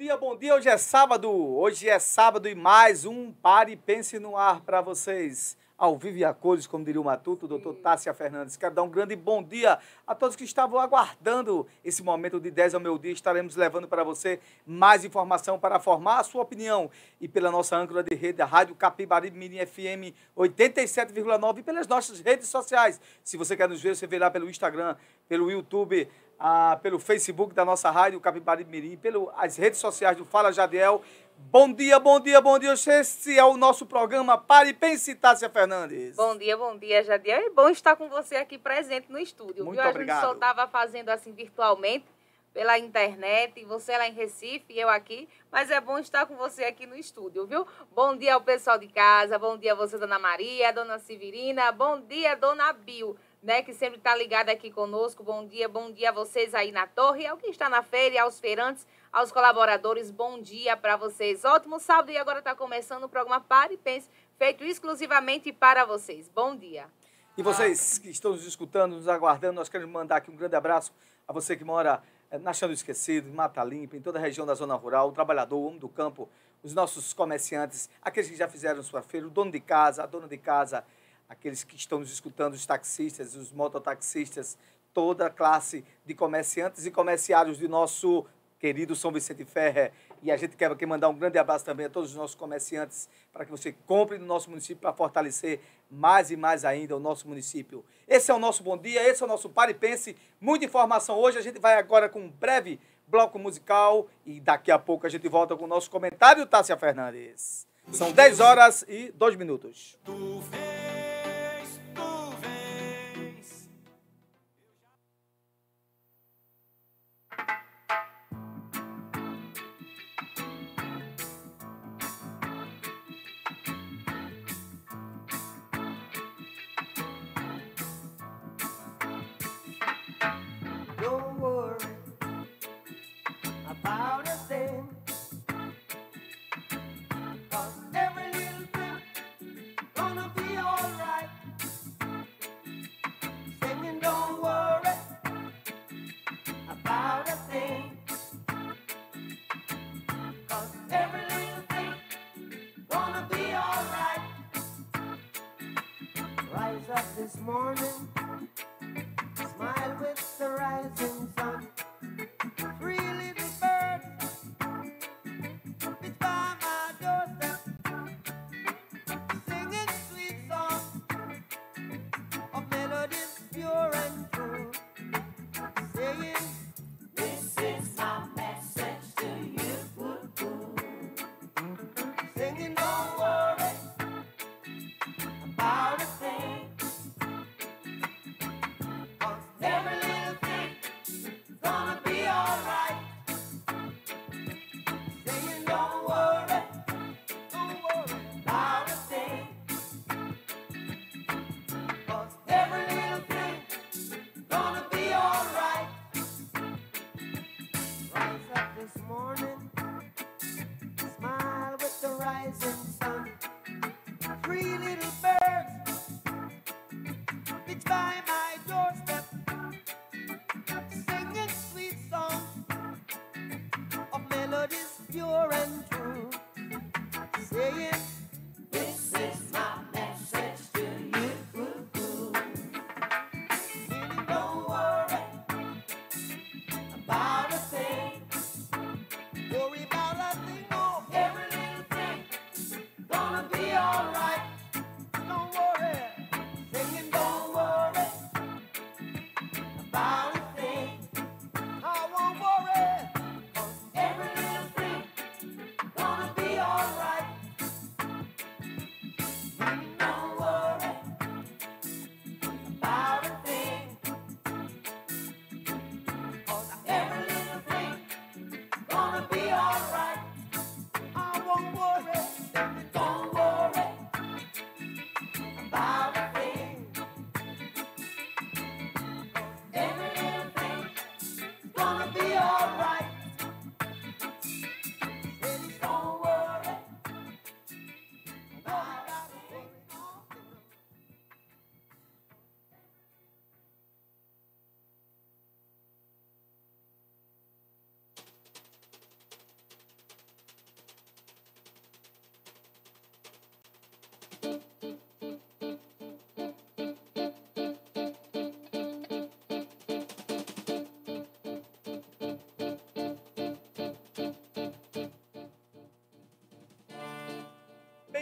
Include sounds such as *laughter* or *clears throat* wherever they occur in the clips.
bom dia, bom dia. Hoje é sábado. Hoje é sábado e mais um Pare e Pense no Ar para vocês. Ao vivo e a cores, como diria o Matuto, o doutor Tássia Fernandes. Quero dar um grande bom dia a todos que estavam aguardando esse momento de 10 ao meu dia. Estaremos levando para você mais informação para formar a sua opinião. E pela nossa âncora de rede, a Rádio Capibaribe Mirim FM 87,9 e pelas nossas redes sociais. Se você quer nos ver, você vê lá pelo Instagram, pelo YouTube, ah, pelo Facebook da nossa rádio Capibaribe Mirim, pelas redes sociais do Fala Jadiel. Bom dia, bom dia, bom dia. Esse é o nosso programa Pare e Pense, Tássia Fernandes. Bom dia, bom dia, Jadiel. É bom estar com você aqui presente no estúdio. Muito viu? obrigado. A gente só estava fazendo assim virtualmente, pela internet, você lá em Recife e eu aqui, mas é bom estar com você aqui no estúdio, viu? Bom dia ao pessoal de casa, bom dia a você, Dona Maria, Dona Severina, bom dia, Dona Bill né, que sempre está ligada aqui conosco. Bom dia, bom dia a vocês aí na torre, ao que está na feira, aos feirantes, aos colaboradores, bom dia para vocês. Ótimo sábado e agora está começando o programa Pare e Pense, feito exclusivamente para vocês. Bom dia. E vocês que estão nos escutando, nos aguardando, nós queremos mandar aqui um grande abraço a você que mora eh, na Chão do Esquecido, em Mata Limpa, em toda a região da Zona Rural, o trabalhador, o homem do campo, os nossos comerciantes, aqueles que já fizeram sua feira, o dono de casa, a dona de casa, aqueles que estão nos escutando, os taxistas, os mototaxistas, toda a classe de comerciantes e comerciários de nosso querido São Vicente Ferrer. E a gente quer aqui mandar um grande abraço também a todos os nossos comerciantes para que você compre no nosso município para fortalecer mais e mais ainda o nosso município. Esse é o nosso bom dia, esse é o nosso Pare e Pense. Muita informação hoje. A gente vai agora com um breve bloco musical e daqui a pouco a gente volta com o nosso comentário, Tássia Fernandes. São 10 horas e 2 minutos. Tu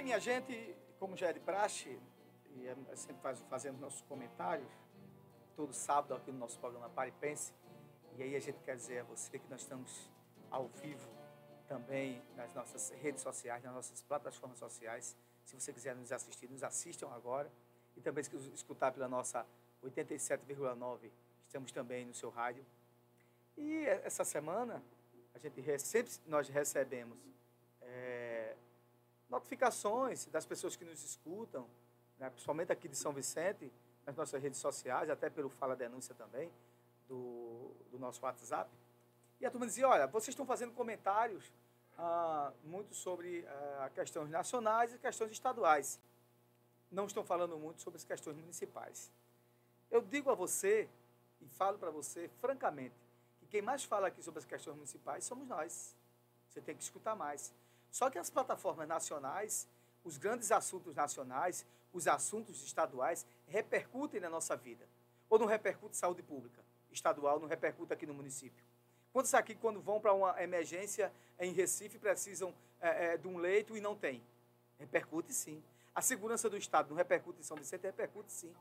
minha gente, como já é de praxe, e é- é sempre faz, fazemos nossos comentários, todo sábado aqui no nosso programa Pare e Pense, e aí a gente quer dizer a você que nós estamos ao vivo também nas nossas redes sociais, nas nossas plataformas sociais. Se você quiser nos assistir, nos assistam agora. E também se escutar pela nossa 87,9, estamos também no seu rádio. E essa semana, a gente nós recebemos notificações das pessoas que nos escutam, né, principalmente aqui de São Vicente, nas nossas redes sociais, até pelo Fala Denúncia também, do, do nosso WhatsApp. E a turma dizia, olha, vocês estão fazendo comentários ah, muito sobre ah, questões nacionais e questões estaduais. Não estão falando muito sobre as questões municipais. Eu digo a você, e falo para você, francamente, que quem mais fala aqui sobre as questões municipais somos nós. Você tem que escutar mais. Só que as plataformas nacionais, os grandes assuntos nacionais, os assuntos estaduais, repercutem na nossa vida. Ou não repercute saúde pública estadual, não repercute aqui no município. Quantos aqui, quando vão para uma emergência em Recife, precisam é, é, de um leito e não tem? Repercute sim. A segurança do Estado não repercute em São Vicente? Repercute sim.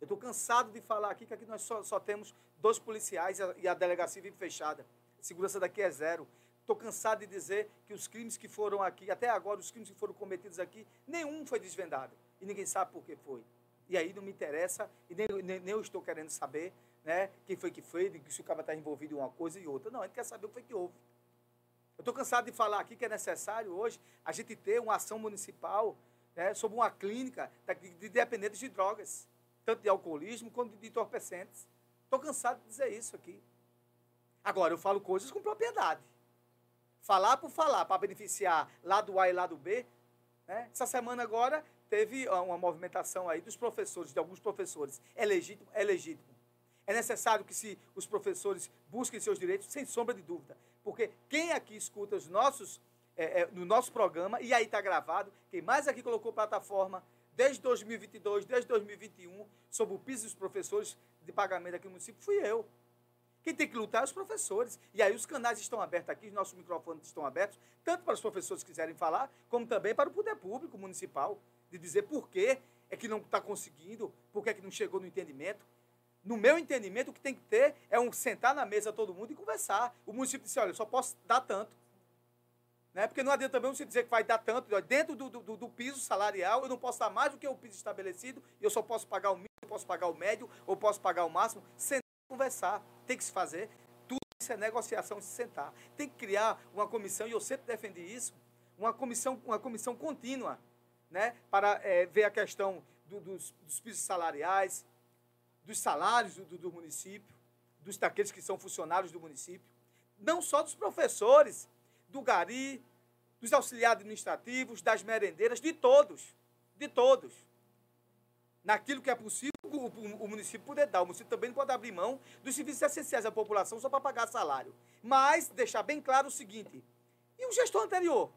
Eu estou cansado de falar aqui que aqui nós só, só temos dois policiais e a, e a delegacia vive fechada. A segurança daqui é zero. Estou cansado de dizer que os crimes que foram aqui, até agora, os crimes que foram cometidos aqui, nenhum foi desvendado. E ninguém sabe por que foi. E aí não me interessa, e nem, nem, nem eu estou querendo saber né, quem foi que foi, se o cara está envolvido em uma coisa e outra. Não, a gente quer saber o que foi que houve. Eu estou cansado de falar aqui que é necessário hoje a gente ter uma ação municipal né, sobre uma clínica de, de dependentes de drogas, tanto de alcoolismo quanto de entorpecentes. Estou cansado de dizer isso aqui. Agora, eu falo coisas com propriedade. Falar por falar, para beneficiar lado A e lado B. Né? Essa semana agora teve uma movimentação aí dos professores, de alguns professores. É legítimo? É legítimo. É necessário que se os professores busquem seus direitos, sem sombra de dúvida. Porque quem aqui escuta os nossos, é, é, no nosso programa, e aí está gravado, quem mais aqui colocou plataforma desde 2022, desde 2021, sobre o piso dos professores de pagamento aqui no município, fui eu. Quem tem que lutar é os professores. E aí os canais estão abertos aqui, os nossos microfones estão abertos, tanto para os professores que quiserem falar, como também para o poder público municipal, de dizer por que é que não está conseguindo, por que é que não chegou no entendimento. No meu entendimento, o que tem que ter é um sentar na mesa todo mundo e conversar. O município disse, olha, eu só posso dar tanto. Né? Porque não adianta também você dizer que vai dar tanto. Dentro do, do, do piso salarial, eu não posso dar mais do que o piso estabelecido, eu só posso pagar o mínimo, eu posso pagar o médio, ou posso pagar o máximo, sentar e conversar. Tem que se fazer. Tudo isso é negociação, se sentar. Tem que criar uma comissão, e eu sempre defendi isso, uma comissão, uma comissão contínua, né? para é, ver a questão do, dos, dos pisos salariais, dos salários do, do, município, dos daqueles que são funcionários do município, não só dos professores, do gari, dos auxiliares administrativos, das merendeiras, de todos, de todos. Naquilo que é possível o, município poder dar. O município também não pode abrir mão dos serviços essenciais à população só para pagar salário. Mas deixar bem claro o seguinte: e o gestor anterior?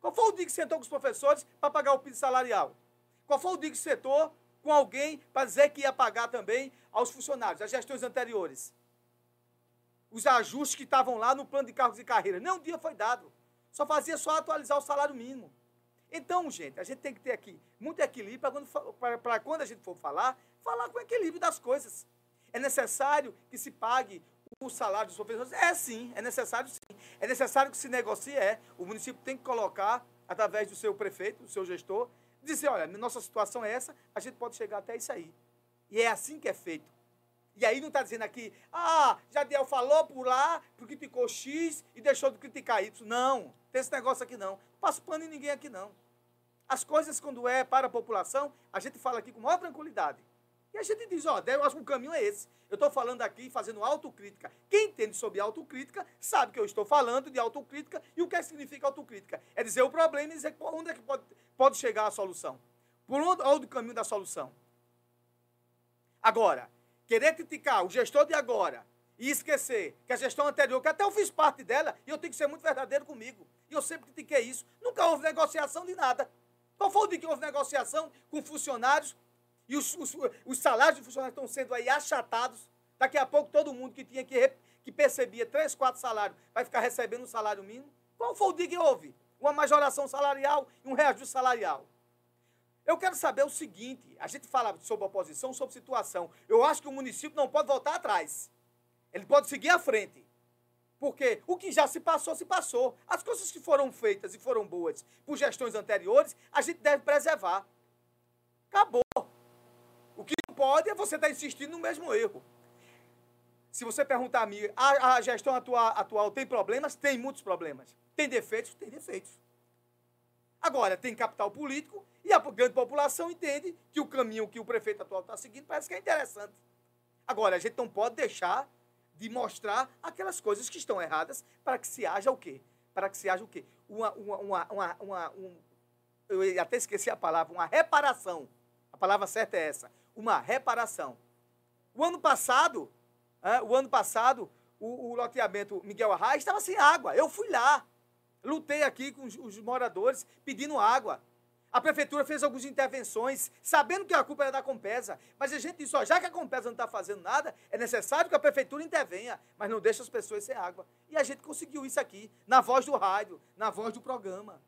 Qual foi o dia que sentou com os professores para pagar o piso salarial? Qual foi o dia que sentou com alguém para dizer que ia pagar também aos funcionários, as gestões anteriores. Os ajustes que estavam lá no plano de cargos e carreira. Nem um dia foi dado. Só fazia só atualizar o salário mínimo. Então, gente, a gente tem que ter aqui muito equilíbrio para quando, quando a gente for falar, falar com equilíbrio das coisas. É necessário que se pague o salário dos professores? É sim, é necessário sim. É necessário que se negocie, é. O município tem que colocar, através do seu prefeito, do seu gestor, dizer, olha, nossa situação é essa, a gente pode chegar até isso aí. E é assim que é feito. E aí não está dizendo aqui, ah, Jadiel falou por lá, porque criticou X e deixou de criticar Y. Não, tem esse negócio aqui não. Passo pano em ninguém aqui não. As coisas, quando é para a população, a gente fala aqui com maior tranquilidade. E a gente diz, ó, eu acho que o caminho é esse. Eu estou falando aqui, fazendo autocrítica. Quem entende sobre autocrítica, sabe que eu estou falando de autocrítica e o que significa autocrítica. É dizer o problema e dizer onde é que pode, pode chegar a solução. Por onde, onde o caminho da solução. Agora, querer criticar o gestor de agora e esquecer que a gestão anterior, que até eu fiz parte dela, e eu tenho que ser muito verdadeiro comigo. E eu sempre critiquei isso. Nunca houve negociação de nada. Qual foi o dia que houve negociação com funcionários e os, os, os salários de funcionários estão sendo aí achatados? Daqui a pouco todo mundo que tinha que, que percebia três, quatro salários vai ficar recebendo um salário mínimo? Qual foi o dia que houve? uma majoração salarial e um reajuste salarial. Eu quero saber o seguinte: a gente fala sobre oposição, sobre situação. Eu acho que o município não pode voltar atrás. Ele pode seguir à frente. Porque o que já se passou, se passou. As coisas que foram feitas e foram boas por gestões anteriores, a gente deve preservar. Acabou. O que não pode é você estar insistindo no mesmo erro. Se você perguntar a mim, a, a gestão atual tem problemas? Tem muitos problemas. Tem defeitos? Tem defeitos. Agora, tem capital político e a grande população entende que o caminho que o prefeito atual está seguindo parece que é interessante. Agora, a gente não pode deixar de mostrar aquelas coisas que estão erradas para que se haja o quê? Para que se haja o quê? Uma, uma, uma, uma, um, eu até esqueci a palavra, uma reparação. A palavra certa é essa, uma reparação. O ano passado, é, o ano passado, o, o loteamento Miguel Arraes estava sem água. Eu fui lá, lutei aqui com os, os moradores pedindo água. A prefeitura fez algumas intervenções, sabendo que a culpa era da Compesa. Mas a gente disse, ó, já que a Compesa não está fazendo nada, é necessário que a prefeitura intervenha, mas não deixe as pessoas sem água. E a gente conseguiu isso aqui, na voz do rádio, na voz do programa.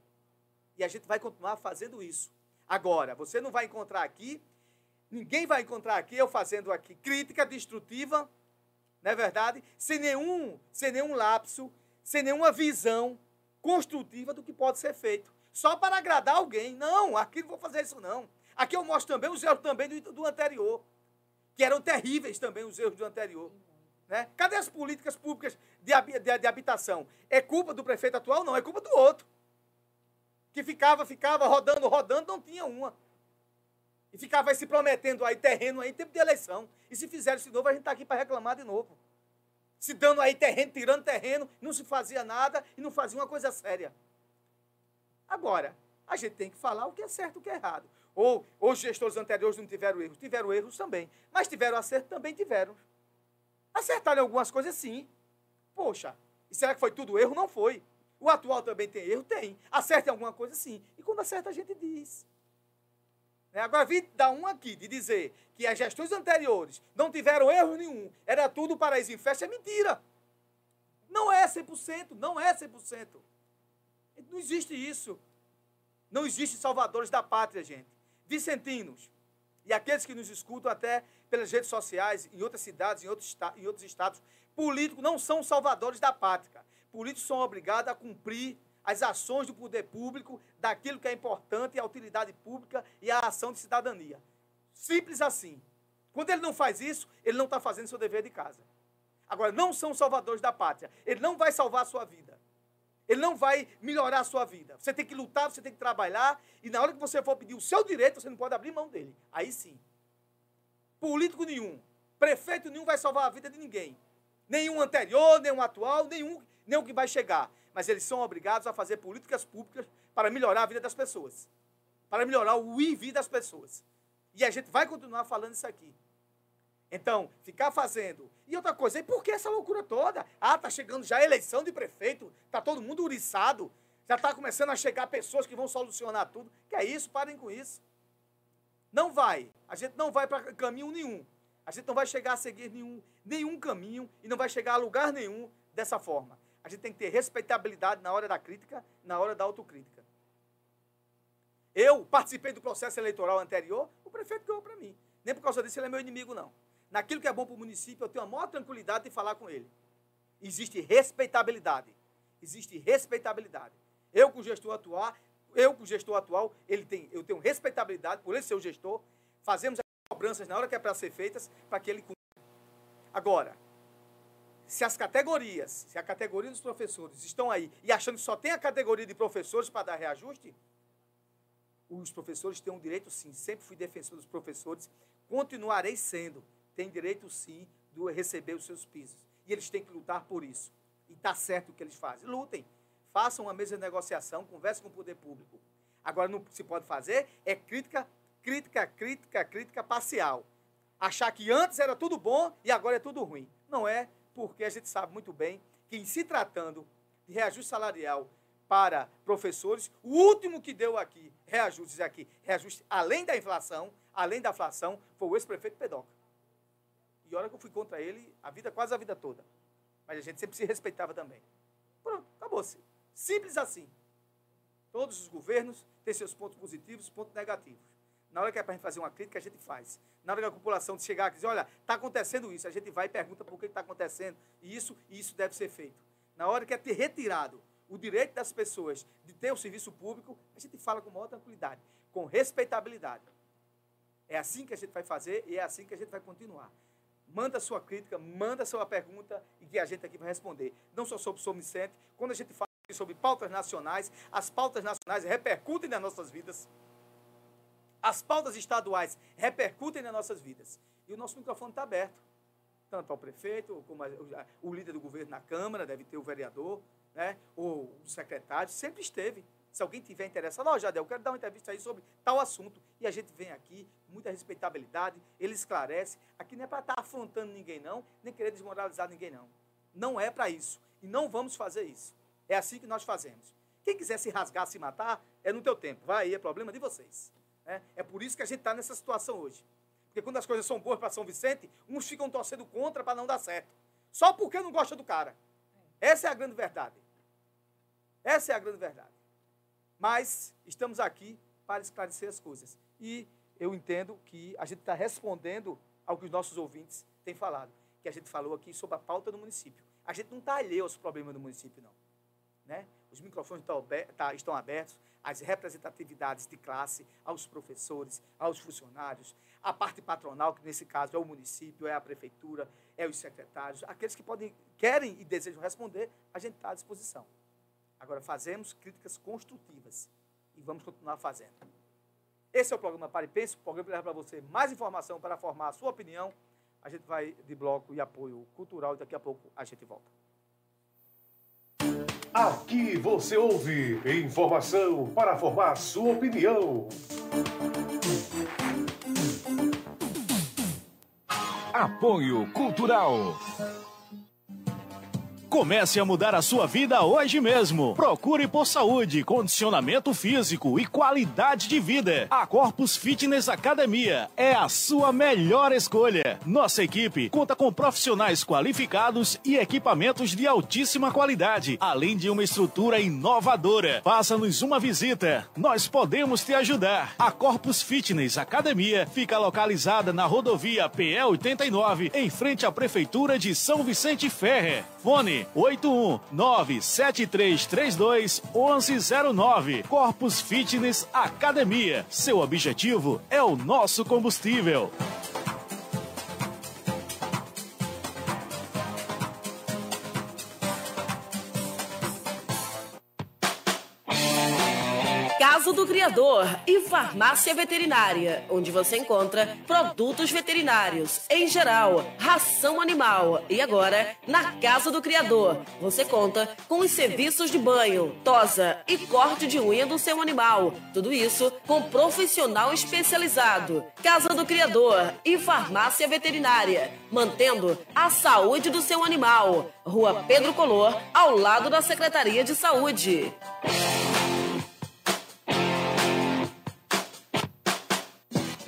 E a gente vai continuar fazendo isso. Agora, você não vai encontrar aqui, ninguém vai encontrar aqui, eu fazendo aqui crítica destrutiva, não é verdade? Sem nenhum, sem nenhum lapso, sem nenhuma visão construtiva do que pode ser feito só para agradar alguém. Não, aqui não vou fazer isso não. Aqui eu mostro também os erros também do, do anterior, que eram terríveis também os erros do anterior. Né? Cadê as políticas públicas de, de, de habitação? É culpa do prefeito atual? Não, é culpa do outro. Que ficava, ficava rodando, rodando, não tinha uma. E ficava se prometendo aí terreno aí em tempo de eleição. E se fizer isso de novo, a gente está aqui para reclamar de novo. Se dando aí terreno, tirando terreno, não se fazia nada e não fazia uma coisa séria. Agora, a gente tem que falar o que é certo e o que é errado. Ou os gestores anteriores não tiveram erros? Tiveram erros também. Mas tiveram acerto? Também tiveram. Acertaram algumas coisas, sim. Poxa, e será que foi tudo erro? Não foi. O atual também tem erro? Tem. Acerta em alguma coisa? Sim. E quando acerta, a gente diz. Né? Agora, vir dar um aqui de dizer que as gestões anteriores não tiveram erro nenhum, era tudo paraíso em festa, é mentira. Não é 100%, não é 100%. Não existe isso. Não existe salvadores da pátria, gente. Vicentinos e aqueles que nos escutam até pelas redes sociais, em outras cidades, em outros, em outros estados, políticos não são salvadores da pátria. Políticos são obrigados a cumprir as ações do poder público, daquilo que é importante, a utilidade pública e a ação de cidadania. Simples assim. Quando ele não faz isso, ele não está fazendo seu dever de casa. Agora, não são salvadores da pátria. Ele não vai salvar a sua vida. Ele não vai melhorar a sua vida. Você tem que lutar, você tem que trabalhar, e na hora que você for pedir o seu direito, você não pode abrir mão dele. Aí sim. Político nenhum, prefeito nenhum vai salvar a vida de ninguém. Nenhum anterior, nenhum atual, nenhum, nenhum que vai chegar. Mas eles são obrigados a fazer políticas públicas para melhorar a vida das pessoas. Para melhorar o ir das pessoas. E a gente vai continuar falando isso aqui. Então, ficar fazendo. E outra coisa, e por que essa loucura toda? Ah, tá chegando já a eleição de prefeito, tá todo mundo uriçado, já tá começando a chegar pessoas que vão solucionar tudo. Que é isso? Parem com isso. Não vai. A gente não vai para caminho nenhum. A gente não vai chegar a seguir nenhum, nenhum caminho e não vai chegar a lugar nenhum dessa forma. A gente tem que ter respeitabilidade na hora da crítica, na hora da autocrítica. Eu participei do processo eleitoral anterior, o prefeito ganhou para mim. Nem por causa disso ele é meu inimigo, não naquilo que é bom para o município, eu tenho a maior tranquilidade de falar com ele. Existe respeitabilidade. Existe respeitabilidade. Eu com o gestor atual, eu com o gestor atual, ele tem, eu tenho respeitabilidade por ele ser o gestor. Fazemos as cobranças na hora que é para ser feitas, para que ele cumpra. Agora, se as categorias, se a categoria dos professores estão aí e achando que só tem a categoria de professores para dar reajuste, os professores têm um direito sim. Sempre fui defensor dos professores, continuarei sendo têm direito sim de receber os seus pisos. E eles têm que lutar por isso. E está certo o que eles fazem. Lutem. Façam uma mesa de negociação, conversem com o poder público. Agora, não se pode fazer é crítica, crítica, crítica, crítica parcial. Achar que antes era tudo bom e agora é tudo ruim. Não é, porque a gente sabe muito bem que, em se tratando de reajuste salarial para professores, o último que deu aqui reajustes aqui, reajuste além da inflação, além da inflação, foi o ex-prefeito Pedoca. E hora que eu fui contra ele, a vida, quase a vida toda. Mas a gente sempre se respeitava também. Pronto, acabou-se. Simples assim. Todos os governos têm seus pontos positivos e pontos negativos. Na hora que é para a gente fazer uma crítica, a gente faz. Na hora que a população chegar e dizer, olha, está acontecendo isso, a gente vai e pergunta por que está acontecendo isso e isso deve ser feito. Na hora que é ter retirado o direito das pessoas de ter o serviço público, a gente fala com maior tranquilidade, com respeitabilidade. É assim que a gente vai fazer e é assim que a gente vai continuar. Manda sua crítica, manda sua pergunta e que a gente aqui vai responder. Não só sobre o São Vicente, quando a gente fala sobre pautas nacionais, as pautas nacionais repercutem nas nossas vidas. As pautas estaduais repercutem nas nossas vidas. E o nosso microfone está aberto. Tanto ao prefeito, como a, o líder do governo na Câmara, deve ter o vereador, né, ou o secretário, sempre esteve. Se alguém tiver interessado, ó, oh, Jadel, eu quero dar uma entrevista aí sobre tal assunto. E a gente vem aqui, muita respeitabilidade, ele esclarece. Aqui não é para estar tá afrontando ninguém, não, nem querer desmoralizar ninguém, não. Não é para isso. E não vamos fazer isso. É assim que nós fazemos. Quem quiser se rasgar, se matar, é no teu tempo. Vai aí, é problema de vocês. É, é por isso que a gente está nessa situação hoje. Porque quando as coisas são boas para São Vicente, uns ficam torcendo contra para não dar certo. Só porque não gosta do cara. Essa é a grande verdade. Essa é a grande verdade. Mas estamos aqui para esclarecer as coisas. E eu entendo que a gente está respondendo ao que os nossos ouvintes têm falado. Que a gente falou aqui sobre a pauta do município. A gente não está alheio aos problemas do município, não. Né? Os microfones tá, estão abertos às representatividades de classe, aos professores, aos funcionários, à parte patronal, que nesse caso é o município, é a prefeitura, é os secretários, aqueles que podem, querem e desejam responder, a gente está à disposição. Agora, fazemos críticas construtivas e vamos continuar fazendo. Esse é o programa Pare e Pense, o programa que leva para você mais informação para formar a sua opinião. A gente vai de bloco e apoio cultural e daqui a pouco a gente volta. Aqui você ouve informação para formar sua opinião. Apoio Cultural. Comece a mudar a sua vida hoje mesmo. Procure por saúde, condicionamento físico e qualidade de vida. A Corpus Fitness Academia é a sua melhor escolha. Nossa equipe conta com profissionais qualificados e equipamentos de altíssima qualidade, além de uma estrutura inovadora. Faça-nos uma visita. Nós podemos te ajudar. A Corpus Fitness Academia fica localizada na rodovia PE 89, em frente à Prefeitura de São Vicente Ferre. Fone 81973321109. Corpus Fitness Academia. Seu objetivo é o nosso combustível. Do Criador e Farmácia Veterinária, onde você encontra produtos veterinários em geral, ração animal. E agora, na Casa do Criador, você conta com os serviços de banho, tosa e corte de unha do seu animal. Tudo isso com profissional especializado. Casa do Criador e Farmácia Veterinária, mantendo a saúde do seu animal. Rua Pedro Color, ao lado da Secretaria de Saúde.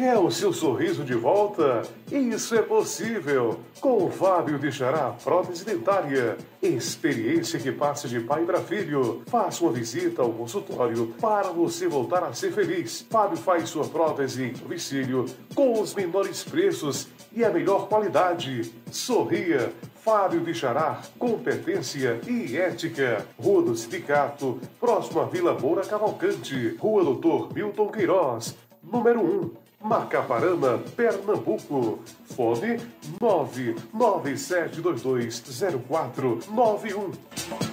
Quer o seu sorriso de volta? Isso é possível! Com o Fábio de Xará Prótese Dentária. Experiência que passe de pai para filho. Faça uma visita ao consultório para você voltar a ser feliz. Fábio faz sua prótese em domicílio com os menores preços e a melhor qualidade. Sorria! Fábio de Xará, competência e ética. Rua do Sindicato, próximo à Vila Moura Cavalcante. Rua Doutor Milton Queiroz, número 1. Macaparana, Pernambuco. Fone 997220491.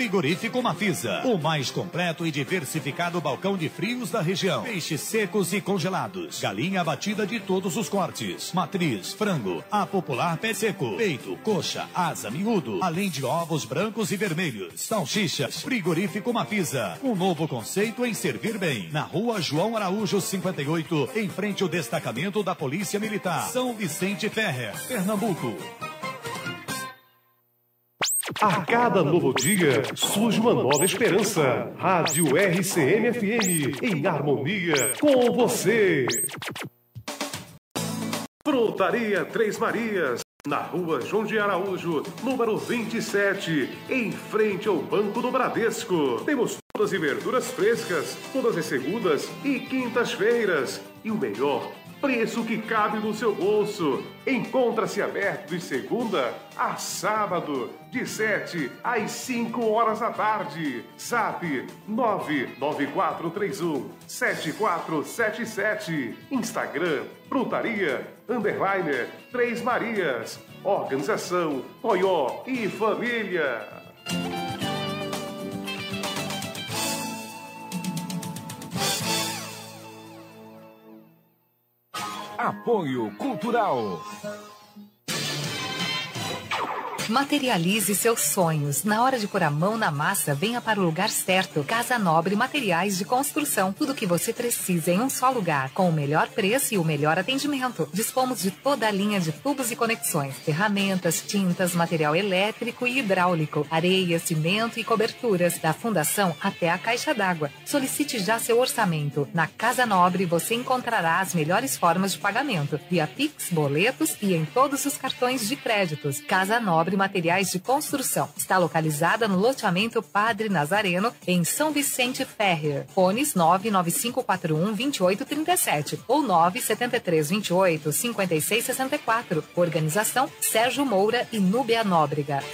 Frigorífico Mafisa, o mais completo e diversificado balcão de frios da região. Peixes secos e congelados, galinha abatida de todos os cortes, matriz, frango, a popular pé seco, peito, coxa, asa, miúdo, além de ovos brancos e vermelhos, salsichas. Frigorífico Mafisa, um novo conceito em servir bem. Na rua João Araújo 58, em frente ao destacamento da Polícia Militar, São Vicente Ferrer, Pernambuco. A cada novo dia surge uma nova esperança. Rádio RCM-FM, em harmonia com você. Frutaria Três Marias. Na rua João de Araújo, número 27, em frente ao Banco do Bradesco. Temos frutas e verduras frescas, todas as segundas e quintas-feiras. E o melhor, preço que cabe no seu bolso. Encontra-se aberto de segunda a sábado, de 7 às 5 horas da tarde. Zap 99431 7477. Instagram Frutaria Underliner Três Marias. Organização Toyó e Família. Apoio Cultural. Materialize seus sonhos. Na hora de pôr a mão na massa, venha para o lugar certo. Casa Nobre Materiais de Construção. Tudo o que você precisa em um só lugar, com o melhor preço e o melhor atendimento. Dispomos de toda a linha de tubos e conexões, ferramentas, tintas, material elétrico e hidráulico, areia, cimento e coberturas, da fundação até a caixa d'água. Solicite já seu orçamento. Na Casa Nobre você encontrará as melhores formas de pagamento, via Pix, boletos e em todos os cartões de créditos. Casa Nobre Materiais de Construção. Está localizada no loteamento Padre Nazareno, em São Vicente Ferrer. Fones 99541 2837 ou 97328 5664. Organização Sérgio Moura e Núbia Nóbrega.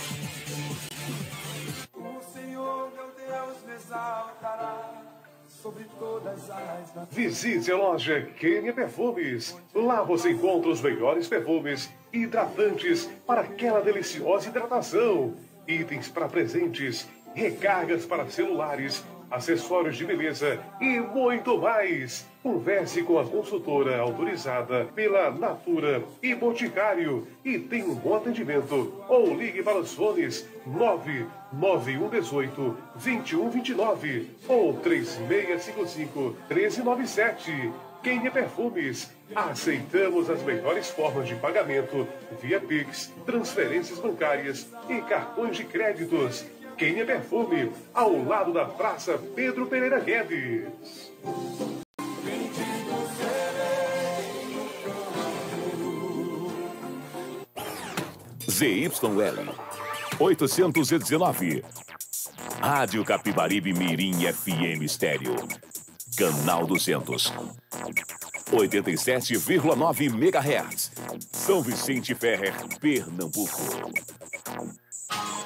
O Senhor meu Deus me exaltará sobre. Visite a loja Quênia Perfumes. Lá você encontra os melhores perfumes hidratantes para aquela deliciosa hidratação. Itens para presentes, recargas para celulares, acessórios de beleza e muito mais. Converse com a consultora autorizada pela Natura e Boticário e tenha um bom atendimento. Ou ligue para os fones 99118 2129 ou 3655 1397. Quem Perfumes. Aceitamos as melhores formas de pagamento via Pix, transferências bancárias e cartões de créditos. Quem Perfume, ao lado da Praça Pedro Pereira Guedes. ZYL 819. Rádio Capibaribe Mirim FM Estéreo. Canal 200. 87,9 MHz. São Vicente Ferrer, Pernambuco.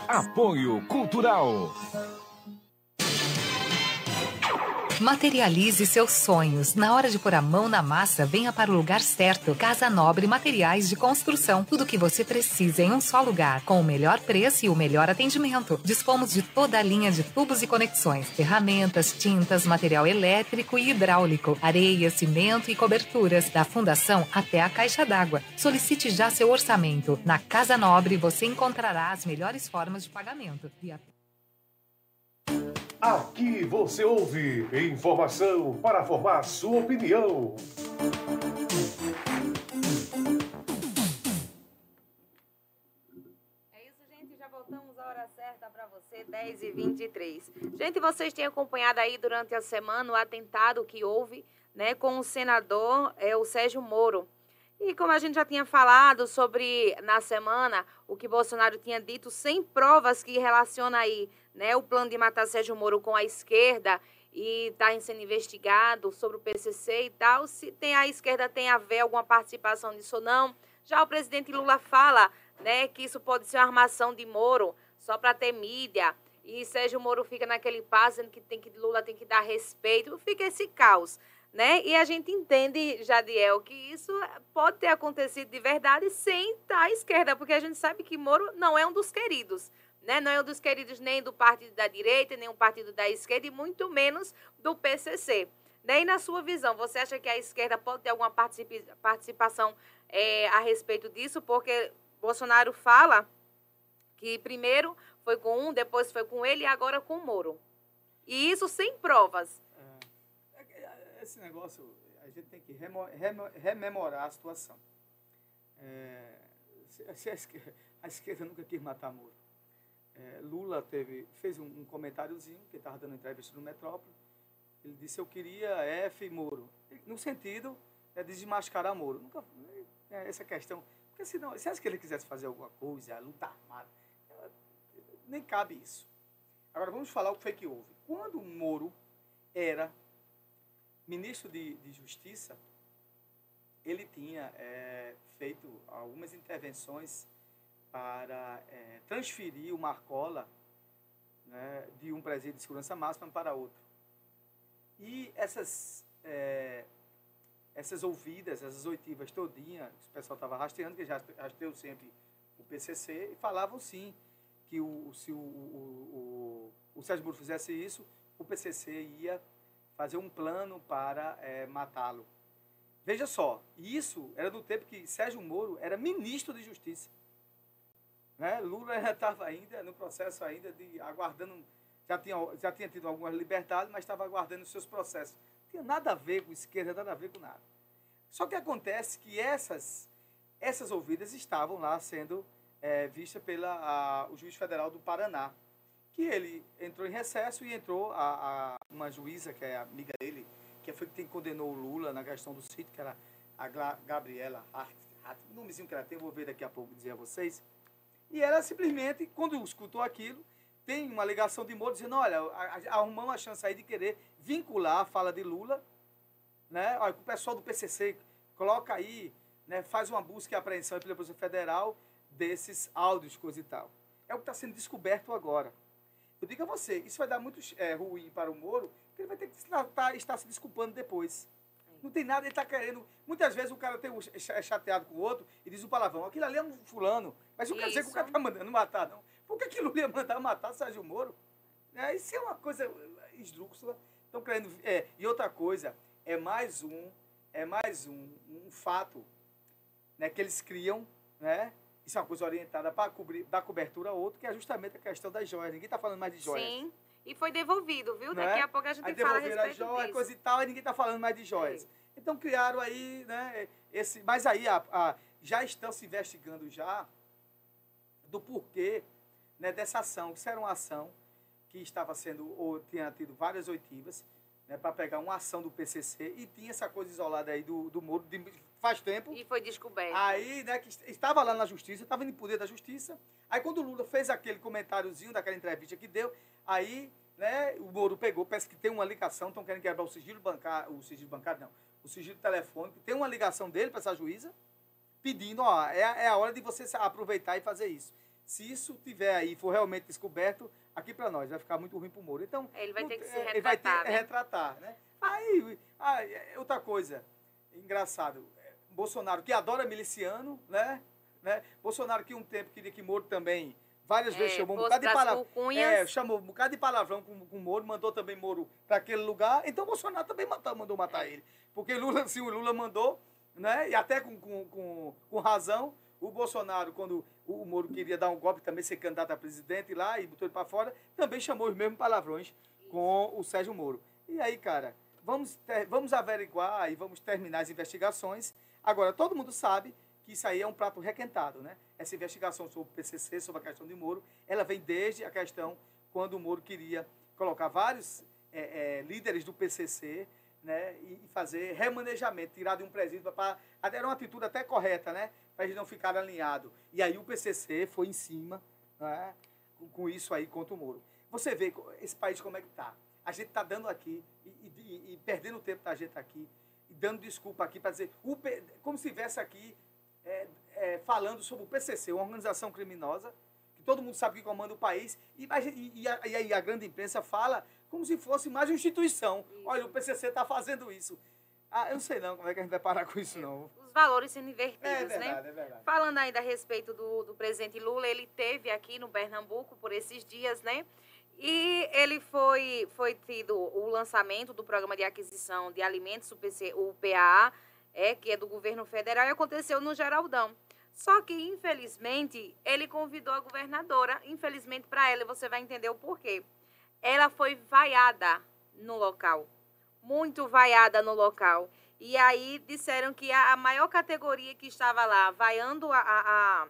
Apoio Cultural. Materialize seus sonhos. Na hora de pôr a mão na massa, venha para o lugar certo. Casa Nobre Materiais de Construção. Tudo o que você precisa em um só lugar, com o melhor preço e o melhor atendimento. Dispomos de toda a linha de tubos e conexões, ferramentas, tintas, material elétrico e hidráulico, areia, cimento e coberturas, da fundação até a caixa d'água. Solicite já seu orçamento. Na Casa Nobre você encontrará as melhores formas de pagamento. Via Aqui você ouve informação para formar sua opinião. É isso, gente. Já voltamos à hora certa para você, 10 e 23. Gente, vocês têm acompanhado aí durante a semana o atentado que houve né, com o senador é, o Sérgio Moro. E como a gente já tinha falado sobre, na semana, o que Bolsonaro tinha dito, sem provas que relaciona aí né, o plano de matar Sérgio Moro com a esquerda e está sendo investigado sobre o PCC e tal, se tem a esquerda tem a ver alguma participação nisso ou não. Já o presidente Lula fala né, que isso pode ser uma armação de Moro só para ter mídia. E Sérgio Moro fica naquele passo dizendo que, tem que Lula tem que dar respeito. Fica esse caos. Né? E a gente entende, Jadiel, que isso pode ter acontecido de verdade sem estar à esquerda, porque a gente sabe que Moro não é um dos queridos. Né? Não é um dos queridos nem do partido da direita, nem um partido da esquerda, e muito menos do PCC. E na sua visão, você acha que a esquerda pode ter alguma participa- participação é, a respeito disso? Porque Bolsonaro fala que primeiro foi com um, depois foi com ele e agora com o Moro. E isso sem provas. Esse negócio, a gente tem que remo- rememorar a situação. É, se- se a, esquerda, a esquerda nunca quis matar Moro. É, Lula teve, fez um, um comentáriozinho, que estava dando entrevista no Metrópole. Ele disse, eu queria F Moro. No sentido é de desmascarar Moro. Nunca, né, essa questão. Porque senão, se acha que ele quisesse fazer alguma coisa, lutar armada, nem cabe isso. Agora vamos falar o que foi que houve. Quando Moro era ministro de, de Justiça, ele tinha eh, feito algumas intervenções para eh, transferir o Marcola né, de um presídio de segurança máxima para outro. E essas, eh, essas ouvidas, essas oitivas todinha, o pessoal estava rastreando, que já rastreou sempre o PCC, e falavam sim que o, se o, o, o, o Sérgio Moro fizesse isso, o PCC ia fazer um plano para eh, matá-lo. Veja só, isso era do tempo que Sérgio Moro era ministro de Justiça. Né? Lula já estava ainda no processo ainda de aguardando, já tinha, já tinha tido algumas liberdades, mas estava aguardando os seus processos. Não tinha nada a ver com esquerda, nada a ver com nada. Só que acontece que essas, essas ouvidas estavam lá sendo eh, vistas pela o juiz federal do Paraná, que ele entrou em recesso e entrou a, a uma juíza, que é amiga dele, que foi quem condenou o Lula na questão do sítio, que era a Gabriela Hart, Hart, nomezinho que ela tem, vou ver daqui a pouco dizer a vocês. E ela simplesmente, quando escutou aquilo, tem uma ligação de Moro dizendo, olha, arrumamos a chance aí de querer vincular a fala de Lula, né? Olha, o pessoal do PCC coloca aí, né, faz uma busca e apreensão pela Polícia Federal desses áudios, coisa e tal. É o que está sendo descoberto agora. Eu digo a você, isso vai dar muito eh, ruim para o Moro, porque ele vai ter que estar, tá- estar se desculpando depois. Não tem nada, ele está querendo. Muitas vezes o cara tem um é chateado com o outro e diz o palavrão. Aquilo ali é um fulano. Mas não quer dizer que o Isso. cara está mandando matar, não. Por que aquilo ia mandar matar Sérgio Moro? É, isso é uma coisa eh, esdrúxula. Estão querendo. É, e outra coisa, é mais um, é mais um, um fato né, que eles criam, né? Isso é uma coisa orientada para cobrir, dar cobertura a outro, que é justamente a questão das joias. Ninguém está falando mais de joias. Sim. E foi devolvido, viu? Não Daqui a pouco a gente Aí fala a respeito joias, disso. coisa e tal, e ninguém está falando mais de joias. É. Então criaram aí, né, esse, mas aí a- a- já estão se investigando já do porquê né, dessa ação. Isso era uma ação que estava sendo, ou tinha tido várias oitivas, né, para pegar uma ação do PCC e tinha essa coisa isolada aí do, do Moro de, faz tempo. E foi descoberto. Aí, né, que est- estava lá na justiça, estava em poder da justiça. Aí, quando o Lula fez aquele comentáriozinho daquela entrevista que deu, aí, né, o Moro pegou, parece que tem uma ligação, estão querendo quebrar o sigilo bancário, o sigilo bancário não, o sigilo telefônico, tem uma ligação dele para essa juíza, pedindo, ó, é, é a hora de você aproveitar e fazer isso. Se isso tiver aí, for realmente descoberto, aqui para nós vai ficar muito ruim para o Moro. Então, Ele vai ter que se é, ele vai ter retratar, que né? retratar, né? Aí, ah, é outra coisa, engraçado, é, Bolsonaro que adora miliciano, né? né? Bolsonaro que um tempo queria que Moro também várias É, vezes chamou um bocado de palavrão. É, chamou um bocado de palavrão com, com Moro, mandou também Moro para aquele lugar. Então Bolsonaro também matou, mandou matar ele. Porque Lula, *laughs* sim, o Lula mandou, né? E até com, com, com, com razão, o Bolsonaro, quando o Moro queria dar um golpe também, ser candidato a presidente lá e botou ele para fora, também chamou os mesmos palavrões com o Sérgio Moro. E aí, cara, vamos, ter- vamos averiguar e vamos terminar as investigações. Agora, todo mundo sabe que isso aí é um prato requentado, né? Essa investigação sobre o PCC, sobre a questão de Moro, ela vem desde a questão quando o Moro queria colocar vários eh, eh, líderes do PCC né, e fazer remanejamento, tirar de um presídio para... Era uma atitude até correta, né? Para eles não ficarem alinhados. E aí o PCC foi em cima né, com, isso aí contra o Moro. Você vê esse país como é que está. A gente está dando aqui e, e- e- perdendo o tempo da gente aqui e dando desculpa aqui para dizer, o como se estivesse aqui é, é, falando sobre o PCC, uma organização criminosa, que todo mundo sabe que comanda o país, e, e, a, e aí a grande imprensa fala como se fosse mais uma instituição. Olha, o PCC está fazendo isso. Ah, eu não sei não como é que a gente vai parar com isso, não. Os valores sendo invertidos, É né? verdade, é verdade. Falando ainda a respeito do, do presidente Lula, ele teve aqui no Pernambuco por esses dias, né? E ele foi, foi tido o lançamento do programa de aquisição de alimentos, o, PC, o PAA, é, que é do governo federal, e aconteceu no Geraldão. Só que, infelizmente, ele convidou a governadora, infelizmente para ela, e você vai entender o porquê. Ela foi vaiada no local, muito vaiada no local. E aí disseram que a, maior categoria que estava lá vaiando a, a,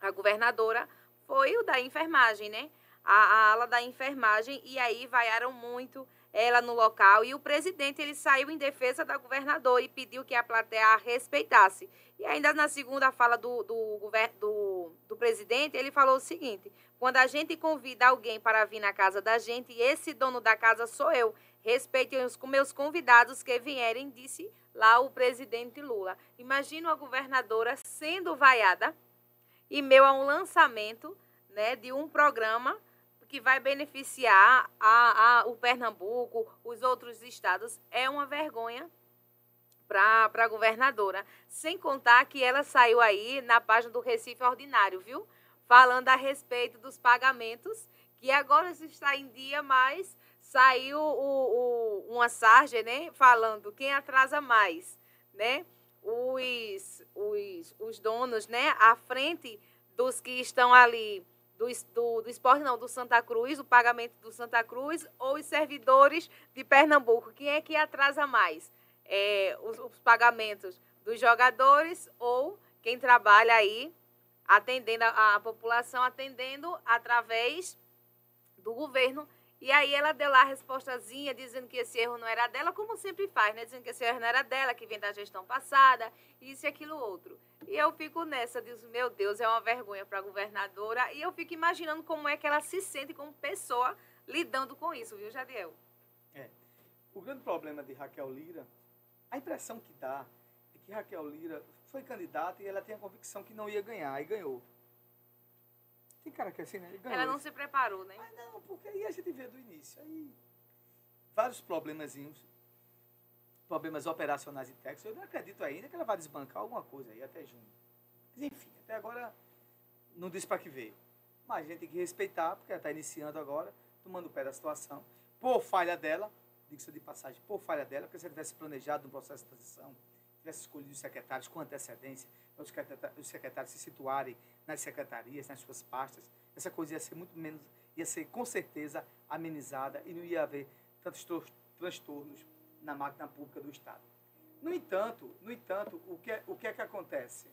a, governadora foi o da enfermagem, né? A, a ala da enfermagem, e aí vaiaram muito ela no local e o presidente ele saiu em defesa da governadora e pediu que a plateia a respeitasse. E ainda na segunda fala do, do, do, do presidente, ele falou o seguinte: quando a gente convida alguém para vir na casa da gente, esse dono da casa sou eu. Respeitem os meus convidados que vierem, disse lá o presidente Lula. Imagina a governadora sendo vaiada e meu a um lançamento né, de um programa que vai beneficiar a, a- o Pernambuco, os outros estados. É uma vergonha para a governadora. Sem contar que ela saiu aí na página do Recife Ordinário, viu? Falando a respeito dos pagamentos, que agora está em dia, mas saiu o, o, uma sarja, né? Falando quem atrasa mais, né? Os, os, os donos, né? À frente dos que estão ali do, do, do esporte, não, do Santa Cruz, o pagamento do Santa Cruz, ou os servidores de Pernambuco. Quem é que atrasa mais? É, os, os pagamentos dos jogadores ou quem trabalha aí atendendo a, a população, atendendo através do governo. E aí ela deu lá a respostazinha, dizendo que esse erro não era dela, como sempre faz, né? Dizendo que esse erro não era dela, que vem da gestão passada, isso e aquilo outro. E eu fico nessa, diz, meu Deus, é uma vergonha para a governadora. E eu fico imaginando como é que ela se sente como pessoa lidando com isso, viu, Jadiel? É. O grande problema de Raquel Lira, a impressão que dá é que Raquel Lira foi candidata e ela tem a convicção que não ia ganhar, e ganhou. Tem cara que é assim, né? Ganhou. Ela não se preparou, né? Mas não, porque aí a gente vê do início. Aí, vários problemazinhos, problemas operacionais e técnicos. Eu não acredito ainda que ela vai desbancar alguma coisa aí até junho. Mas enfim, até agora não disse para que veio. Mas a gente tem que respeitar, porque ela está iniciando agora, tomando o pé da situação. Por falha dela, diga-se de passagem, por falha dela, porque se ela tivesse planejado no processo de transição, tivesse escolhido os secretários com antecedência, os secretá- os secretários se situarem nas secretarias, nas suas pastas, essa coisa ia ser muito menos, ia ser com certeza amenizada e não ia haver tantos transtornos na máquina pública do Estado. No entanto, no entanto, o que é, o que, é que acontece?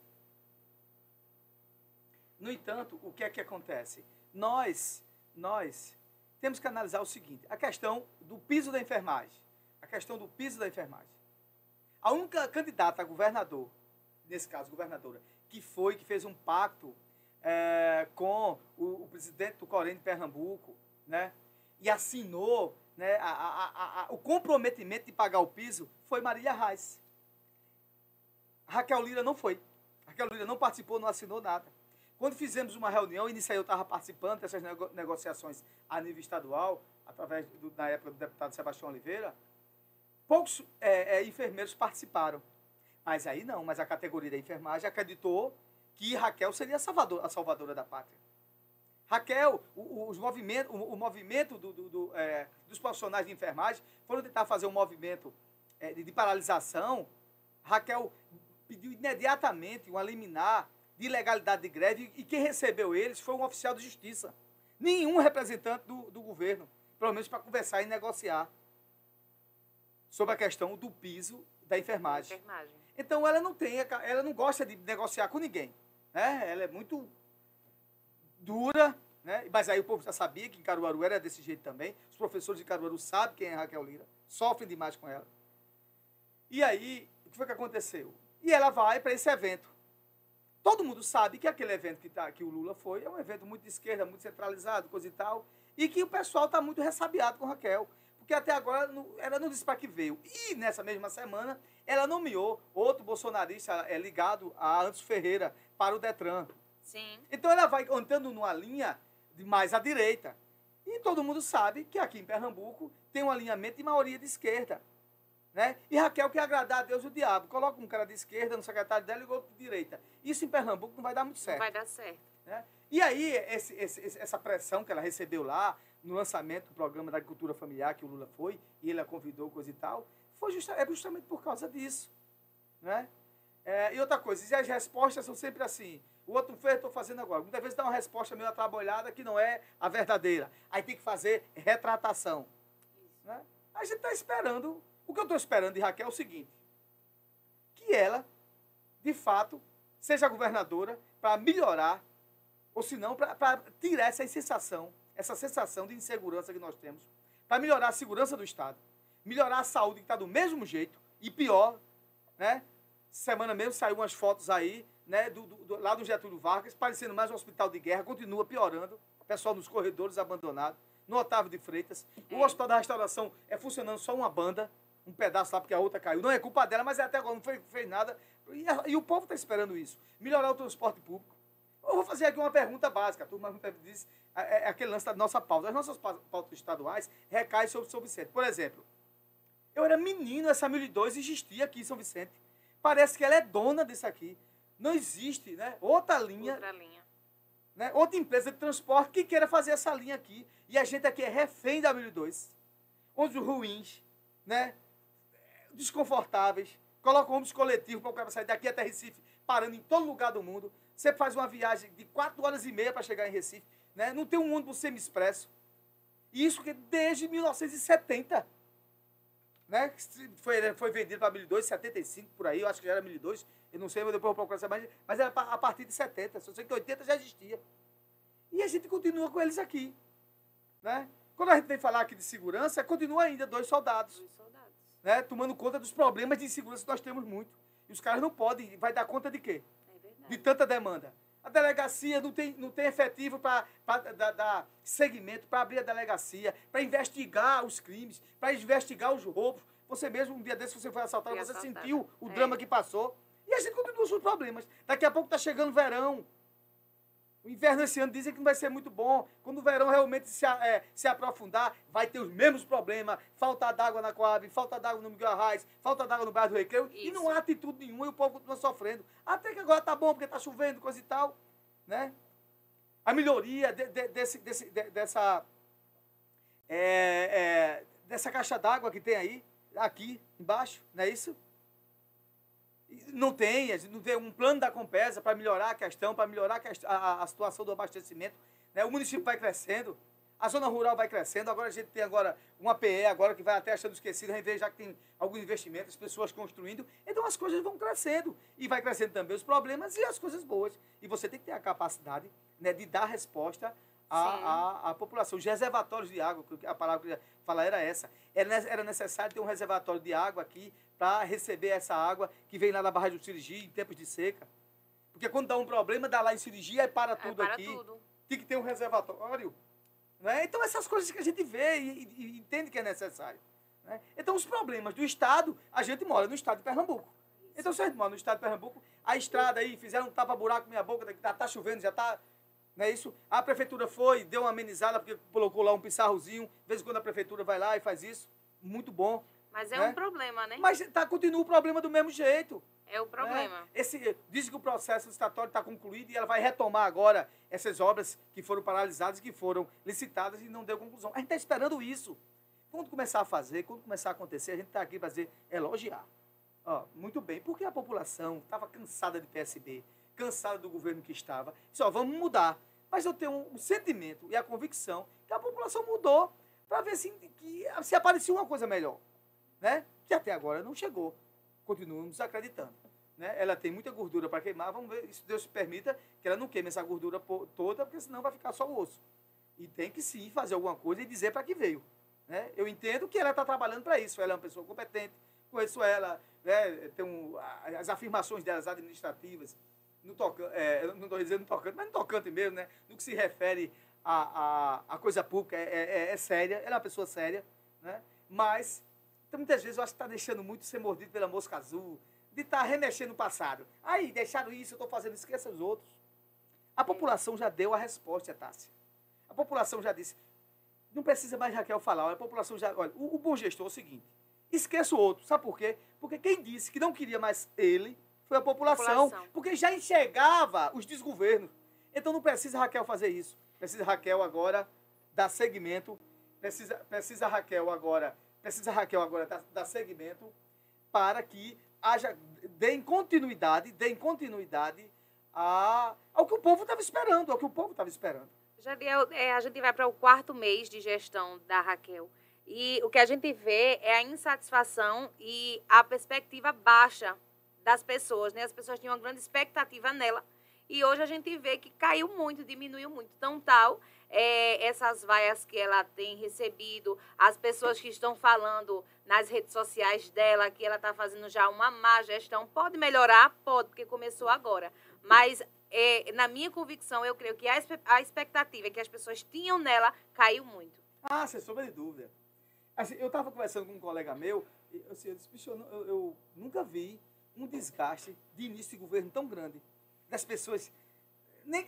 No entanto, o que é que acontece? Nós, nós temos que analisar o seguinte: a questão do piso da enfermagem. A questão do piso da enfermagem. A única candidata a governador, nesse caso, governadora, que foi, que fez um pacto eh, com o, o presidente do Corém de Pernambuco, né? E assinou né, a- a- a- o comprometimento de pagar o piso, foi Marília Reis. Raquel Lira não foi. Raquel Lira não participou, não assinou nada. Quando fizemos uma reunião, e nisso aí eu estava participando dessas nego- negociações a nível estadual, através, do, na época do deputado Sebastião Oliveira, poucos é, é, enfermeiros participaram. Mas aí não, mas a categoria da enfermagem acreditou que Raquel seria a, salvador, a salvadora da pátria. Raquel, o, os movimentos, o, o movimento do- do- do, é, dos profissionais de enfermagem foram tentar fazer um movimento é, de, de paralisação. Raquel pediu imediatamente uma liminar de ilegalidade de greve e quem recebeu eles foi um oficial de justiça. Nenhum representante do, do governo, pelo menos para conversar e negociar sobre a questão do piso da enfermagem. Enfermagem. Então ela não tem, ela não gosta de negociar com ninguém, né? Ela é muito dura, né? Mas aí o povo já sabia que em Caruaru era desse jeito também. Os professores de Caruaru sabem quem é Raquel Lira, sofrem demais com ela. E aí, o que foi que aconteceu? E ela vai para esse evento. Todo mundo sabe que aquele evento que, tá, que o Lula foi é um evento muito de esquerda, muito centralizado, coisa e tal, e que o pessoal está muito ressabiado com Raquel, porque até agora não- ela não disse para que veio. E nessa mesma semana, ela nomeou outro bolsonarista é, ligado a Anderson Ferreira para o Detran. Sim. Então ela vai andando numa linha de mais à direita. E todo mundo sabe que aqui em Pernambuco tem um alinhamento de maioria de esquerda. Né? E Raquel quer agradar a Deus e o diabo. Coloca um cara de esquerda no secretário dela e outro de direita. Isso em Pernambuco não vai dar muito Não certo. vai dar certo. né? E aí, esse- esse- essa pressão que ela recebeu lá, no lançamento do programa da agricultura familiar, que o Lula foi, e ele a convidou, coisa e tal, foi justa- é justamente por causa disso. Né? É, e outra coisa, e as respostas são sempre assim. O outro fez, estou fazendo agora. Muitas vezes dá uma resposta meio atrabalhada que não é a verdadeira. Aí tem que fazer retratação. Né? A gente está esperando. O que eu estou esperando de Raquel é o seguinte: que ela, de fato, seja governadora para melhorar, ou se não, para tirar essa sensação, essa sensação de insegurança que nós temos para melhorar a segurança do Estado, melhorar a saúde que está do mesmo jeito e pior, né? Semana mesmo saiu umas fotos aí, né, do, do- do- lá do Getúlio Vargas, parecendo mais um hospital de guerra, continua piorando, o pessoal nos corredores abandonado, no Otávio de Freitas, o Hospital da Restauração é funcionando só uma banda, um pedaço lá porque a outra caiu, não é culpa dela, mas até agora não fez, fez nada, e, a- e o povo está esperando isso, melhorar o transporte público. Eu vou fazer aqui uma pergunta básica, a turma muitas vezes diz, é, é aquele lance da nossa pauta, as nossas pau- pautas estaduais recaem sobre São Vicente, por exemplo, eu era menino, essa 1002 existia aqui em São Vicente. Parece que ela é dona disso aqui. Não existe, né? Outra linha, Outra linha. né? outra empresa de transporte que queira fazer essa linha aqui. E a gente aqui é refém da 1002. Ônibus ruins, né? Desconfortáveis. Coloca ônibus coletivo para o cara sair daqui até Recife, parando em todo lugar do mundo. Você faz uma viagem de 4 horas e meia para chegar em Recife. Né? Não tem um ônibus semi-expresso. Isso que desde 1970 né? Foi, foi vendido para 1002, 75 por aí, eu acho que já era 1002, eu não sei, mas depois eu vou procurar mais, mas era a partir de 70, só sei que 80 já existia. E a gente continua com eles aqui, né? Quando a gente vem falar aqui de segurança, continua ainda dois soldados, Dos soldados. né? Tomando conta dos problemas de insegurança que nós temos muito. E os caras não podem, vai dar conta de quê? De tanta demanda. A delegacia não tem, não tem efetivo para dar, segmento, para abrir a delegacia, para investigar os crimes, para investigar os roubos. Você mesmo, um dia desse, você foi assaltado, Fui você assaltada. sentiu o É. drama que passou. E a gente continua os problemas. Daqui a pouco está chegando o verão. O inverno esse ano dizem que não vai ser muito bom. Quando o verão realmente se, é, se aprofundar, vai ter os mesmos problemas. Falta d'água na Coab, falta d'água no Miguel Arraes, falta d'água no bairro do Recreio. E Isso. não há atitude nenhuma e o povo continua sofrendo. Até que agora tá bom, porque tá chovendo, coisa e tal. Né? A melhoria de- de- desse, desse- de- dessa, é, é, dessa caixa d'água que tem aí, aqui embaixo, não é isso? Não tem, a gente não tem um plano da Compesa para melhorar a questão, para melhorar a, a- a situação do abastecimento. Né? O município vai crescendo, a zona rural vai crescendo, agora a gente tem agora uma PE agora que vai até achando esquecido, já que tem alguns investimentos, as pessoas construindo, então as coisas vão crescendo. E vai crescendo também os problemas e as coisas boas. E você tem que ter a capacidade né, de dar resposta. À, à, à população. Os reservatórios de água, que a palavra que eu ia falar era essa. Era, ne- era necessário ter um reservatório de água aqui para receber essa água que vem lá da barragem do Sirigi em tempos de seca. Porque quando dá um problema, dá lá em Sirigi, aí para É, tudo para aqui. tudo. Tem que ter um reservatório. Né? Então, essas coisas que a gente vê e, e- entende que é necessário. né? Então, os problemas do Estado, a gente mora no Estado de Pernambuco. Então, se a gente mora no Estado de Pernambuco, a estrada aí, fizeram um tapa-buraco na minha boca, já está chovendo, já está. Não é isso? A prefeitura foi, deu uma amenizada, porque colocou lá um pissarrozinho. De vez em quando a prefeitura vai lá e faz isso. Muito bom. Mas é Né? um problema, né? Mas tá, continua o problema do mesmo jeito. É o problema. né? Esse, diz que o processo licitatório está concluído e ela vai retomar agora essas obras que foram paralisadas, que foram licitadas e não deu conclusão. A gente está esperando isso. Quando começar a fazer, quando começar a acontecer, a gente está aqui para dizer, elogiar. Ó, muito bem, porque a população estava cansada de PSB, cansada do governo que estava. Só vamos mudar. Mas eu tenho um, um sentimento e a convicção que a população mudou para ver se, que, se aparecia uma coisa melhor. Né? Que até agora não chegou. Continuamos acreditando. Né? Ela tem muita gordura para queimar. Vamos ver se Deus permita que ela não queime essa gordura toda, porque senão vai ficar só o osso. E tem que sim fazer alguma coisa e dizer para que veio. Né? Eu entendo que ela está trabalhando para isso. Ela é uma pessoa competente, conheço ela, né? tem um, as afirmações delas administrativas, no toca, é, não estou dizendo no tocante, mas no tocante mesmo, né? no que se refere à, à, à coisa pública, é, é- é séria, ela é uma pessoa séria, né? mas então, muitas vezes eu acho que está deixando muito ser mordido pela mosca azul, de estar remexendo no passado. Aí, deixaram isso, eu estou fazendo, esqueça os outros. A população já deu a resposta, Tássia. A população já disse, não precisa mais Raquel falar, a população já. Olha, o, o bom gestor é o seguinte: esqueça o outro. Sabe por quê? Porque quem disse que não queria mais ele foi a população. População. Porque já enxergava os desgovernos. Então não precisa Raquel fazer isso. Precisa Raquel agora dar segmento. Precisa, precisa Raquel agora. Precisa Raquel agora dar, dar segmento para que haja, deem continuidade, deem continuidade a, ao que o povo estava esperando, ao que o povo estava esperando. Jadiel, é, a gente vai para o quarto mês de gestão da Raquel. E o que a gente vê é a insatisfação e a perspectiva baixa das pessoas. Né? As pessoas tinham uma grande expectativa nela. E hoje a gente vê que caiu muito, diminuiu muito. Então, tal, é, essas vaias que ela tem recebido, as pessoas que estão falando nas redes sociais dela que ela está fazendo já uma má gestão, pode melhorar? Pode, porque começou agora. Mas, é, na minha convicção, eu creio que a, a expectativa que as pessoas tinham nela caiu muito. Ah, sem sombra de dúvida. Assim, eu estava conversando com um colega meu, e assim, eu disse, bicho, eu, eu- eu nunca vi um desgaste de início de governo tão grande. Das pessoas nem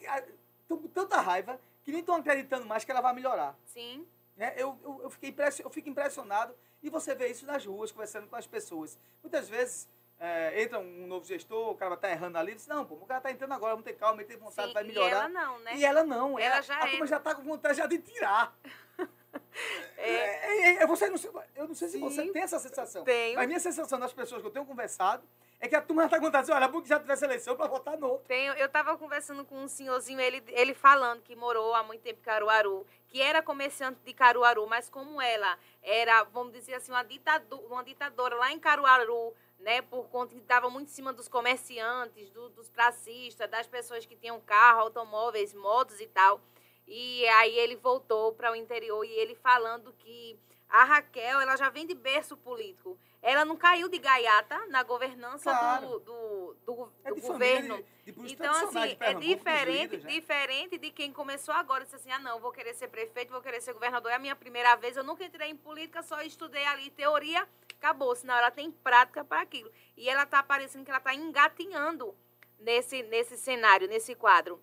estão com tanta raiva que nem estão acreditando mais que ela vai melhorar. Sim. Né? Eu, eu, eu, fiquei eu fico impressionado e você vê isso nas ruas, conversando com as pessoas. Muitas vezes é, entra um novo gestor, o cara vai estar errando ali, diz, não, pô, o cara está entrando agora, vamos ter calma, ele tem vontade, Sim, vai e melhorar. ela não, né? E ela não. Ela ela já a turma era. já está com vontade já de tirar. *laughs* É, É, é, você não eu não sei se Sim, você tem essa sensação. tenho. Mas a minha sensação das pessoas que eu tenho conversado é que a turma vontade de dizer, olha, bom que já tivesse eleição para votar no. Tenho, eu estava conversando com um senhorzinho, ele, ele falando que morou há muito tempo em Caruaru, que era comerciante de Caruaru, mas como ela era, vamos dizer assim, uma, ditadu uma ditadora lá em Caruaru, né, por conta que estava muito em cima dos comerciantes, do- dos pracistas, das pessoas que tinham carro, automóveis, motos e tal. E aí ele voltou para o interior e ele falando que a Raquel, ela já vem de berço político. Ela não caiu de gaiata na governança Claro. do, do, do, É do governo. de- então, assim, é diferente, líderes, diferente de quem começou agora. Disse assim, ah, não, vou querer ser prefeito, vou querer ser governador. É a minha primeira vez, eu nunca entrei em política, só estudei ali teoria, acabou. Senão ela tem prática para aquilo. E ela está parecendo que ela está engatinhando nesse, nesse cenário, nesse quadro.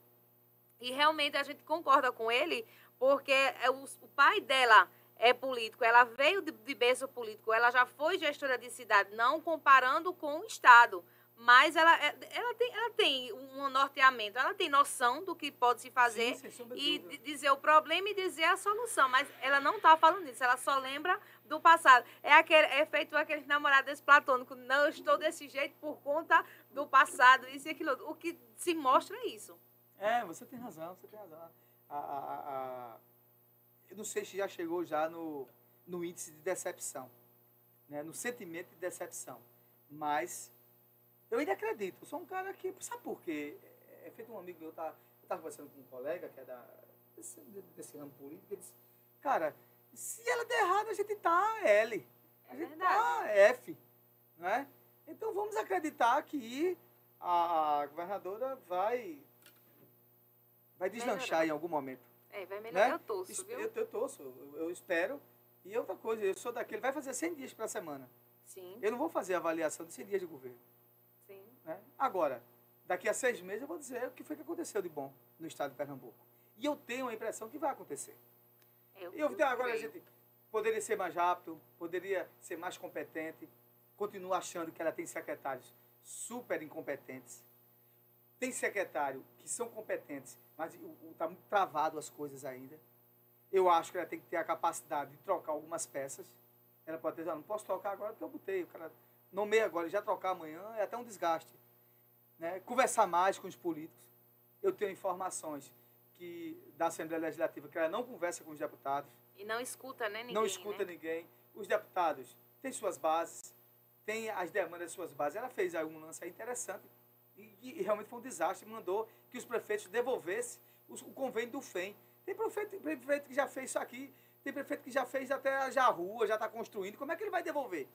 E realmente a gente concorda com ele, porque é o, o pai dela é político, ela veio de, de berço político, ela já foi gestora de cidade, não comparando com o Estado. Mas ela, é- ela, tem, ela tem um norteamento, ela tem noção do que pode se fazer Sim, e dizer o problema e dizer a solução. Mas ela não está falando isso, ela só lembra do passado. É, aquele, é feito aquele namorado desse platônico, não estou desse jeito por conta do passado, isso e aquilo. O que se mostra é isso. É, você tem razão, você tem razão. A- a- a- eu não sei se já chegou já no, no índice de decepção, né? no sentimento de decepção. Mas eu ainda acredito. Eu sou um cara que. Sabe por quê? É, é feito um amigo meu, tá, eu estava conversando com um colega que é da, desse, desse ramo político, ele disse, cara, se ela der errado, a gente tá L. A É gente verdade. tá F. Né? Então vamos acreditar que a governadora vai, vai deslanchar em algum momento. É, vai melhorar, Né? eu torço, viu? Eu, eu torço, eu, eu espero. E outra coisa, eu sou daquele, vai fazer 100 dias para a semana. Sim, Eu não vou fazer avaliação de 100 dias de governo. sim. Né? Agora, daqui a seis meses eu vou dizer o que foi que aconteceu de bom no estado de Pernambuco. E eu tenho a impressão que vai acontecer. Eu, E eu, então, agora a creio. gente poderia ser mais rápido, poderia ser mais competente. Continuo achando que ela tem secretários super incompetentes. Tem secretário que são competentes, mas está muito travado as coisas ainda. Eu acho que ela tem que ter a capacidade de trocar algumas peças. Ela pode dizer, "Ah, não posso trocar agora porque eu botei. O cara nomeia agora já trocar amanhã é até um desgaste. Né? Conversar mais com os políticos. Eu tenho informações que da Assembleia Legislativa que ela não conversa com os deputados, E não escuta, né, ninguém, não escuta né? ninguém. Os deputados têm suas bases, têm as demandas das suas bases. Ela fez aí um lance interessante e, e realmente foi um desastre. Mandou que os prefeitos devolvessem os- o convênio do FEM. Tem prefeito, prefeito que já fez isso aqui, tem prefeito que já fez até já a rua, já está construindo. Como é que ele vai devolver?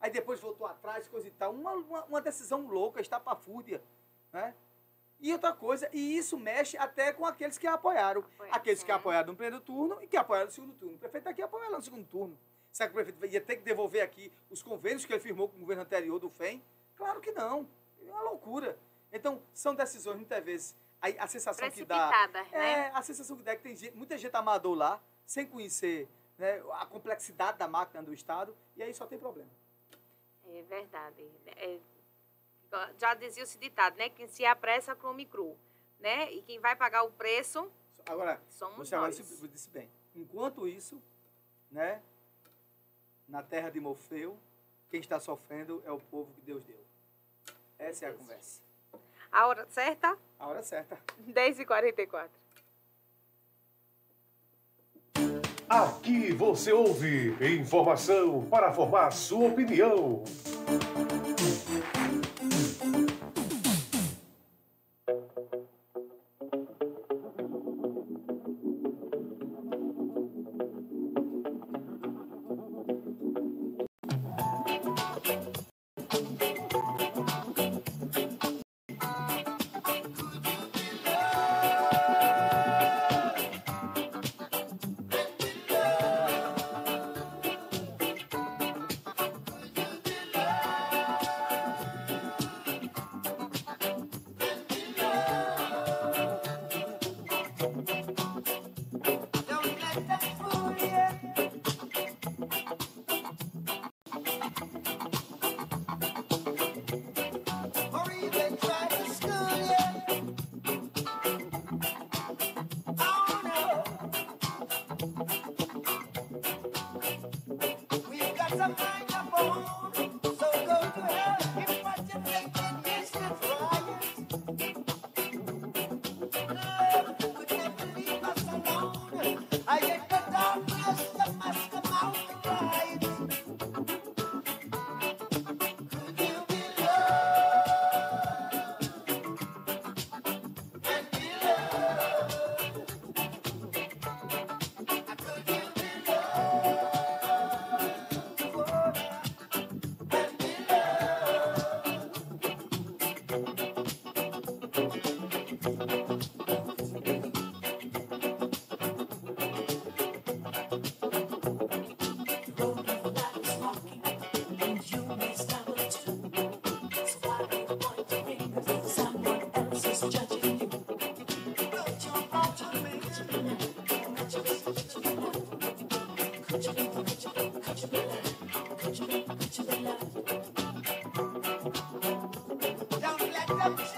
Aí depois voltou atrás, coisa e tal. Uma, uma, uma decisão louca, estapafúrdia. Né? E outra coisa, e isso mexe até com aqueles que apoiaram. Apoiaram, Aqueles que sim. apoiaram no primeiro turno e que apoiaram no segundo turno. O prefeito aqui apoiou ela no segundo turno. Será que o prefeito ia ter que devolver aqui os convênios que ele firmou com o governo anterior do FEM? Claro que não. É uma loucura. Então, são decisões, muitas vezes, a, a sensação que dá. Né? É, a sensação que dá é que tem gente- muita gente amador lá, sem conhecer né, a complexidade da máquina do Estado, e aí só tem problema. É verdade. É, já dizia-se ditado, né? Quem se apressa come cru, né? E quem vai pagar o preço Agora, somos você agora nós. disse, disse bem. Enquanto isso, né, na terra de Morfeu, quem está sofrendo é o povo que Deus deu. Essa é a conversa. A hora certa, A hora certa. 10h44. Aqui você ouve informação para formar sua opinião. Some Let them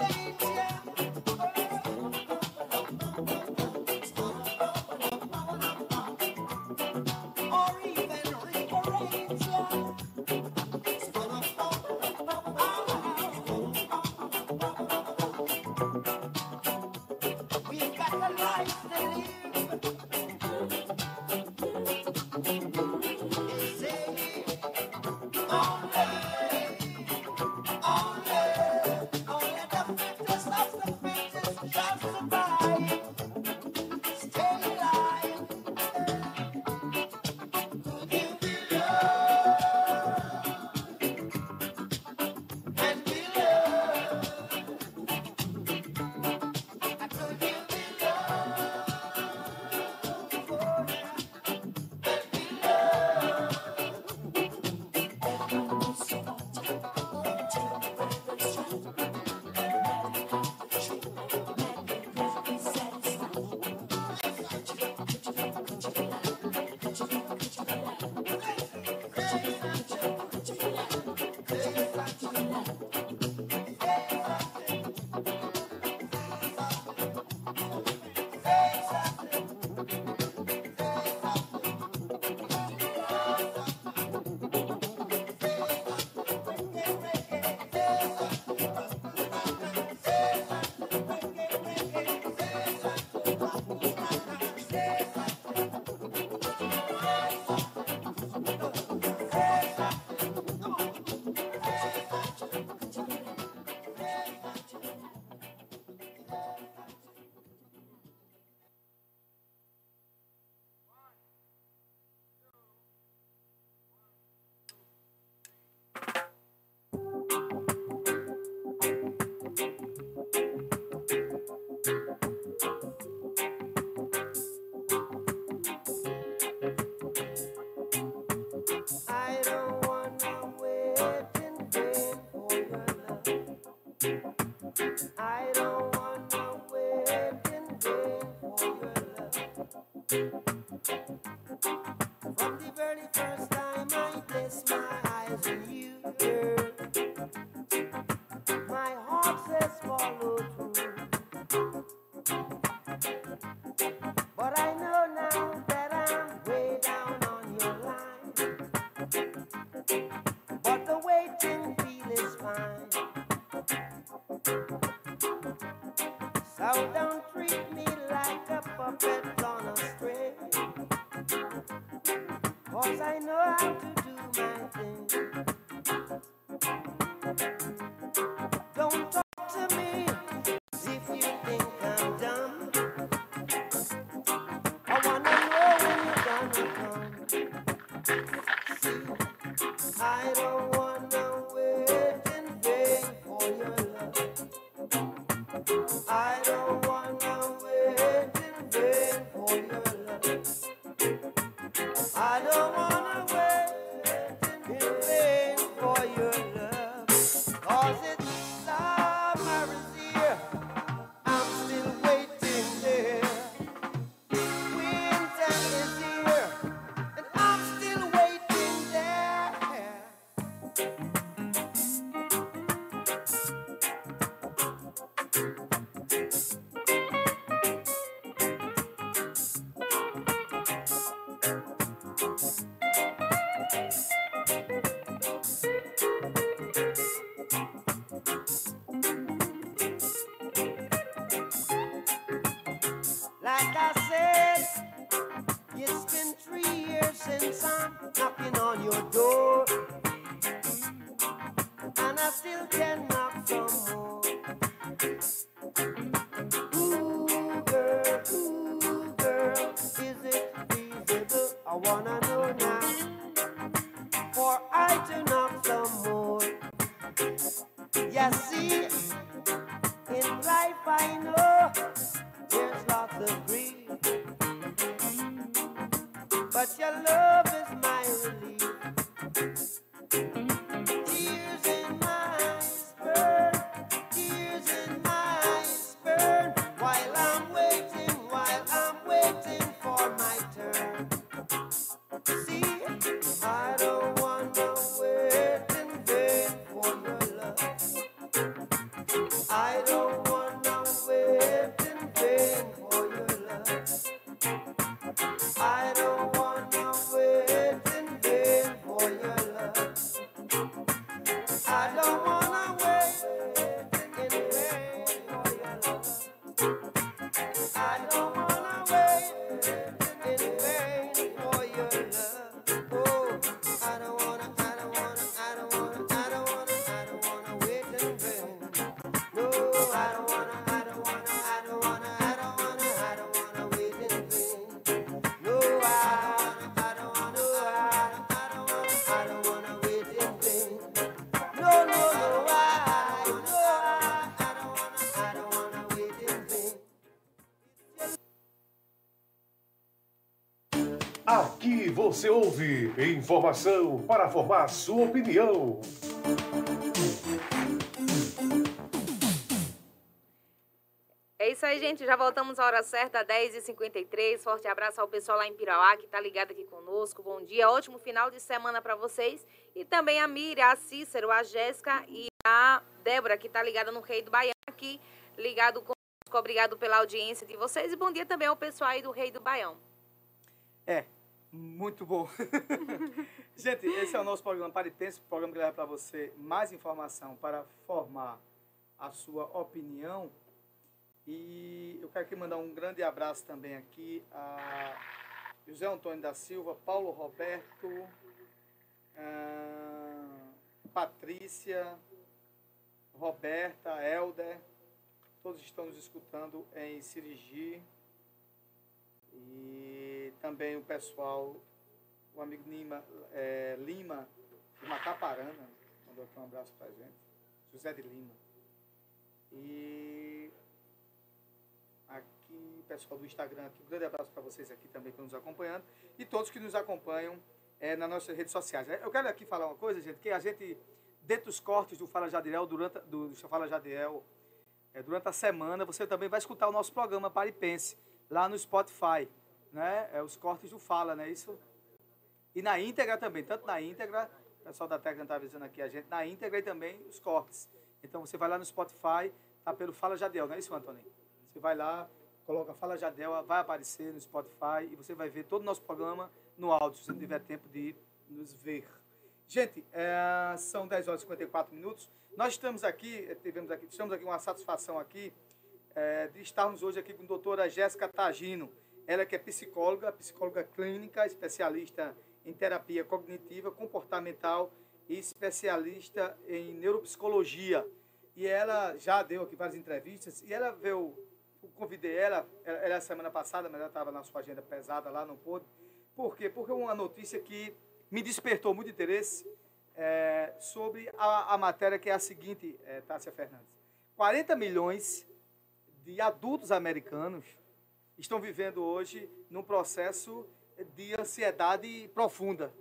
bow down Aqui você ouve informação para formar sua opinião. É isso aí, gente. Já voltamos à hora certa, 10h53. Forte abraço ao pessoal lá em Pirauá que está ligado aqui conosco. Bom dia, ótimo final de semana para vocês. E também a Miriam, a Cícero, a Jéssica e a Débora, que está ligada no Rei do Baião, aqui ligado conosco. Obrigado pela audiência de vocês. E bom dia também ao pessoal aí do Rei do Baião. É, muito bom. *laughs* Gente, esse é o nosso programa Pare e Pense, programa que leva para você mais informação para formar a sua opinião. E eu quero aqui mandar um grande abraço também aqui a José Antônio da Silva, Paulo Roberto, ah, Patrícia, Roberta, Helder, todos estão nos escutando em Sirigi. E também o pessoal, o amigo Lima, é, Lima de mandou aqui um abraço pra gente. José de Lima. E aqui, pessoal do Instagram, aqui, um grande abraço para vocês aqui também que estão nos acompanhando. E todos que nos acompanham é, nas nossas redes sociais. Eu quero aqui falar uma coisa, gente, que a gente, dentro dos cortes do Fala Jadiel, durante, do, do Fala Jadiel, é, durante a semana, você também vai escutar o nosso programa Paripense, lá no Spotify, né? É, os cortes do Fala, né? Isso. E na íntegra também, tanto na íntegra, o pessoal da técnica está avisando aqui a gente, na íntegra e também os cortes. Então você vai lá no Spotify, tá pelo Fala Jadiel, não é isso, Antônio? Você vai lá, coloca Fala Jadiel, vai aparecer no Spotify e você vai ver todo o nosso programa no áudio, se você não tiver tempo de nos ver. Gente, é, são 10 horas e 54 minutos. Nós estamos aqui, eh, tivemos aqui, estamos aqui uma satisfação aqui é, de estarmos hoje aqui com a doutora Jéssica Tagino. Ela que é psicóloga, psicóloga clínica, especialista em terapia cognitiva, comportamental e especialista em neuropsicologia. E ela já deu aqui várias entrevistas e ela veio, eu convidei ela, ela ela semana passada, mas ela estava na sua agenda pesada lá, não pôde. Por quê? Porque é uma notícia que me despertou muito interesse é, sobre a, a matéria que é a seguinte, é, Tássia Fernandes. 40 milhões de adultos americanos estão vivendo hoje num processo de ansiedade profunda,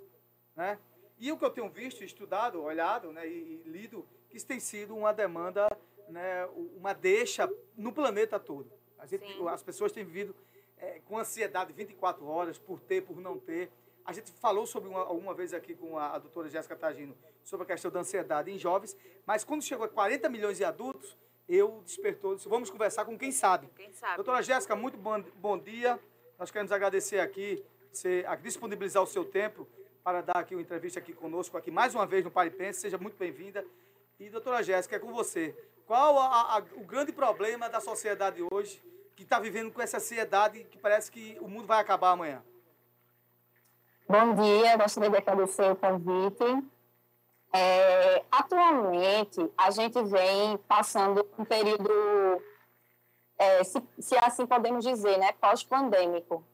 né? E o que eu tenho visto, estudado, olhado, né, e, e lido, que isso tem sido uma demanda, né, uma deixa no planeta todo. A gente, as pessoas têm vivido é, com ansiedade 24 horas, por ter, por não ter. A gente falou sobre uma, alguma vez aqui com a, a doutora Jéssica Tagino sobre a questão da ansiedade em jovens, mas quando chegou a 40 milhões de adultos, eu despertou, disse, vamos conversar com quem sabe. Quem sabe? Doutora Jéssica, muito bom, bom dia. Nós queremos agradecer aqui, você a disponibilizar o seu tempo para dar aqui uma entrevista aqui conosco, aqui mais uma vez no Paripense. Seja muito bem-vinda. E, doutora Jéssica, é com você. Qual a- a- o grande problema da sociedade hoje que está vivendo com essa ansiedade que parece que o mundo vai acabar amanhã? Bom dia, gostaria de agradecer o convite. É, atualmente, a gente vem passando um período, é, se, se assim podemos dizer, né, pós-pandêmico.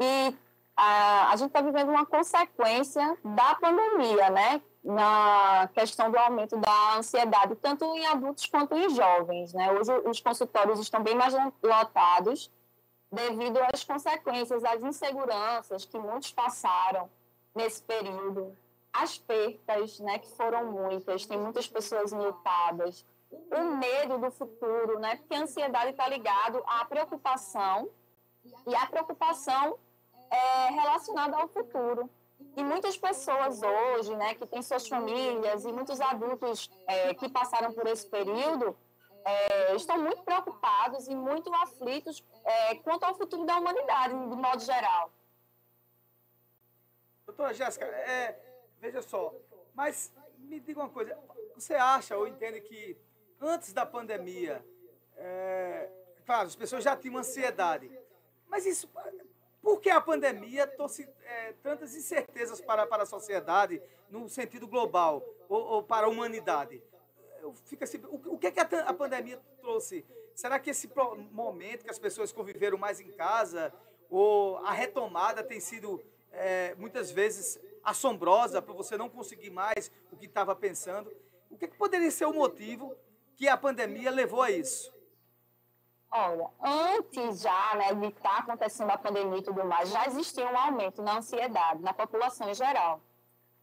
E a, a gente está vivendo uma consequência da pandemia, né, na questão do aumento da ansiedade, tanto em adultos quanto em jovens. Né? Hoje, os consultórios estão bem mais lotados devido às consequências, às inseguranças que muitos passaram nesse período, as percas, né, que foram muitas, tem muitas pessoas enlutadas, o medo do futuro, né, porque a ansiedade está ligado à preocupação e a preocupação é relacionada ao futuro. E muitas pessoas hoje, né, que têm suas famílias e muitos adultos é, que passaram por esse período, é, estão muito preocupados e muito aflitos é, quanto ao futuro da humanidade, de modo geral. Doutora Jéssica, é, veja só, mas me diga uma coisa, você acha ou entende que antes da pandemia, é, claro, as pessoas já tinham ansiedade, mas isso, por que a pandemia trouxe é, tantas incertezas para, para a sociedade no sentido global ou, ou para a humanidade? Eu fico assim, o, o que, é que a, a pandemia trouxe? Será que esse momento que as pessoas conviveram mais em casa ou a retomada tem sido é, muitas vezes assombrosa para você não conseguir mais o que estava pensando? O que, que poderia ser o motivo que a pandemia levou a isso? Olha, antes já né, de estar acontecendo a pandemia e tudo mais, já existia um aumento na ansiedade na população em geral.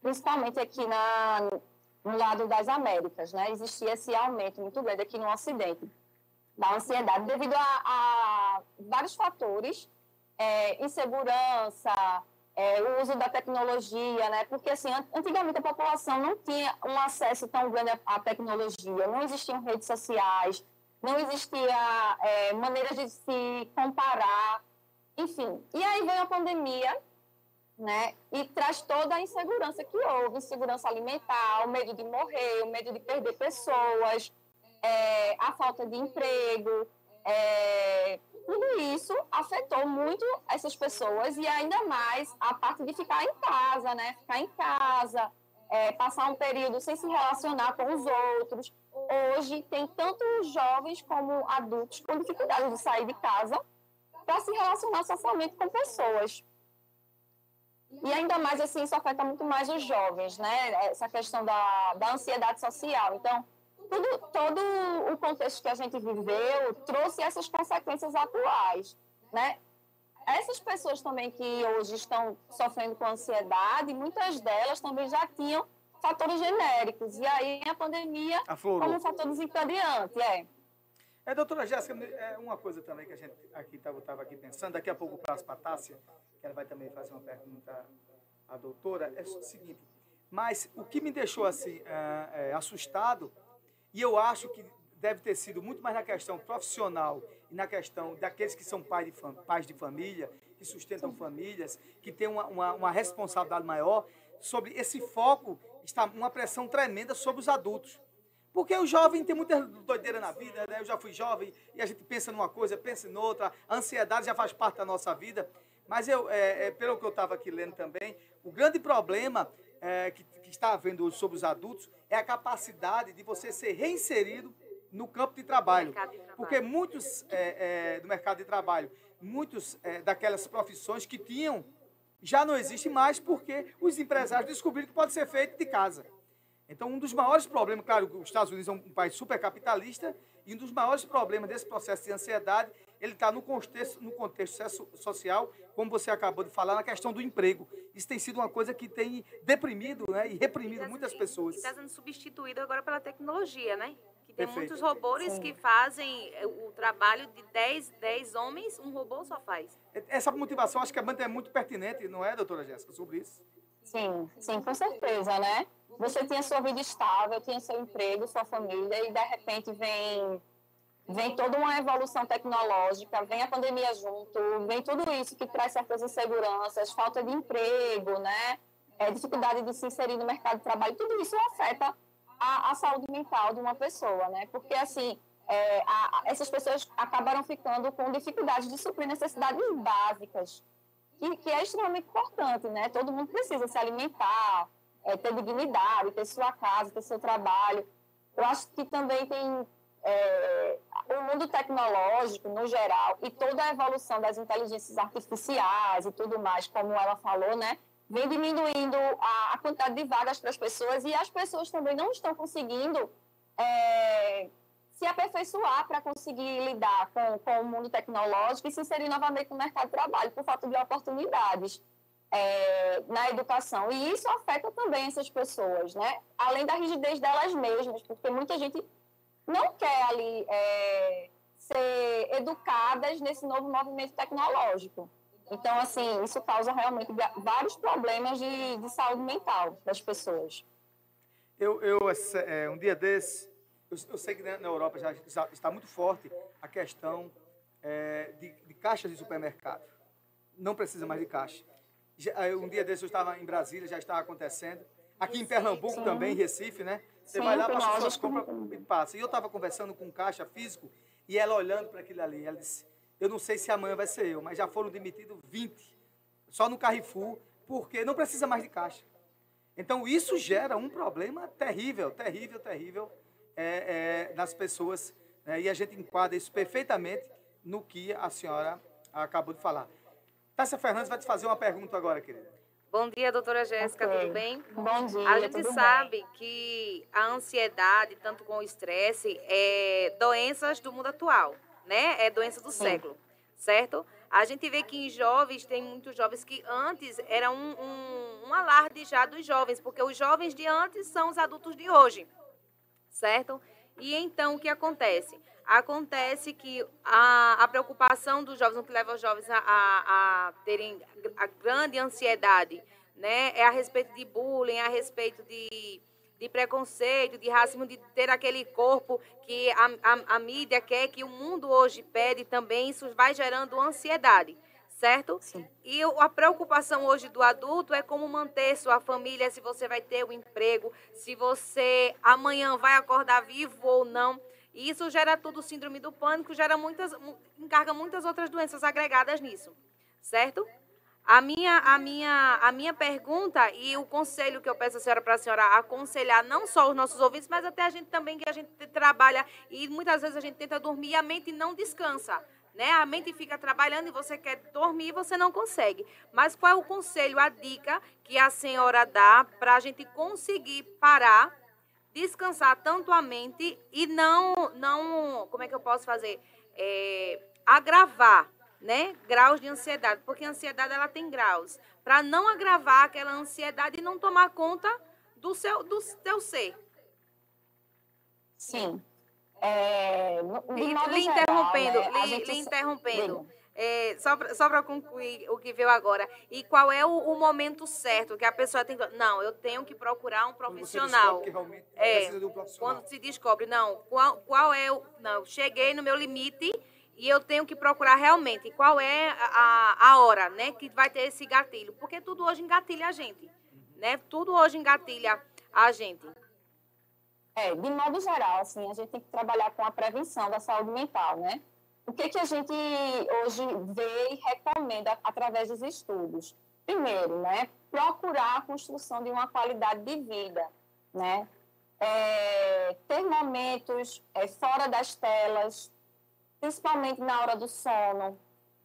Principalmente aqui na, no lado das Américas, né? Existia esse aumento muito grande aqui no Ocidente da ansiedade devido a, a vários fatores, é, insegurança, é, o uso da tecnologia, né? Porque assim, an- antigamente a população não tinha um acesso tão grande à tecnologia, não existiam redes sociais, não existia é, maneiras de se comparar, enfim. E aí veio a pandemia, né? E traz toda a insegurança que houve, insegurança alimentar, o medo de morrer, o medo de perder pessoas, é, a falta de emprego, é, tudo isso afetou muito essas pessoas e ainda mais a parte de ficar em casa, né? Ficar em casa, é, passar um período sem se relacionar com os outros. Hoje tem tanto jovens como adultos com dificuldade de sair de casa para se relacionar socialmente com pessoas. E ainda mais assim, isso afeta muito mais os jovens, né? Essa questão da, da ansiedade social. Então, tudo, todo o contexto que a gente viveu trouxe essas consequências atuais, né? Essas pessoas também que hoje estão sofrendo com ansiedade, muitas delas também já tinham fatores genéricos. E aí a pandemia Aflorou. como um fator desencadeante, é. É, doutora Jéssica, é uma coisa também que a gente aqui estava aqui pensando, daqui a pouco o prazo para a Tássia, que ela vai também fazer uma pergunta à doutora, é o seguinte, mas o que me deixou assim é, é, assustado, e eu acho que deve ter sido muito mais na questão profissional e na questão daqueles que são pais de, fam- pais de família, que sustentam famílias, que têm uma, uma, uma responsabilidade maior, sobre esse foco, está uma pressão tremenda sobre os adultos. Porque o jovem tem muita doideira na vida, né? Eu já fui jovem e a gente pensa numa coisa, pensa em outra. A ansiedade já faz parte da nossa vida. Mas eu, é, é, pelo que eu estava aqui lendo também, o grande problema é, que, que está havendo hoje sobre os adultos é a capacidade de você ser reinserido no campo de trabalho. de trabalho. Porque muitos é, é, do mercado de trabalho, muitos é, daquelas profissões que tinham, já não existem mais porque os empresários descobriram que pode ser feito de casa. Então, um dos maiores problemas, claro, os Estados Unidos é um país supercapitalista, e um dos maiores problemas desse processo de ansiedade, ele está no contexto, no contexto social, como você acabou de falar, na questão do emprego. Isso tem sido uma coisa que tem deprimido né, e reprimido muitas pessoas. Está sendo substituído agora pela tecnologia, né? Que tem Perfeito. muitos robôs Sim. que fazem eh, o trabalho de 10, 10 homens, um robô só faz. Essa motivação, acho que é muito pertinente, não é, doutora Jéssica, sobre isso? Sim, sim, com certeza, né? Você tinha sua vida estável, tinha seu emprego, sua família, e de repente vem, vem toda uma evolução tecnológica, vem a pandemia junto, vem tudo isso que traz certas inseguranças, falta de emprego, né? É, dificuldade de se inserir no mercado de trabalho, tudo isso afeta a, a saúde mental de uma pessoa, né? Porque, assim, é, a- essas pessoas acabaram ficando com dificuldade de suprir necessidades básicas, que, que é extremamente importante, né? Todo mundo precisa se alimentar, é, ter dignidade, ter sua casa, ter seu trabalho. Eu acho que também tem é, o mundo tecnológico, no geral, e toda a evolução das inteligências artificiais e tudo mais, como ela falou, né? Vem diminuindo a, a quantidade de vagas para as pessoas e as pessoas também não estão conseguindo é, se aperfeiçoar para conseguir lidar com, com o mundo tecnológico e se inserir novamente no mercado de trabalho, por falta de oportunidades é, na educação. E isso afeta também essas pessoas, né? Além da rigidez delas mesmas, porque muita gente não quer ali é, ser educadas nesse novo movimento tecnológico. Então, assim, isso causa realmente vários problemas de, de saúde mental das pessoas. Eu, eu é, um dia desse, eu, eu, sei que na Europa já, já, está muito forte a questão é, de, de, caixas de supermercado. Não precisa mais de caixa. Já, um dia desse eu estava em Brasília, já estava acontecendo. Aqui em Pernambuco Sim. também, em Recife, né? Você vai lá, passa suas compras e passa. E eu estava conversando com um caixa físico e ela olhando para aquilo ali. Ela disse, eu não sei se amanhã vai ser eu, mas já foram demitidos 20, só no Carrefour, porque não precisa mais de caixa. Então, isso gera um problema terrível, terrível, terrível é, é, nas pessoas. Né? E a gente enquadra isso perfeitamente no que a senhora acabou de falar. Tássia Fernandes vai te fazer uma pergunta agora, querida. Bom dia, doutora Jéssica, okay. tudo bem? Bom dia. A gente sabe bem. que a ansiedade, tanto com o estresse, é doenças do mundo atual, né? É doença do Sim. século, certo? A gente vê que em jovens, tem muitos jovens que antes era um, um, um alarde já dos jovens, porque os jovens de antes são os adultos de hoje, certo? E então, o que acontece? Acontece que a, a preocupação dos jovens, o que leva os jovens a, a, a terem a grande ansiedade, né, é a respeito de bullying, a respeito de, de preconceito, de racismo, de ter aquele corpo que a, a, a mídia quer, que o mundo hoje pede também, isso vai gerando ansiedade certo? Sim. E a preocupação hoje do adulto é como manter sua família, se você vai ter o um emprego, se você amanhã vai acordar vivo ou não. E isso gera tudo síndrome do pânico, gera muitas, encarga muitas outras doenças agregadas nisso, certo? A minha, a minha, a minha pergunta e o conselho que eu peço à senhora para a senhora aconselhar não só os nossos ouvintes, mas até a gente também que a gente trabalha e muitas vezes a gente tenta dormir e a mente não descansa. Né? A mente fica trabalhando e você quer dormir e você não consegue. Mas qual é o conselho, a dica que a senhora dá para a gente conseguir parar, descansar tanto a mente e não, não como é que eu posso fazer? É, agravar né, graus de ansiedade, porque a ansiedade ela tem graus, para não agravar aquela ansiedade e não tomar conta do seu do teu ser. Sim. É, lhe, lhe interrompendo, né, lhe, lhe interrompendo. É, só para só concluir o que veio agora. E qual é o, o, momento certo que a pessoa tem que. Não, eu tenho que procurar um profissional. Quando é, um profissional. Quando se descobre, não, qual, qual é o. Não, cheguei no meu limite e eu tenho que procurar realmente qual é a, a hora, né, que vai ter esse gatilho, porque tudo hoje engatilha a gente, né? Tudo hoje engatilha a gente. É, de modo geral, assim, a gente tem que trabalhar com a prevenção da saúde mental, né? O que, que a gente hoje vê e recomenda através dos estudos? Primeiro, né, procurar a construção de uma qualidade de vida, né? É, ter momentos é, fora das telas, principalmente na hora do sono.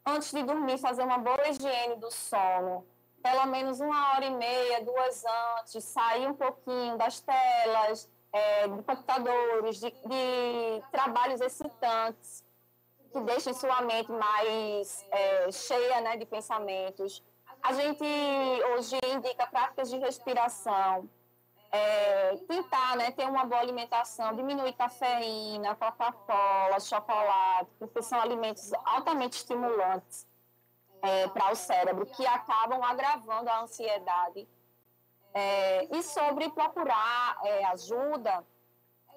Antes de dormir, fazer uma boa higiene do sono. Pelo menos uma hora e meia, duas antes, sair um pouquinho das telas, é, de computadores, de, de, trabalhos excitantes, que deixem sua mente mais é, cheia né, de pensamentos. A gente hoje indica práticas de respiração, é, tentar né, ter uma boa alimentação, diminuir cafeína, Coca-Cola, chocolate, porque são alimentos altamente estimulantes é, para o cérebro, que acabam agravando a ansiedade. É, e sobre procurar é, ajuda,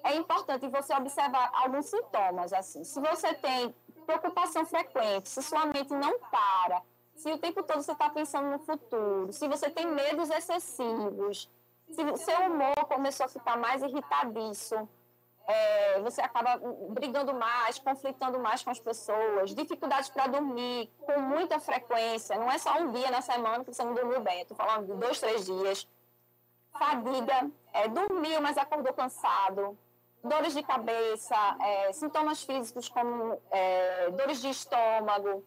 é importante você observar alguns sintomas. assim. Se você tem preocupação frequente, se sua mente não para, se o tempo todo você está pensando no futuro, se você tem medos excessivos, se seu humor começou a ficar mais irritadiço, é, você acaba brigando mais, conflitando mais com as pessoas, dificuldades para dormir com muita frequência, não é só um dia na semana que você não dormiu bem, estou falando de dois, três dias. Fadiga, é, dormiu, mas acordou cansado, dores de cabeça, é, sintomas físicos como é, dores de estômago,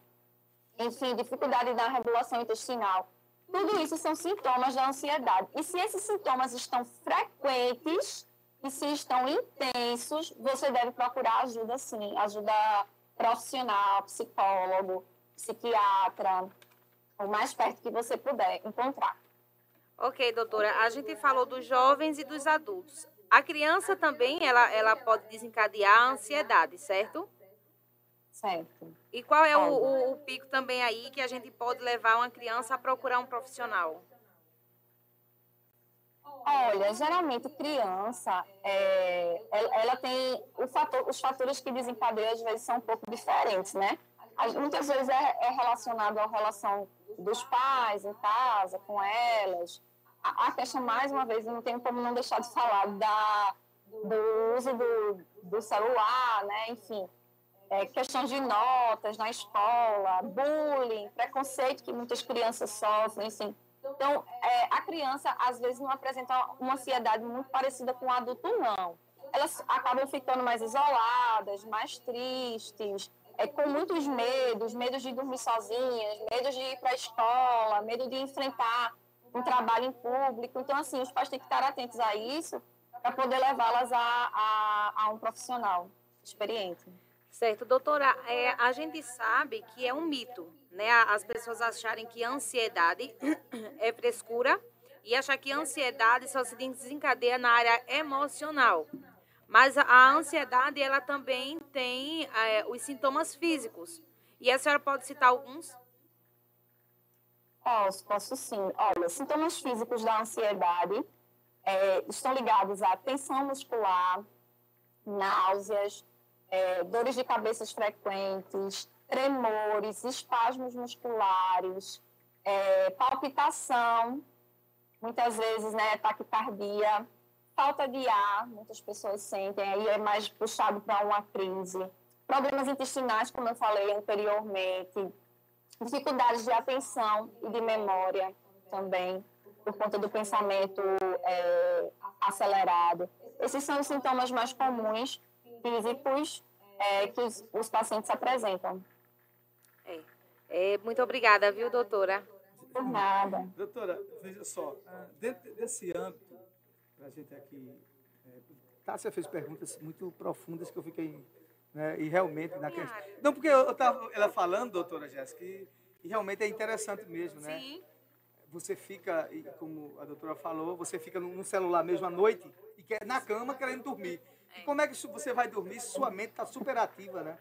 enfim, dificuldade na regulação intestinal. Tudo isso são sintomas da ansiedade. E se esses sintomas estão frequentes, E se estão intensos, você deve procurar ajuda, sim, ajuda profissional, psicólogo, psiquiatra, o mais perto que você puder encontrar. Ok, doutora. A gente falou dos jovens e dos adultos. A criança também, ela, ela pode desencadear a ansiedade, certo? Certo. E qual é o, o, o pico também aí que a gente pode levar uma criança a procurar um profissional? Olha, geralmente criança, é, ela, tem o fator, os fatores que desencadeiam às vezes são um pouco diferentes, né? As- Muitas vezes é, é relacionado à relação dos pais em casa com elas. A, questão mais uma vez, eu não tenho como não deixar de falar da do uso do, do celular, né? Enfim, é, questão de notas na escola, bullying, preconceito que muitas crianças sofrem, assim. Então, é, a criança, às vezes, não apresenta uma ansiedade muito parecida com o adulto, não. Elas acabam ficando mais isoladas, mais tristes, é, com muitos medos, medos de dormir sozinhas, medos de ir para a escola, medo de enfrentar um trabalho em público. Então, assim, os pais têm que estar atentos a isso para poder levá-las a, a, a um profissional experiente. Certo, doutora, é, a gente sabe que é um mito, né? As pessoas acharem que a ansiedade *clears throat* é frescura e achar que a ansiedade só se desencadeia na área emocional. Mas a, ansiedade, ela também tem é, os sintomas físicos. E a senhora pode citar alguns? Posso, posso sim. Olha, sintomas físicos da ansiedade é, estão ligados à tensão muscular, náuseas, é, dores de cabeça frequentes, tremores, espasmos musculares, é, palpitação, muitas vezes, né, taquicardia, falta de ar, muitas pessoas sentem, aí é mais puxado para uma crise. Problemas intestinais, como eu falei anteriormente, dificuldades de atenção e de memória também, por conta do pensamento é, acelerado. Esses são os sintomas mais comuns físicos é, que os, os pacientes apresentam. É, muito obrigada, viu, doutora? Por nada. Doutora, veja só, ah, dentro desse âmbito, a gente aqui, é, Tássia fez perguntas muito profundas que eu fiquei, né, e realmente na questão... Não, porque eu estava ela falando, doutora Jéssica, e, e realmente é interessante mesmo, né? Sim. Você fica, como a doutora falou, você fica no celular mesmo à noite e quer na cama querendo dormir. E como é que você vai dormir se sua mente está super ativa, né?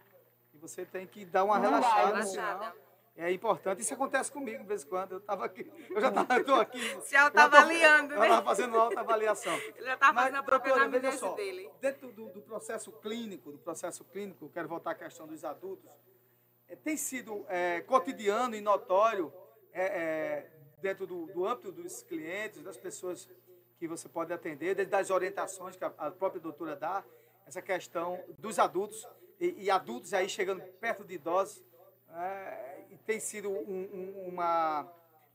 E você tem que dar uma Não vai, relaxada, né? senão é importante. Isso acontece comigo de vez em quando. Eu estava aqui, eu já estava aqui. *laughs* Se autoavaliando, Eu né? estava fazendo uma autoavaliação. *laughs* Ele já está fazendo a própria doutora, veja só, dele. Dentro do, do processo clínico, do processo clínico, quero voltar à questão dos adultos, eh, tem sido eh, cotidiano e notório eh, eh, dentro do, do âmbito dos clientes, das pessoas que você pode atender, desde as orientações que a, a própria doutora dá, essa questão dos adultos e, e adultos aí chegando perto de idosos, e tem sido um- um- uma,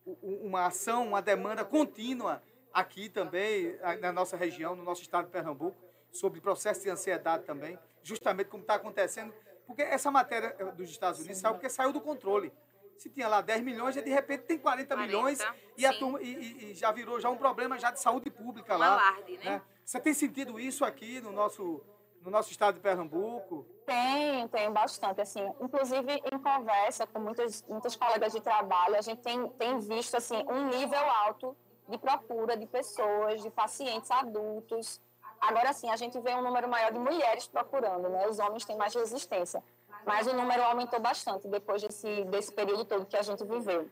um- uma ação, uma demanda contínua aqui também, na nossa região, no nosso estado de Pernambuco, sobre processo de ansiedade também, justamente como está acontecendo, porque essa matéria eh, dos Estados Unidos saiu porque saiu do controle. Se tinha lá 10 milhões, e de repente tem 40, 40, milhões e, a turma, e, e- já virou já um problema já de saúde pública Um lá. alarde, né? Você tem sentido isso aqui no nosso, no nosso estado de Pernambuco? Tem, tem bastante. Assim, inclusive, em conversa com muitas, muitas colegas de trabalho, a gente tem, tem visto assim, um nível alto de procura de pessoas, de pacientes adultos. Agora sim, a gente vê um número maior de mulheres procurando, né? Os homens têm mais resistência. Mas o número aumentou bastante depois desse, desse período todo que a gente viveu.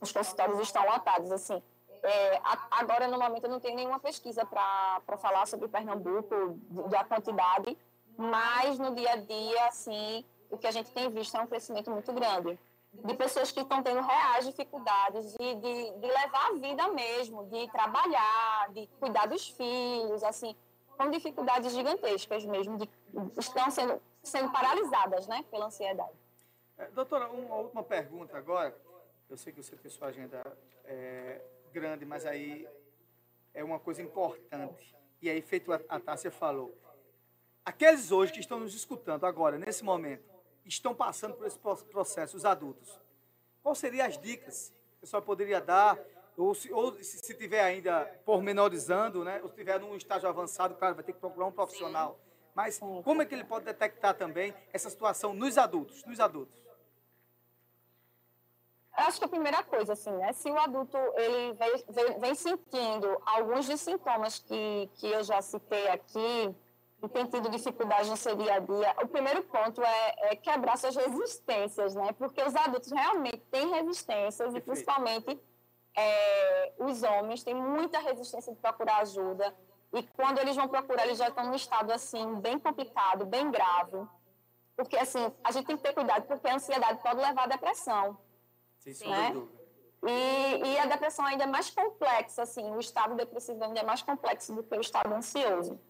Os consultórios estão lotados, assim. É, agora, no momento, eu não tenho nenhuma pesquisa para falar sobre Pernambuco, da quantidade, mas no dia a dia, assim, o que a gente tem visto é um crescimento muito grande. De pessoas que estão tendo reais dificuldades de, de, de levar a vida mesmo, de trabalhar, de cuidar dos filhos, assim, com dificuldades gigantescas mesmo, de, estão sendo, sendo paralisadas, né, pela ansiedade. É, doutora, uma última pergunta agora. Eu sei que você tem sua agenda é, grande, mas aí é uma coisa importante. E aí, feito a, a Tássia falou, aqueles hoje que estão nos escutando agora, nesse momento, estão passando por esse pro- processo, os adultos. Quais seriam as dicas que a senhora poderia dar ou se, ou se, se tiver ainda pormenorizando, né? Ou se tiver num estágio avançado, claro, vai ter que procurar um profissional. Mas como é que ele pode detectar também essa situação nos adultos? Nos adultos? Eu acho que a primeira coisa, assim, né? Se o adulto ele vem, vem, vem sentindo alguns dos sintomas que, que eu já citei aqui e tem tido dificuldade no seu dia a dia, o primeiro ponto é, é quebrar suas resistências, né? Porque os adultos realmente têm resistências e principalmente é, os homens têm muita resistência de procurar ajuda e quando eles vão procurar, eles já estão num estado assim bem complicado, bem grave. Porque assim, a gente tem que ter cuidado porque a ansiedade pode levar à depressão. Sem né? dúvida. E, e a depressão ainda é mais complexa, assim, o estado depressivo ainda é mais complexo do que o estado ansioso.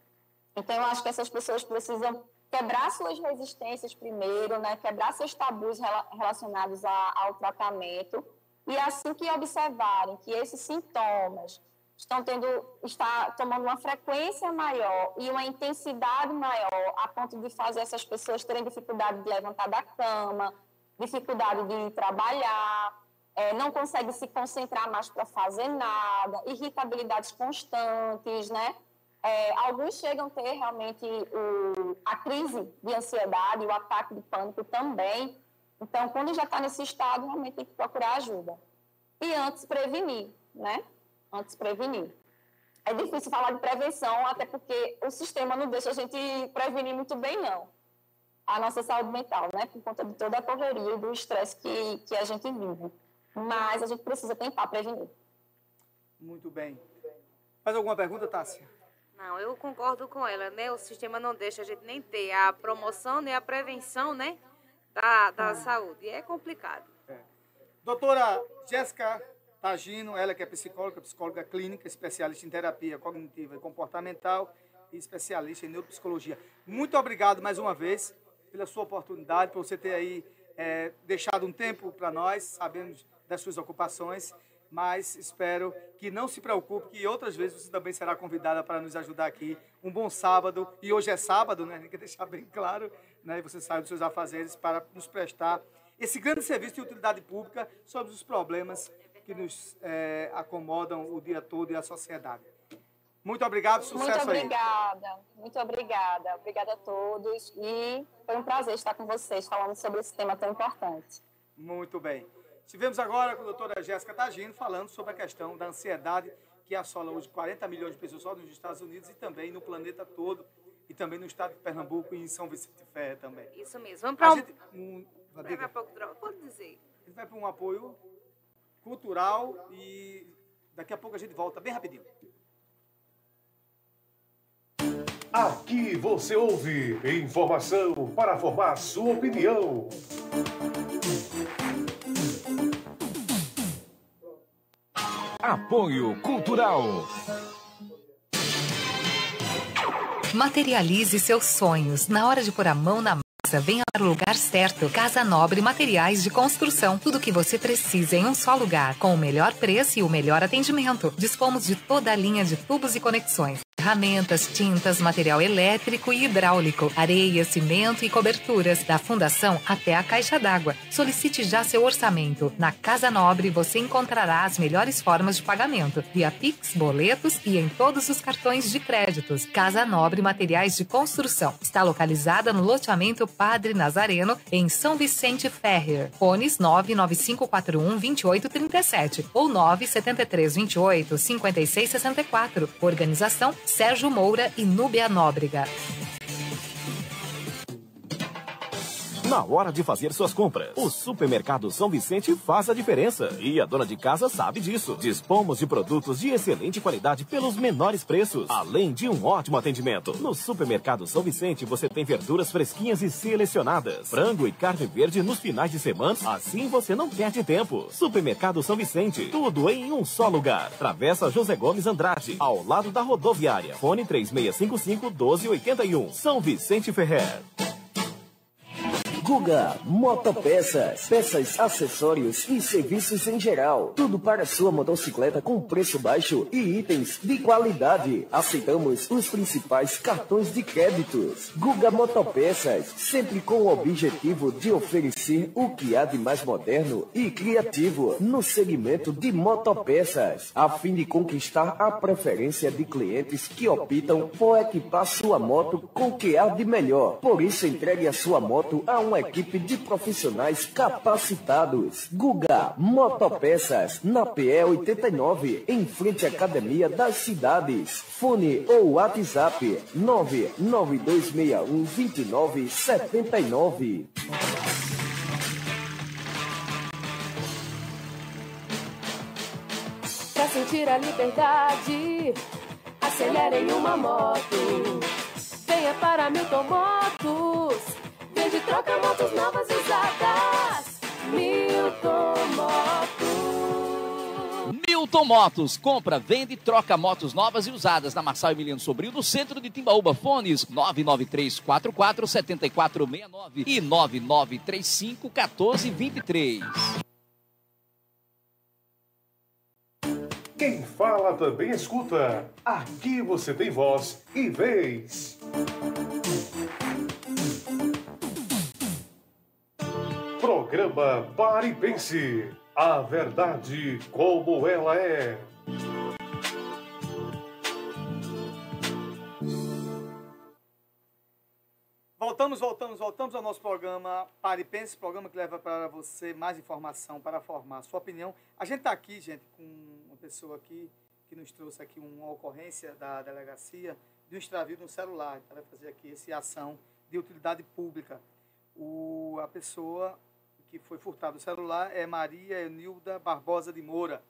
Então, eu acho que essas pessoas precisam quebrar suas resistências primeiro, né? quebrar seus tabus rela- relacionados a- ao tratamento. E assim que observarem que esses sintomas estão tendo, está tomando uma frequência maior e uma intensidade maior, a ponto de fazer essas pessoas terem dificuldade de levantar da cama, dificuldade de trabalhar, eh, não consegue se concentrar mais para fazer nada, irritabilidades constantes, né? É, alguns chegam a ter realmente o, a crise de ansiedade, o ataque de pânico também. Então, quando já está nesse estado, realmente tem que procurar ajuda. E antes prevenir, né? Antes prevenir. É difícil falar de prevenção, até porque o sistema não deixa a gente prevenir muito bem, não. A nossa saúde mental, né? Por conta de toda a correria e do estresse que, que a gente vive. Mas a gente precisa tentar prevenir. Muito bem. Mais alguma pergunta, Tássia? Não, eu concordo com ela, né? O sistema não deixa a gente nem ter a promoção nem a prevenção, né? Da, da saúde. E é complicado. Doutora Jéssica Tagino, ela que é psicóloga, psicóloga clínica, especialista em terapia cognitiva e comportamental e especialista em neuropsicologia. Muito obrigado mais uma vez pela sua oportunidade, por você ter aí eh, deixado um tempo para nós, sabemos das suas ocupações, mas espero que não se preocupe, que outras vezes você também será convidada para nos ajudar aqui. Um bom sábado, e hoje é sábado, né? *laughs* Tem que deixar bem claro, né? Você sai dos seus afazeres para nos prestar esse grande serviço de utilidade pública sobre os problemas que nos eh, acomodam o dia todo e a sociedade. Muito obrigado, sucesso Muito aí. obrigada, muito obrigada. Obrigada a todos e foi um prazer estar com vocês falando sobre esse tema tão importante. Muito bem. Estivemos agora com a doutora Jéssica Tagino falando sobre a questão da ansiedade que assola hoje 40 milhões de pessoas só nos Estados Unidos e também no planeta todo, e também no estado de Pernambuco e em São Vicente Ferre também. Isso mesmo. Vamos para um... gente, um, Daqui a pouco, droga, pode dizer. a gente vai para um apoio cultural e daqui a pouco a gente volta bem rapidinho. Aqui você ouve informação para formar sua opinião. Apoio Cultural. Materialize seus sonhos. Na hora de pôr a mão na massa, venha para o lugar certo. Casa Nobre Materiais de Construção. Tudo o que você precisa em um só lugar, com o melhor preço e o melhor atendimento. Dispomos de toda a linha de tubos e conexões. Ferramentas, tintas, material elétrico e hidráulico, areia, cimento e coberturas, da fundação até a caixa d'água. Solicite já seu orçamento. Na Casa Nobre você encontrará as melhores formas de pagamento, via Pix, boletos e em todos os cartões de créditos. Casa Nobre Materiais de Construção. Está localizada no loteamento Padre Nazareno, em São Vicente Ferrer. Fones 99541 2837 ou 97328 5664. Organização Sérgio Moura e Núbia Nóbrega. Na hora de fazer suas compras, o Supermercado São Vicente faz a diferença. E a dona de casa sabe disso. Dispomos de produtos de excelente qualidade pelos menores preços, além de um ótimo atendimento. No Supermercado São Vicente você tem verduras fresquinhas e selecionadas, frango e carne verde nos finais de semana, assim você não perde tempo. Supermercado São Vicente, tudo em um só lugar. Travessa José Gomes Andrade, ao lado da rodoviária. Fone 3655 1281. São Vicente Ferrer. Guga Motopeças. Peças, acessórios e serviços em geral. Tudo para sua motocicleta com preço baixo e itens de qualidade. Aceitamos os principais cartões de créditos. Guga Motopeças. Sempre com o objetivo de oferecer o que há de mais moderno e criativo no segmento de motopeças. A fim de conquistar a preferência de clientes que optam por equipar sua moto com o que há de melhor. Por isso, entregue a sua moto a uma equipe de profissionais capacitados. Guga Motopeças, na PE 89, em frente à Academia das Cidades. Fone ou WhatsApp 99261 2979. Pra sentir a liberdade, acelere em uma moto. Venha para Milton Motos. Vende e troca motos novas usadas. Milton Motos. Milton Motos, compra, vende e troca motos novas e usadas na Marçal Emiliano Sobrinho, no centro de Timbaúba. Fones 99344 7469 e 9935 1423. Quem fala também escuta. Aqui você tem voz e vez. Programa Pare e Pense. A verdade como ela é. Voltamos, voltamos, voltamos ao nosso programa Pare e Pense, programa que leva para você mais informação para formar sua opinião. A gente está aqui, gente, com uma pessoa aqui que nos trouxe aqui uma ocorrência da delegacia de um extravio de um celular. Ela vai fazer aqui essa ação de utilidade pública. O, a pessoa que foi furtado o celular é Maria Enilda Barbosa de Moura.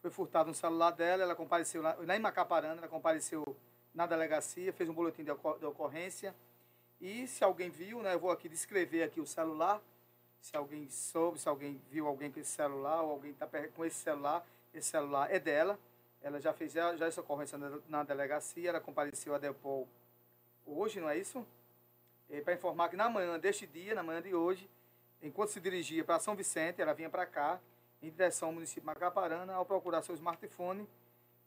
Foi furtado um celular dela, ela compareceu lá, lá em Macaparana, ela compareceu na delegacia, fez um boletim de, ocor- de ocorrência. E se alguém viu, né, eu vou aqui descrever aqui o celular. Se alguém soube, se alguém viu alguém com esse celular, ou alguém está com esse celular, esse celular é dela. Ela já fez já, essa ocorrência na, na delegacia, ela compareceu a Depol hoje, não é isso? Para informar que na manhã deste dia, na manhã de hoje, enquanto se dirigia para São Vicente, ela vinha para cá, em direção ao município de Macaparana, ao procurar seu smartphone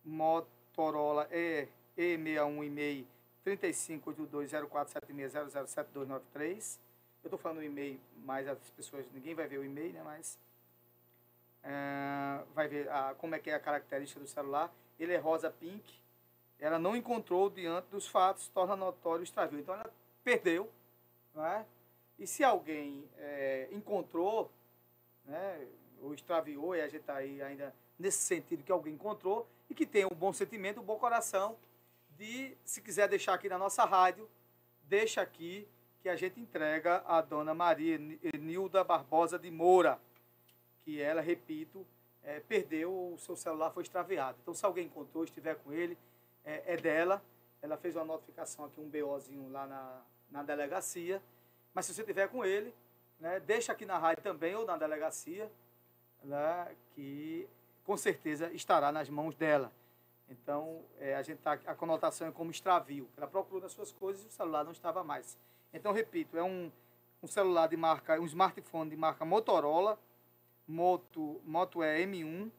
Motorola E, E61 e-mail 35820476007293. Eu estou falando o e-mail, mas as pessoas, ninguém vai ver o e-mail, né? Mas é, vai ver a, como é que é a característica do celular. Ele é rosa pink. Ela não encontrou diante dos fatos, torna notório o extravio. Então ela perdeu, não é? E se alguém é, encontrou, né, ou extraviou, e a gente está aí ainda nesse sentido que alguém encontrou, e que tem um bom sentimento, um bom coração, de, se quiser deixar aqui na nossa rádio, deixa aqui que a gente entrega a dona Maria Nilda Barbosa de Moura, que ela, repito, é, perdeu, o seu celular foi extraviado. Então, se alguém encontrou, estiver com ele, é, é dela. Ela fez uma notificação aqui, um BOzinho lá na, na delegacia. Mas se você estiver com ele, né, deixa aqui na rádio também ou na delegacia, né, que com certeza estará nas mãos dela. Então, é, a gente tá, a conotação é como extravio. Ela procurou nas suas coisas e o celular não estava mais. Então, repito, é um, um celular de marca, um smartphone de marca Motorola, Moto, Moto é M1,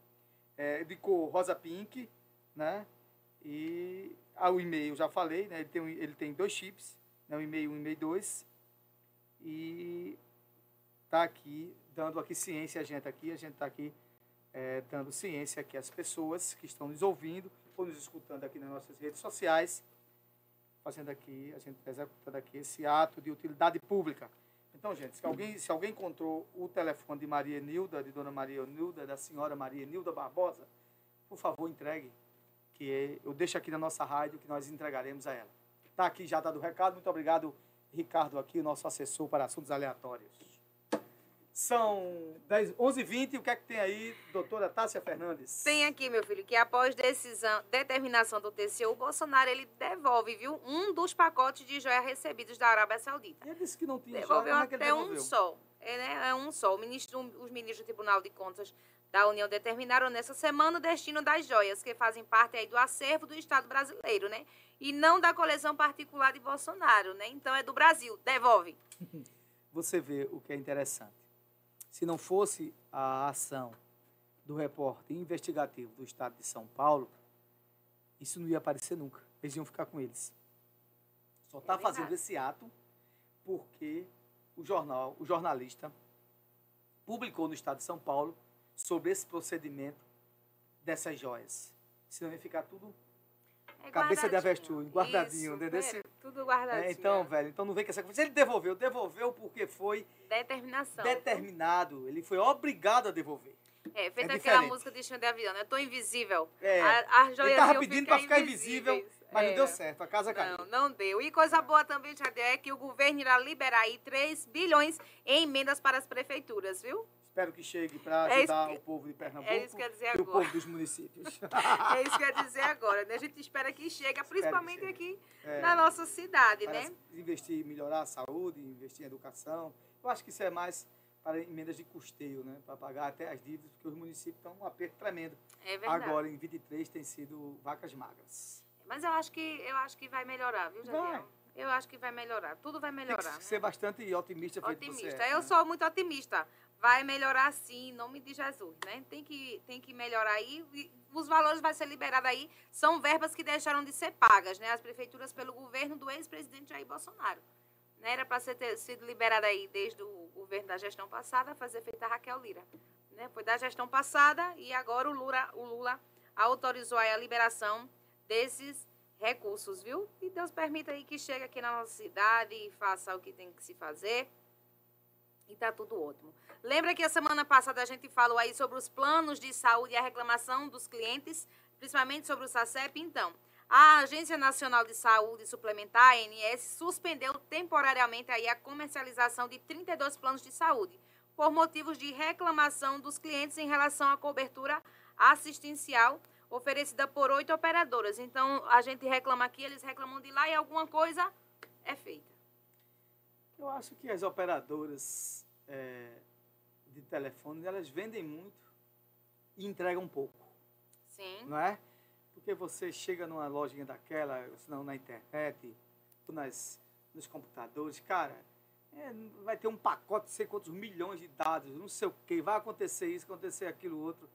é, de cor rosa pink, né? E ah, o e-mail, já falei, né? Ele tem, um- ele tem dois chips, né? e-mail 1 e o e-mail 2. E tá aqui, dando aqui ciência a gente aqui, a gente está aqui é, dando ciência aqui às pessoas que estão nos ouvindo ou nos escutando aqui nas nossas redes sociais, fazendo aqui, a gente está executando aqui esse ato de utilidade pública. Então, gente, se alguém, se alguém encontrou o telefone de Maria Nilda, de Dona Maria Nilda, da senhora Maria Nilda Barbosa, por favor, entregue, que eu deixo aqui na nossa rádio que nós entregaremos a ela. Está aqui já dado o recado. Muito obrigado, Ricardo, aqui, o nosso assessor para assuntos aleatórios. São 10, 11h20. O que é que tem aí, doutora Tássia Fernandes? Tem aqui, meu filho, que após decisão, determinação do TCU, o Bolsonaro ele devolve, viu, um dos pacotes de joia recebidos da Arábia Saudita. Ele disse que não tinha Devolveu joia, é até um devolveu? só. É, né? é um só. Ministro, os ministros do Tribunal de Contas da União determinaram nessa semana o destino das joias, que fazem parte aí do acervo do Estado brasileiro, né? E não da coleção particular de Bolsonaro, né? Então é do Brasil. Devolve. *laughs* você vê o que é interessante. Se não fosse a ação do repórter investigativo do Estado de São Paulo, isso não ia aparecer nunca. Eles iam ficar com eles. Só está verdade. fazendo esse ato porque o jornal, o jornalista, publicou no Estado de São Paulo sobre esse procedimento dessas joias. Senão ia ficar tudo É cabeça de avestruz, guardadinho, Isso, entendeu? é, tudo guardadinho. É, então, velho, então não vem com essa coisa. Ele devolveu, devolveu porque foi Determinação. determinado, ele foi obrigado a devolver. É, feita É aquela música de Xande né? Eu tô invisível. É. A, as ele joias tava pedindo para ficar invisível, invisíveis. mas É. não deu certo, a casa caiu. Não, não deu. E coisa boa também, Xande, é que o governo irá liberar aí 3 bilhões em emendas para as prefeituras, viu? Espero que chegue para É ajudar que- o povo de Pernambuco é que e o povo dos municípios. *laughs* É isso que eu ia dizer agora, né? A gente espera que chegue, principalmente aqui É. na nossa cidade, né? investir, melhorar a saúde, investir em educação. Eu acho que isso é mais para emendas de custeio, né? Para pagar até as dívidas, porque os municípios estão um aperto tremendo. É verdade. Agora, em 23, tem sido vacas magras. Mas eu acho que eu acho que vai melhorar, viu, Jadiel? Vai. Eu acho que vai melhorar. Tudo vai Tem melhorar. que né? ser bastante otimista, Otimista. é, eu né? sou muito otimista. Vai melhorar sim, em nome de Jesus, né? Tem que, tem que melhorar aí. Os valores vai ser liberados aí. São verbas que deixaram de ser pagas, né? As prefeituras pelo governo do ex-presidente Jair Bolsonaro. Né? Era para ter sido liberada aí desde o governo da gestão passada, fazer feita Raquel Lira. Né? Foi da gestão passada e agora o Lula, o Lula autorizou aí a liberação desses recursos, viu? E Deus permita aí que chegue aqui na nossa cidade e faça o que tem que se fazer. E tá tudo ótimo. Lembra que a semana passada a gente falou aí sobre os planos de saúde e a reclamação dos clientes, principalmente sobre o SACEP? Então, a Agência Nacional de Saúde Suplementar, ANS, suspendeu temporariamente aí a comercialização de 32 planos de saúde, por motivos de reclamação dos clientes em relação à cobertura assistencial oferecida por oito operadoras. Então, a gente reclama aqui, eles reclamam de lá e alguma coisa é feita. Eu acho que as operadoras é, de telefone, elas vendem muito e entregam pouco, Sim. não é? Porque você chega numa lojinha daquela, senão na internet, ou nas, nos computadores, cara, é, vai ter um pacote de sei quantos milhões de dados, não sei o quê, vai acontecer isso, acontecer aquilo outro.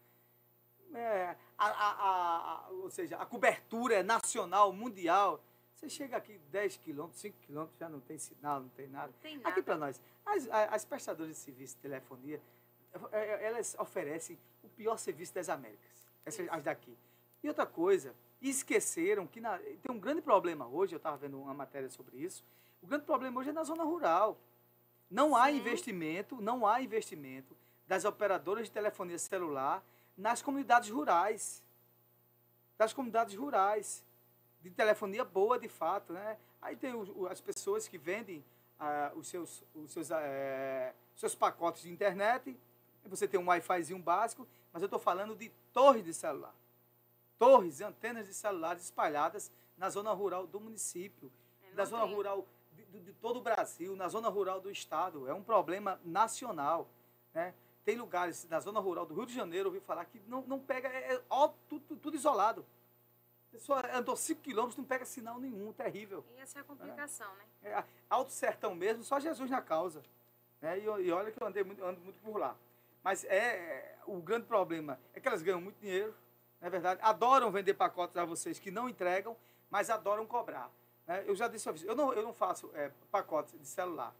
É, a, a- a- ou seja, a cobertura é nacional, mundial. Você chega aqui 10 quilômetros, 5 quilômetros, já não tem sinal, não tem nada. Tem Aqui para nós, as, as prestadoras de serviço de telefonia, é, é, elas oferecem o pior serviço das Américas, essas, as daqui. E outra coisa, esqueceram que na- tem um grande problema hoje, eu estava vendo uma matéria sobre isso, o grande problema hoje é na zona rural. Não há investimento, não há investimento das operadoras de telefonia celular nas comunidades rurais. Das comunidades rurais. De telefonia boa, de fato, né? Aí tem o- as pessoas que vendem ah, os seus, os seus, eh, seus pacotes de internet. Você tem um Wi-Fizinho básico, mas eu estou falando de torres de celular. Torres, antenas de celulares espalhadas na zona rural do município, na zona tem. rural de, de- de todo o Brasil, na zona rural do estado. É um problema nacional. Né? Tem lugares na zona rural do Rio de Janeiro, eu ouvi falar que não, não pega, é, é ó, tudo, tudo isolado. A pessoa andou 5 quilômetros, não pega sinal nenhum, terrível. E essa é a complicação, né? É, Alto Sertão mesmo, só Jesus na causa. Né? E, e olha que eu andei muito, ando muito por lá. Mas é, é, o grande problema é que elas ganham muito dinheiro, não é verdade? Adoram vender pacotes a vocês que não entregam, mas adoram cobrar. né? Eu já disse, eu não, eu não faço é, pacotes de celular.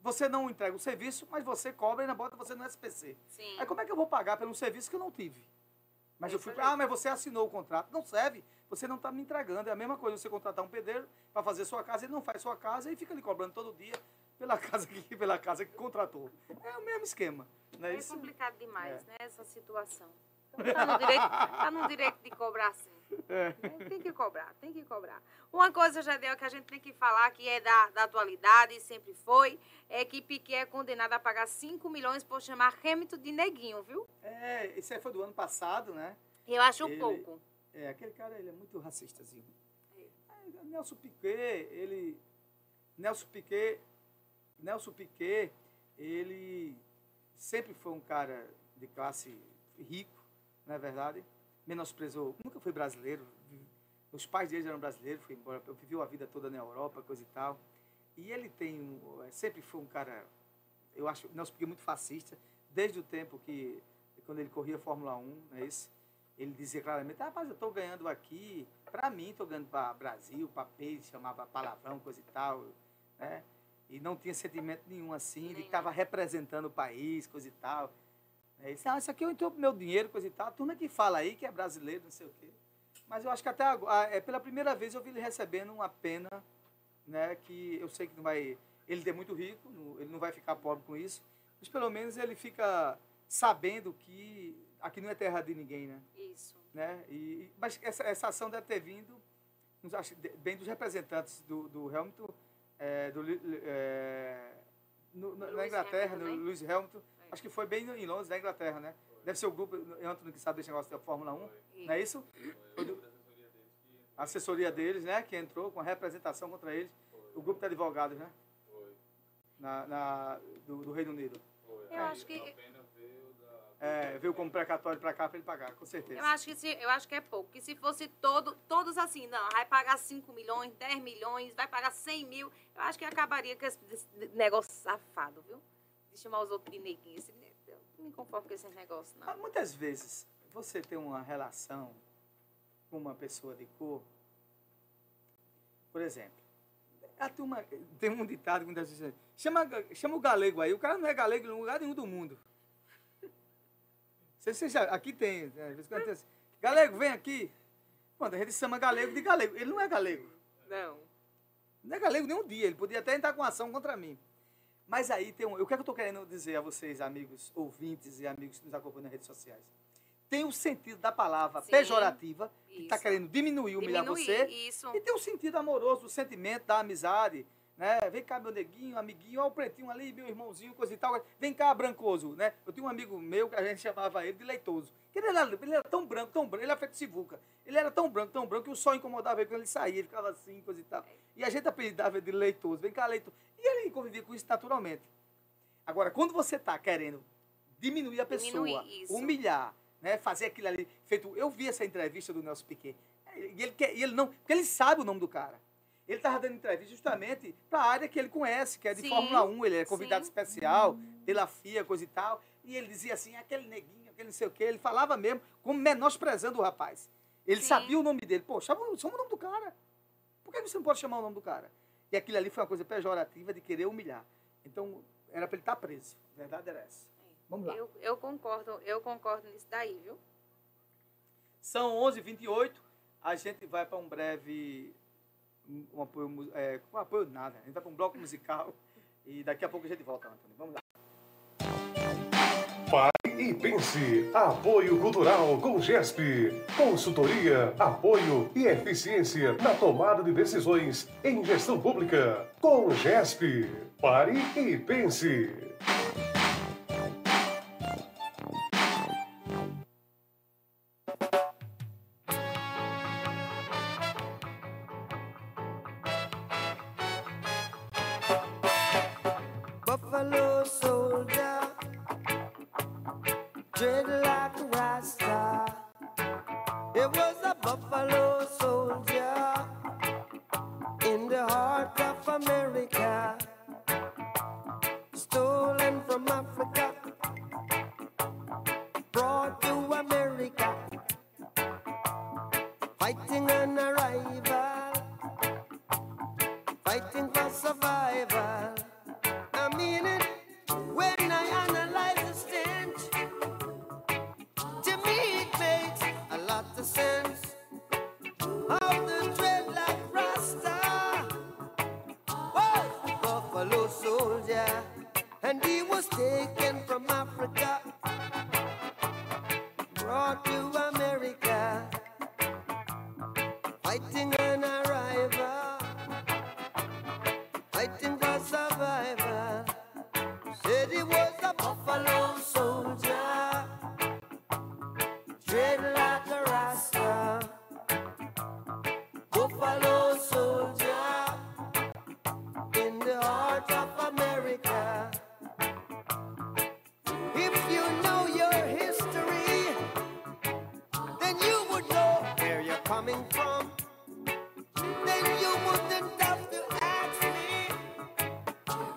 Você não entrega o serviço, mas você cobra e ainda bota você no SPC. Sim. Aí como é que eu vou pagar pelo serviço que eu não tive? Mas eu fui, ah, mas você assinou o contrato. Não serve. Você não está me entregando. É a mesma coisa você contratar um pedreiro para fazer sua casa, ele não faz sua casa e fica lhe cobrando todo dia pela *laughs* casa que, pela casa que contratou. É o mesmo esquema. Não é É isso? complicado demais, É. né? Essa situação. Então, tá, no direito, tá no direito de cobrar sim. É. Tem que cobrar, tem que cobrar. Uma coisa, Jadel, que a gente tem que falar, que é da, da atualidade, e sempre foi, é que Piquet é condenado a pagar 5 milhões por chamar Hamilton de neguinho, viu? É, isso aí foi do ano passado, né? Eu acho Ele- pouco. É, aquele cara, ele é muito racistazinho. Aí, Nelson Piquet, ele... Nelson Piquet, Nelson Piquet, ele sempre foi um cara de classe rico, não é verdade? Menosprezou, nunca foi brasileiro. Os pais dele eram brasileiros, foi embora, viveu a vida toda na Europa, coisa e tal. E ele tem, um- sempre foi um cara eu acho Nelson Piquet muito fascista, desde o tempo que, quando ele corria Fórmula 1, não é isso? Ele dizia claramente, "Ah, rapaz, eu estou ganhando aqui, para mim, estou ganhando para Brasil, para país, chamava palavrão, coisa e tal, né? E não tinha sentimento nenhum assim, de que estava representando o país, coisa e tal. Aí disse, ah, isso aqui eu entrou pro meu dinheiro, coisa e tal. A turma que fala aí que é brasileiro, não sei o quê. Mas eu acho que até agora, é, pela primeira vez eu vi ele recebendo uma pena, né? Que eu sei que não vai. Ele é muito rico, ele não vai ficar pobre com isso. Mas pelo menos ele fica sabendo que aqui não é terra de ninguém, né? Isso. né? E, mas essa, essa ação deve ter vindo bem dos representantes do, do Hamilton, é, do, é, no- na- na Inglaterra, Hamilton, no né? Lewis Hamilton. Acho que foi bem no- em Londres, na Inglaterra, né? Deve ser o grupo, Antônio, que sabe desse negócio da Fórmula 1, não é isso? Foi do- a assessoria deles, né? Que entrou com a representação contra eles. O grupo de advogados, né? Na, na- do, do Reino Unido. Eu acho que É, veio como precatório para cá para ele pagar, com certeza. eu acho que se, eu acho que é pouco. Que se fosse todo, todos assim, não, vai pagar 5 milhões, 10 milhões, vai pagar 100 mil, eu acho que acabaria com esse, negócio safado, viu? De chamar os outros de neguinho. Esse, eu não me conformo com esse negócio, não. Mas muitas vezes você tem uma relação com uma pessoa de cor, por exemplo, a turma, tem um ditado que muitas vezes diz, chama, chama o galego aí, o cara não é galego em lugar nenhum do mundo. Você, você já, aqui tem, né, às vezes quando tem assim, galego, vem aqui. Quando a gente chama galego de galego, ele não é galego. Não. Não é galego nenhum dia, ele podia até entrar com ação contra mim. Mas aí tem um. O que é que eu estou querendo dizer a vocês, amigos ouvintes e amigos que nos acompanham nas redes sociais? Tem o sentido da palavra Sim, pejorativa, que está isso. querendo diminuir, humilhar Diminuir, você. isso. E tem o sentido amoroso, do sentimento, da amizade. Né? Vem cá, meu neguinho, amiguinho, olha o pretinho ali, meu irmãozinho, coisa e tal. Vem cá, brancoso, né? Eu tinha um amigo meu que a gente chamava ele de leitoso. Ele era, ele era tão branco, tão branco, ele era feito de sivuca. Ele era tão branco, tão branco, que o sol incomodava ele quando ele saía, ele ficava assim, coisa e tal. E a gente apelidava ele de leitoso. Vem cá, leitoso. E ele convivia com isso naturalmente. Agora, quando você está querendo diminuir a pessoa, Diminuir, humilhar, né, fazer aquilo ali, feito. Eu vi essa entrevista do Nelson Piquet. E ele, quer, e ele não. Porque ele sabe o nome do cara. Ele estava dando entrevista justamente para a área que ele conhece, que é de Sim, Fórmula 1. Ele é convidado sim. especial pela FIA, coisa e tal. E ele dizia assim: aquele neguinho, aquele não sei o quê. Ele falava mesmo, como menosprezando o rapaz. Ele Sim. sabia o nome dele. Pô, chama, chama o nome do cara. Por que você não pode chamar o nome do cara? E aquilo ali foi uma coisa pejorativa de querer humilhar. Então, era para ele estar preso. A verdade era essa. Vamos lá. Eu, eu concordo, eu concordo nisso daí, viu? São 11h28. A gente vai para um breve. Um apoio, é, um apoio nada. A gente vai para um bloco musical. E daqui a pouco a gente volta, Antônio. Vamos lá. Pare e pense. Apoio Cultural com GESP. Consultoria, apoio e eficiência na tomada de decisões em gestão pública. Com GESP. Pare e pense.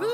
Ooh.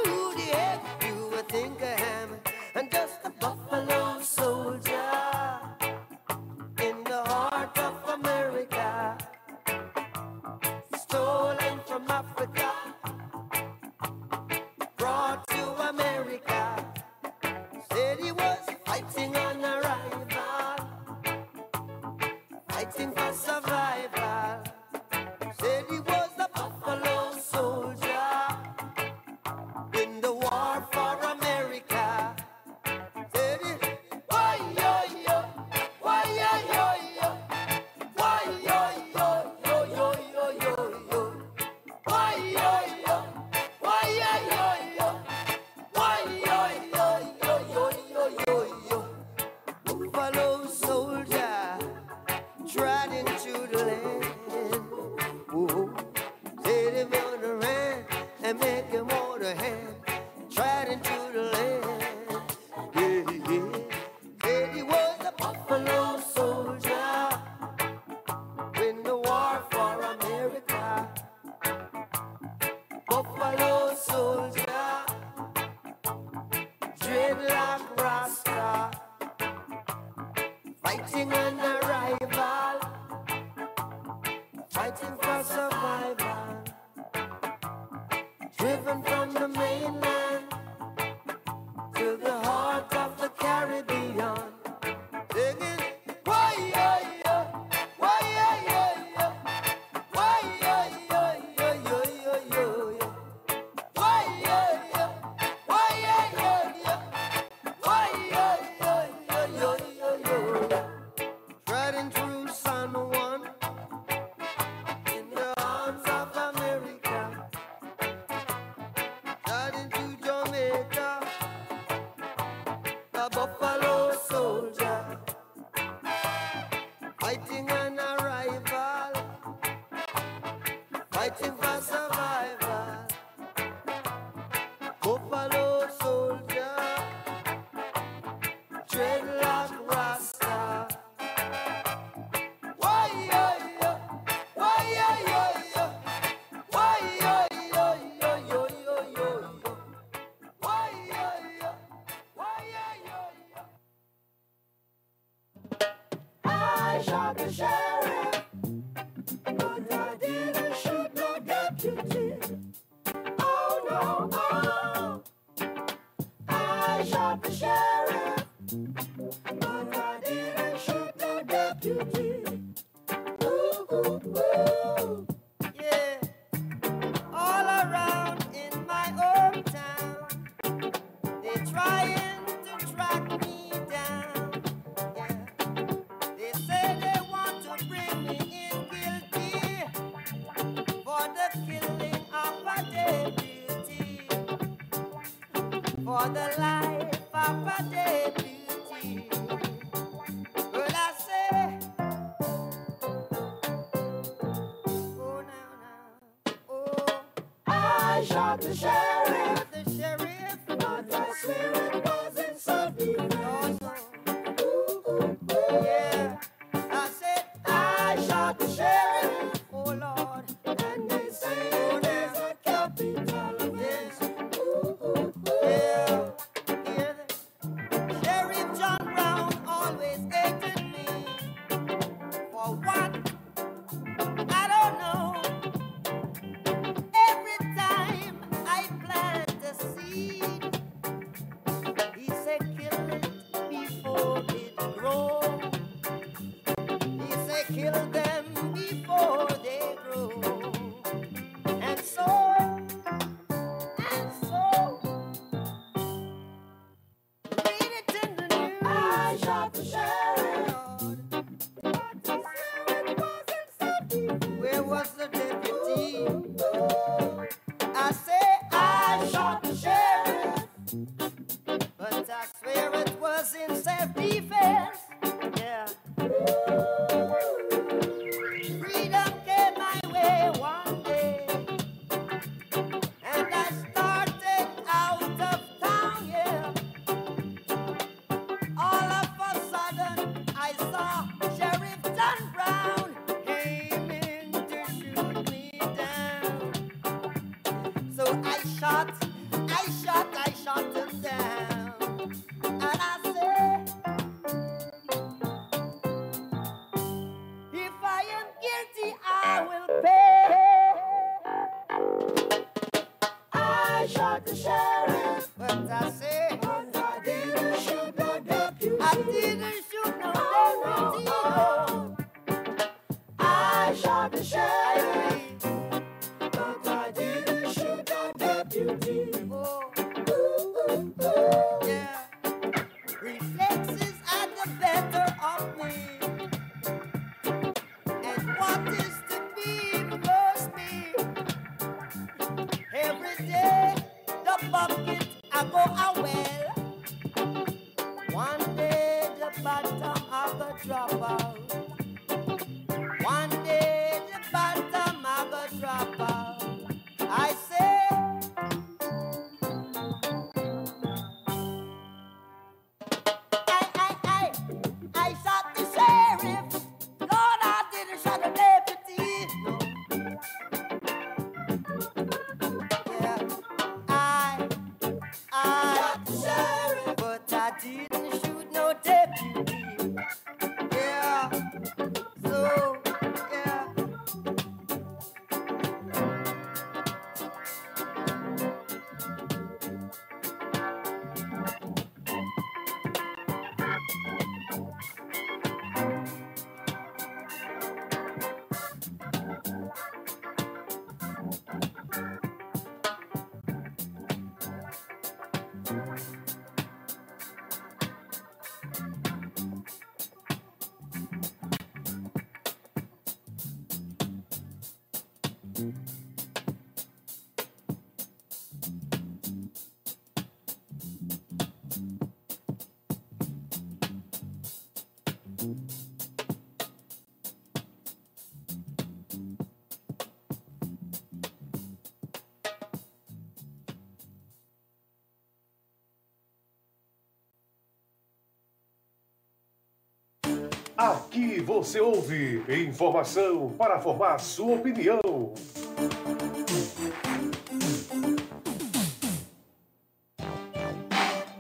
Aqui você ouve informação para formar sua opinião.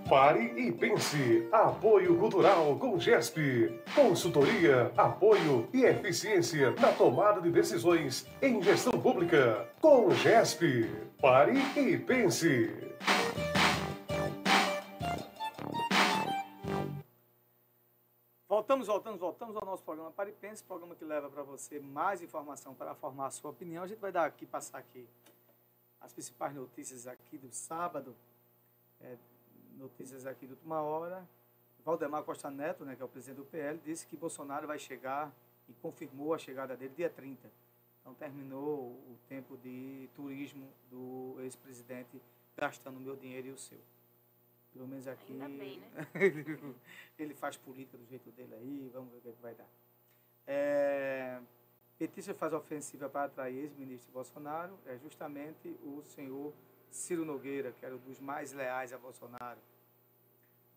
Pare e pense. Apoio Cultural com GESP. Consultoria, apoio e eficiência na tomada de decisões em gestão pública. Com GESP. Pare e pense. Voltamos, voltamos, voltamos ao nosso programa Pare Pense, programa que leva para você mais informação para formar a sua opinião. A gente vai dar aqui, passar aqui as principais notícias aqui do sábado, é, notícias aqui de última hora. Valdemar Costa Neto, né, que é o presidente do PL, disse que Bolsonaro vai chegar e confirmou a chegada dele dia 30. Então terminou o tempo de turismo do ex-presidente gastando o meu dinheiro e o seu. Pelo menos aqui. Bem, né? *laughs* ele, faz política do jeito dele aí, vamos ver o que, é que vai dar. É, petista faz ofensiva para atrair ex-ministro Bolsonaro, é justamente o senhor Ciro Nogueira, que era um dos mais leais a Bolsonaro.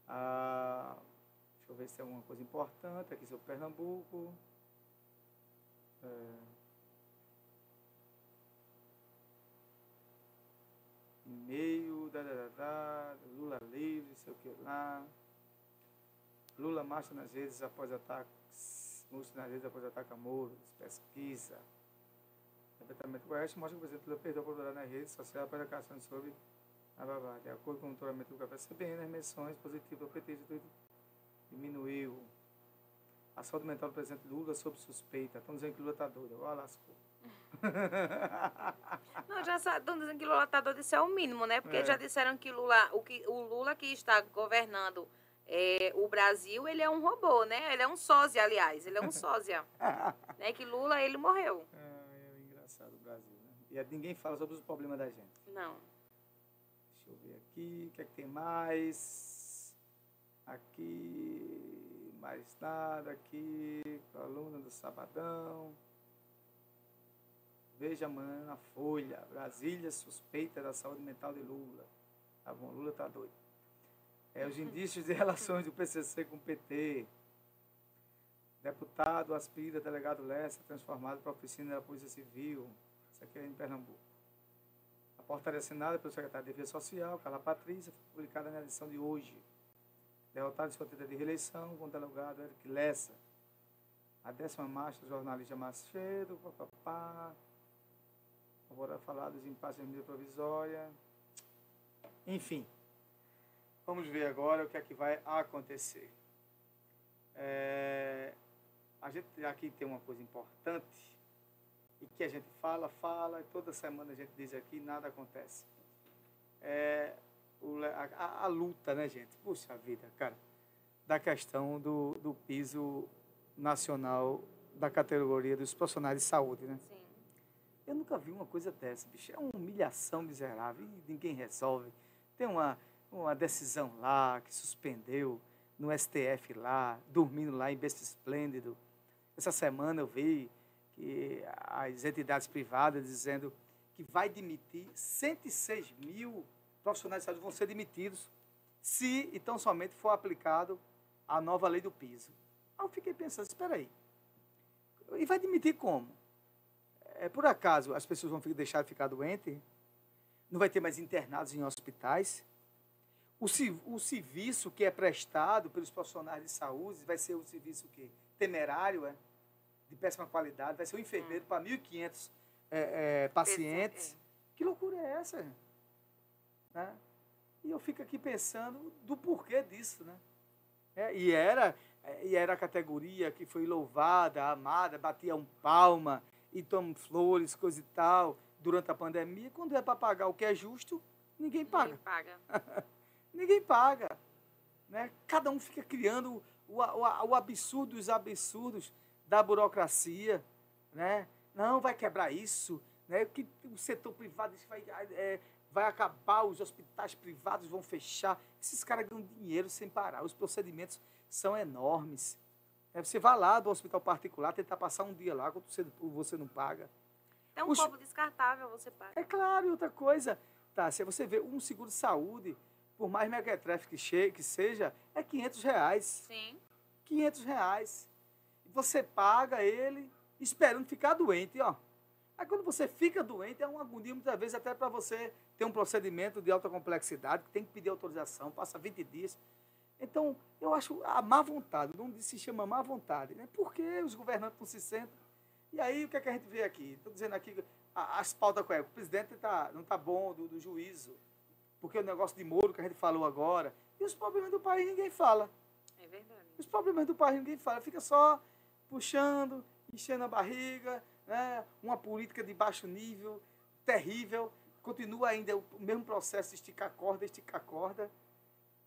Ah, deixa eu ver se tem alguma coisa importante aqui sobre Pernambuco. É, e-mail, da, da, da, da, Lula livre, sei o que lá. Lula marcha nas redes após ataques, marcha nas redes após ataque a Moro, pesquisa. Departamento do Oeste mostra que o presidente Lula perdeu a popularidade nas redes sociais após a declaração sobre a babá. De acordo com o monitoramento do café CBN, as menções positivas ao PT diminuiu. A saúde mental do presidente Lula sob suspeita. Estão dizendo que Lula está doido. Olha, lascou. *laughs* Não, já estão dizendo que Lula está doido, isso é o mínimo, né? Porque É. já disseram que Lula, o, que, o Lula que está governando é, o Brasil, ele é um robô, né? Ele é um sósia, aliás, ele é um *laughs* sósia. *laughs* né? Que Lula, ele morreu. É, é engraçado o Brasil, né? E é- ninguém fala sobre os problemas da gente. Não. Deixa eu ver aqui, o que é que tem mais? Aqui, mais nada aqui, coluna do Sabadão. Veja amanhã na Folha, Brasília suspeita da saúde mental de Lula. Tá bom, Lula tá doido. É, os *laughs* indícios de relações do PCC com o PT. Deputado aspira delegado Lessa transformado para oficina da Polícia Civil. Isso aqui é em Pernambuco. A portaria assinada pelo secretário de Defesa Social, Carla Patrícia, foi publicada na edição de hoje. Derrotado em sua tentativa de reeleição com o delegado Eric Lessa. A décima marcha do jornalista Macedo, papapá. Agora falar dos impasses de medida provisória. Enfim, vamos ver agora o que é que vai acontecer. É, a gente aqui tem uma coisa importante e que a gente fala, fala, e toda semana a gente diz aqui nada acontece. É o a- a luta, né, gente? Puxa vida, cara, da questão do, do piso nacional da categoria dos profissionais de saúde, né? Eu nunca vi uma coisa dessa, bicho. É uma humilhação miserável e ninguém resolve. Tem uma, uma decisão lá que suspendeu no STF lá, dormindo lá em Besta Esplêndido. Essa semana eu vi que as entidades privadas dizendo que vai demitir 106 mil profissionais de saúde vão ser demitidos se e tão somente for aplicado a nova lei do piso. Aí eu fiquei pensando, espera aí, e vai demitir como? É, por acaso as pessoas vão deixar de ficar doentes? Não vai ter mais internados em hospitais? O, o serviço que é prestado pelos profissionais de saúde vai ser um serviço que temerário, é? de péssima qualidade, vai ser um enfermeiro para 1.500 é, é, pacientes. Que loucura é essa? Né? E eu fico aqui pensando do porquê disso, né? É, e, era, é, e era a categoria que foi louvada, amada, batia um palma e toma flores, coisa e tal, durante a pandemia. Quando é para pagar o que é justo, ninguém paga. Ninguém paga. *laughs* Ninguém paga. Né? Cada um fica criando o, o, o absurdo dos absurdos da burocracia. Né? Não, vai quebrar isso. Né? Que o setor privado vai, é, vai acabar, os hospitais privados vão fechar. Esses caras ganham dinheiro sem parar. Os procedimentos são enormes. É, você vai lá do hospital particular, tentar passar um dia lá, quando você, você não paga. Tem um Os- copo descartável, você paga. É claro, outra coisa, tá, se você vê um seguro de saúde, por mais mequetrefe que, che- que seja, é 500 reais. Sim. 500 reais. E Você paga ele esperando ficar doente, ó. Aí quando você fica doente, é uma agonia muitas vezes até para você ter um procedimento de alta complexidade, que tem que pedir autorização, passa 20 dias. Então, eu acho a má vontade, o nome disso se chama má vontade, né? Porque os governantes não se sentam. E aí, o que, é que a gente vê aqui? Estou dizendo aqui, a- as pautas com o presidente tá, não está bom do, do juízo, porque o negócio de Moro que a gente falou agora, e os problemas do país ninguém fala. É verdade. Os problemas do país ninguém fala, fica só puxando, enchendo a barriga, né? uma política de baixo nível, terrível, continua ainda o mesmo processo de esticar corda, esticar corda.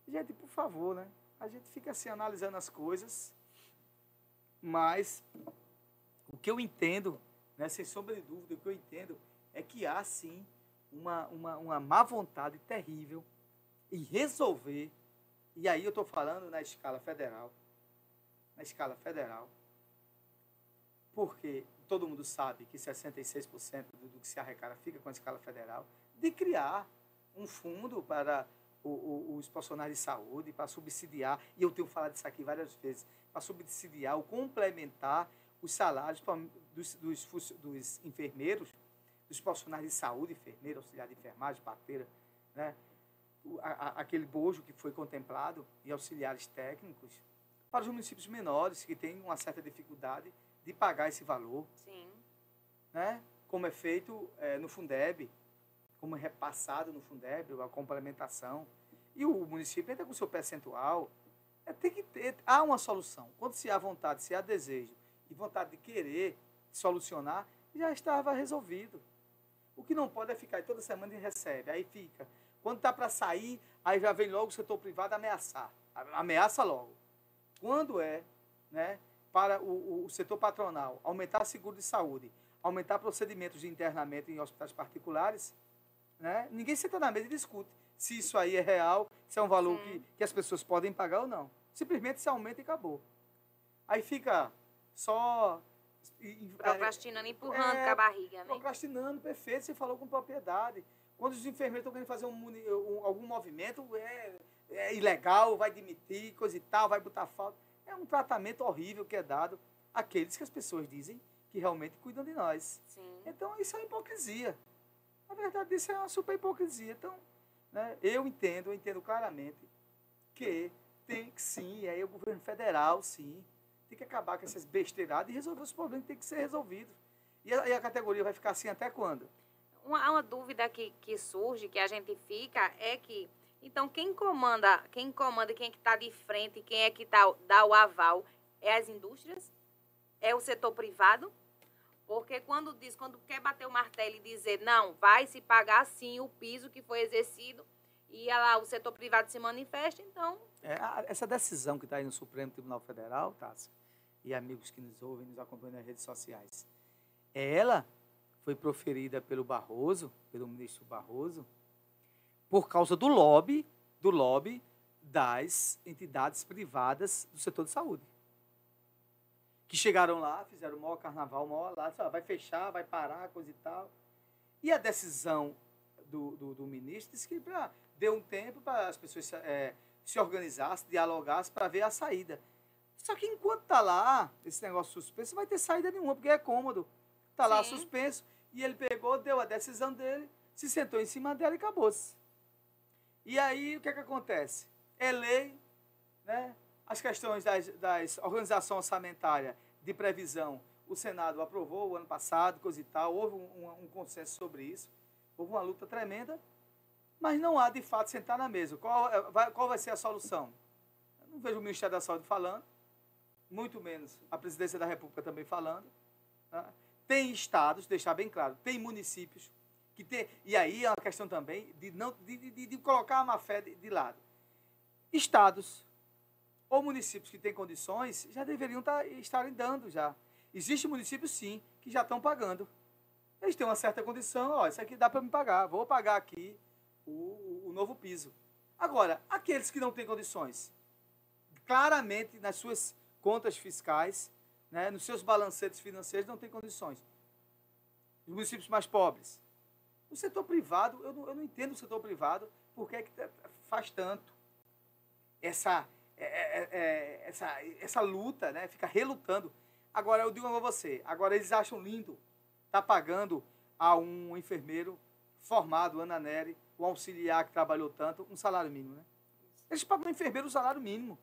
Gente, por favor, né? A gente fica assim analisando as coisas, mas o que eu entendo, né, sem sombra de dúvida, o que eu entendo é que há sim uma, uma, uma má vontade terrível em resolver, e aí eu estou falando na escala federal, na escala federal, porque todo mundo sabe que 66% do, que se arrecada fica com a escala federal, de criar um fundo para o- o- os profissionais de saúde, para subsidiar, e eu tenho falado isso aqui várias vezes, para subsidiar ou complementar os salários dos, dos, dos enfermeiros, dos profissionais de saúde, enfermeiro, auxiliar de enfermagem, parteira, né? A- a- aquele bojo que foi contemplado e auxiliares técnicos para os municípios menores que têm uma certa dificuldade de pagar esse valor, Sim. né? como é feito eh, no Fundeb, como é repassado no Fundeb, a complementação. E o município entra com o seu percentual. É, tem que ter, há uma solução. Quando se há vontade, se há desejo e vontade de querer solucionar, já estava resolvido. O que não pode é ficar toda semana e recebe, aí fica. Quando está para sair, aí já vem logo o setor privado ameaçar. Ameaça logo. Quando é né, para o- o setor patronal aumentar seguro de saúde, aumentar procedimentos de internamento em hospitais particulares, né, ninguém senta na mesa e discute se isso aí é real, se é um valor que, que as pessoas podem pagar ou não. Simplesmente se aumenta e acabou. Aí fica só. e- Procrastinando, empurrando É, com a barriga, né? Procrastinando, perfeito, você falou com propriedade. Quando os enfermeiros estão querendo fazer um um- algum movimento, é, é ilegal, vai demitir, coisa e tal, vai botar falta. É um tratamento horrível que é dado àqueles que as pessoas dizem que realmente cuidam de nós. Sim. Então, isso é hipocrisia. Na verdade, isso é uma super hipocrisia. Então, né, eu entendo, eu entendo claramente que tem que sim, e aí o governo federal, sim, tem que acabar com essas besteiradas e resolver os problemas que tem que ser resolvidos. E a, e a categoria vai ficar assim até quando? Uma, uma dúvida que, que surge, que a gente fica, é que, então, quem comanda, quem comanda, quem é que está de frente, quem é que tá, dá o aval, é as indústrias? É o setor privado? Porque quando diz, quando quer bater o martelo e dizer, não, vai se pagar sim o piso que foi exercido, e lá o setor privado se manifesta, então, É, essa decisão que está aí no Supremo Tribunal Federal, Tássia, e amigos que nos ouvem, nos acompanham nas redes sociais, ela foi proferida pelo Barroso, pelo ministro Barroso, por causa do lobby, do lobby das entidades privadas do setor de saúde. Que chegaram lá, fizeram o maior carnaval, o maior lá, disse, "Ah, vai fechar, vai parar, coisa e tal. E a decisão do, do, do ministro disse que pra, deu um tempo para as pessoas eh, se organizassem, dialogassem para ver a saída. Só que enquanto está lá, esse negócio suspenso, não vai ter saída nenhuma, porque é cômodo. Está lá suspenso, e ele pegou, deu a decisão dele, se sentou em cima dela e acabou-se. E aí, o que, é que acontece? É lei, né? As questões das, das organização orçamentária de previsão, o Senado aprovou o ano passado, coisa e tal, houve um, um- um consenso sobre isso, houve uma luta tremenda, mas não há, de fato, sentar na mesa. Qual, é- vai, qual vai ser a solução? Eu não vejo o Ministério da Saúde falando, muito menos a Presidência da República também falando. tá? Tem estados, deixar bem claro, tem municípios que tem. E aí é uma questão também de, não, de, de, de colocar a má fé de, de lado. Estados ou municípios que têm condições já deveriam tá, estarem dando já. Existem municípios, sim, que já estão pagando. Eles têm uma certa condição, ó, isso aqui dá para me pagar, vou pagar aqui o, o, novo piso. Agora, aqueles que não têm condições, claramente nas suas contas fiscais, né, nos seus balancetes financeiros, não têm condições. Os municípios mais pobres. O setor privado, eu não, eu não entendo o setor privado, porque é que tá- faz tanto. Essa, é, é, é, essa, essa luta, né, fica relutando. Agora, eu digo a você, agora eles acham lindo tá pagando a um enfermeiro formado, Ana Nery, um auxiliar que trabalhou tanto, um salário mínimo, né? Eles pagam um enfermeiro o salário mínimo.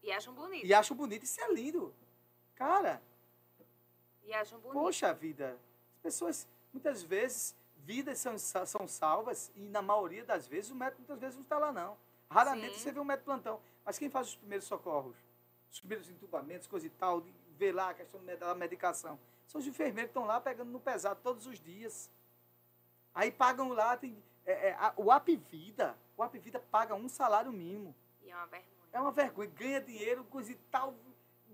E acham bonito. E acham bonito. Isso é lindo. Cara, E acham bonito. poxa vida. As pessoas, muitas vezes, vidas são, são salvas e, na maioria das vezes, o médico muitas vezes não está lá, não. Raramente Sim. você vê um médico plantão. Mas quem faz os primeiros socorros? Os primeiros entubamentos, coisa e tal, ver lá a questão da medicação. São os enfermeiros que estão lá pegando no pesado todos os dias. Aí pagam lá, tem, é, é, a- o Apvida, o Apvida paga um salário mínimo. E é uma vergonha. É uma vergonha. Ganha dinheiro, coisa e tal,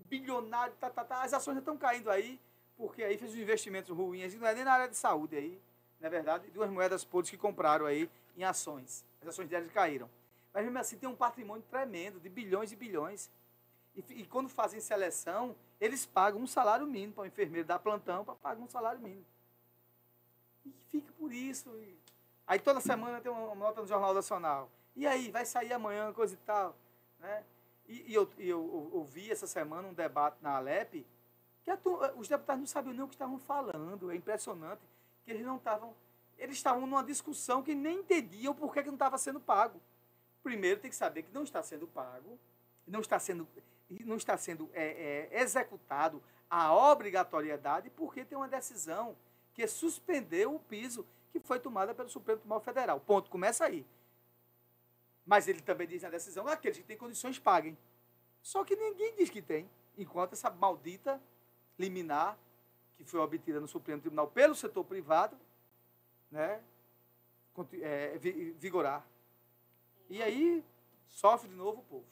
bilionário, tá, tá, tá. As ações já estão caindo aí, porque aí fez uns investimentos ruins, não é nem na área de saúde aí, na verdade, duas moedas podres que compraram aí em ações. As ações deles caíram. Mas mesmo assim tem um patrimônio tremendo, de bilhões e bilhões. E, e quando fazem seleção, eles pagam um salário mínimo para o enfermeiro dar plantão, para pagar um salário mínimo. E fica por isso. e- Aí toda semana tem uma nota no Jornal Nacional. E aí, vai sair amanhã, coisa e tal. Né? E, e eu, eu, ouvi essa semana um debate na Alep que tu- os deputados não sabiam nem o que estavam falando. É impressionante que eles não estavam. Eles estavam numa discussão que nem entendiam por que não estava sendo pago. Primeiro tem que saber que não está sendo pago, não está sendo, não está sendo é, é, executado a obrigatoriedade porque tem uma decisão que suspendeu o piso que foi tomada pelo Supremo Tribunal Federal. Ponto, começa aí. Mas ele também diz na decisão que aqueles que têm condições paguem. Só que ninguém diz que tem, enquanto essa maldita liminar que foi obtida no Supremo Tribunal pelo setor privado, né, é, vi- vigorar. E aí sofre de novo o povo.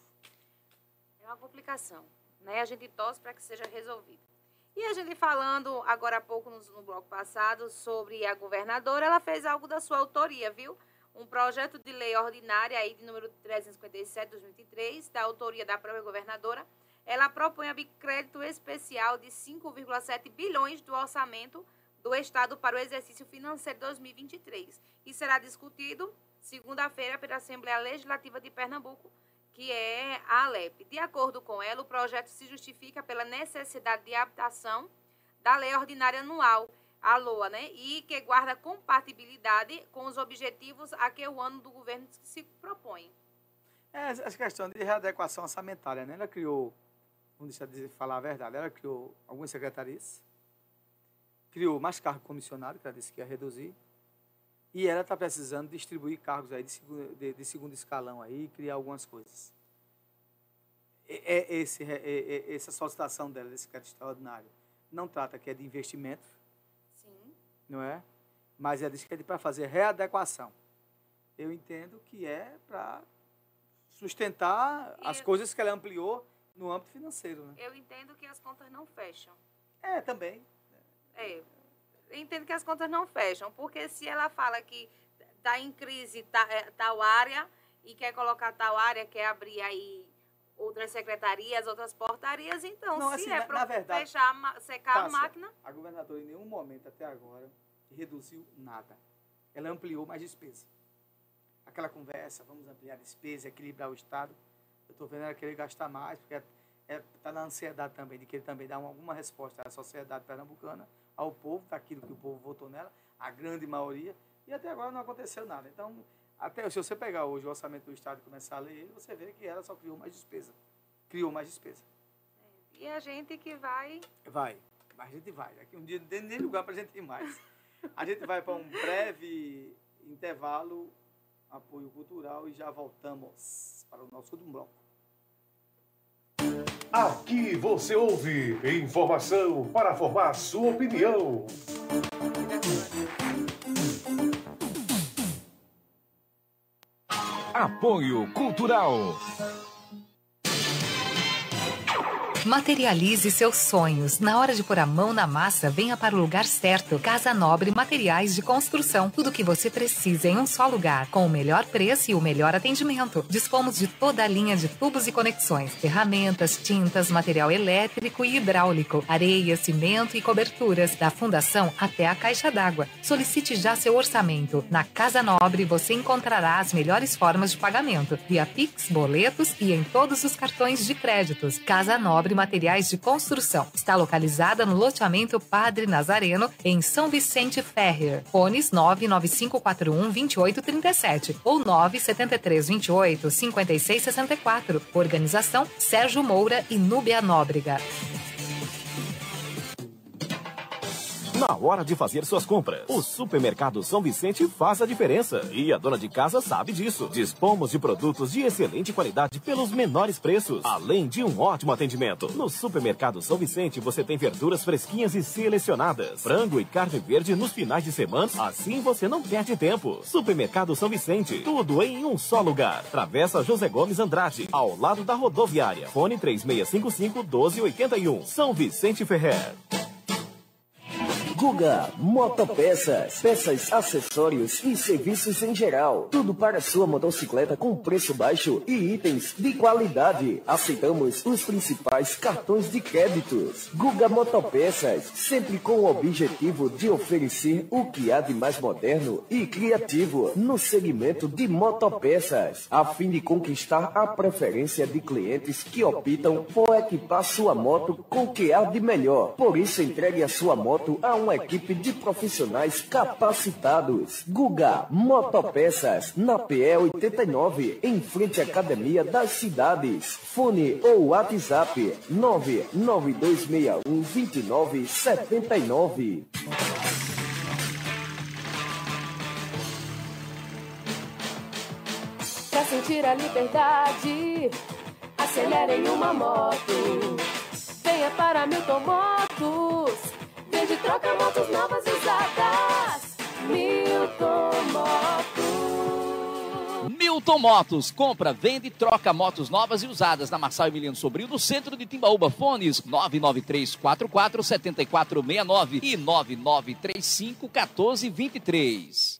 É uma complicação. Né? A gente torce para que seja resolvido. E a gente falando agora há pouco no, no bloco passado sobre a governadora, ela fez algo da sua autoria, viu? Um projeto de lei ordinária aí de número 357 de 2003, da autoria da própria governadora. Ela propõe abrir crédito especial de 5,7 bilhões do orçamento do Estado para o exercício financeiro 2023. E será discutido segunda-feira pela Assembleia Legislativa de Pernambuco, que é a Alep. De acordo com ela, o projeto se justifica pela necessidade de adaptação da Lei Ordinária Anual, a LOA, né? E que guarda compatibilidade com os objetivos a que o ano do governo se propõe. É, essa questão de readequação orçamentária, né? Ela criou, vamos deixar de falar a verdade, ela criou algumas secretarias, criou mais cargo comissionado, que ela disse que ia reduzir, e ela está precisando distribuir cargos aí de segundo, de, de segundo escalão aí, criar algumas coisas. É, esse, é, essa solicitação dela, desse crédito extraordinário, não trata que é de investimento, Sim. não é? Mas ela disse que é para fazer readequação. Eu entendo que é para sustentar as E- coisas que ela ampliou no âmbito financeiro, né? Eu entendo que as contas não fecham. É, também. É, eu entendo que as contas não fecham, porque se ela fala que está em crise ta- é, tal área e quer colocar tal área, quer abrir aí outras secretarias, outras portarias, então Não, se assim, é para fechar, secar a máquina, A governadora, em nenhum momento até agora, reduziu nada. Ela ampliou mais despesa. Aquela conversa, vamos ampliar a despesa, equilibrar o Estado. Eu estou vendo ela querer gastar mais, porque está na ansiedade também, de querer também dar uma- alguma resposta à sociedade pernambucana, ao povo, daquilo que o povo votou nela, a grande maioria, e até agora não aconteceu nada. Então, até se você pegar hoje o orçamento do Estado e começar a ler ele, você vê que ela só criou mais despesa. Criou mais despesa. e a gente que vai Vai, mas a gente vai. Aqui um dia não tem nem lugar para a gente ir mais. A gente vai para um breve intervalo, apoio cultural, e já voltamos para o nosso último bloco. Aqui você ouve informação para formar sua opinião. Apoio Cultural. Materialize seus sonhos. Na hora de pôr a mão na massa, venha para o lugar certo. Casa Nobre Materiais de Construção. Tudo o que você precisa em um só lugar, com o melhor preço e o melhor atendimento. Dispomos de toda a linha de tubos e conexões, ferramentas, tintas, material elétrico e hidráulico, areia, cimento e coberturas, da fundação até a caixa d'água. Solicite já seu orçamento. Na Casa Nobre você encontrará as melhores formas de pagamento, via Pix, boletos e em todos os cartões de créditos. Casa Nobre Materiais de Construção. Está localizada no loteamento Padre Nazareno, em São Vicente Ferrer. Fones 99541 2837 ou 97328 5664. Organização Sérgio Moura e Núbia Nóbrega. Na hora de fazer suas compras, o Supermercado São Vicente faz a diferença. E a dona de casa sabe disso. Dispomos de produtos de excelente qualidade pelos menores preços, além de um ótimo atendimento. No Supermercado São Vicente você tem verduras fresquinhas e selecionadas, frango e carne verde nos finais de semana. Assim você não perde tempo. Supermercado São Vicente, tudo em um só lugar. Travessa José Gomes Andrade, ao lado da rodoviária. Fone 3655 1281. São Vicente Ferrer. Guga Motopeças, peças, acessórios e serviços em geral. Tudo para sua motocicleta com preço baixo e itens de qualidade. Aceitamos os principais cartões de créditos. Guga Motopeças, sempre com o objetivo de oferecer o que há de mais moderno e criativo no segmento de motopeças, a fim de conquistar a preferência de clientes que optam por equipar sua moto com o que há de melhor. Por isso, entregue a sua moto a uma equipe de profissionais capacitados. Guga Motopeças, na PE 89, em frente à Academia das Cidades. Fone ou WhatsApp 99261 2979. Pra sentir a liberdade, acelere em uma moto. Venha para Milton Motos. Vende troca motos novas usadas. Milton Motos. Milton Motos, compra, vende e troca motos novas e usadas na Marçal Emiliano Sobrinho, no centro de Timbaúba. Fones 99344 7469 e 9935 1423.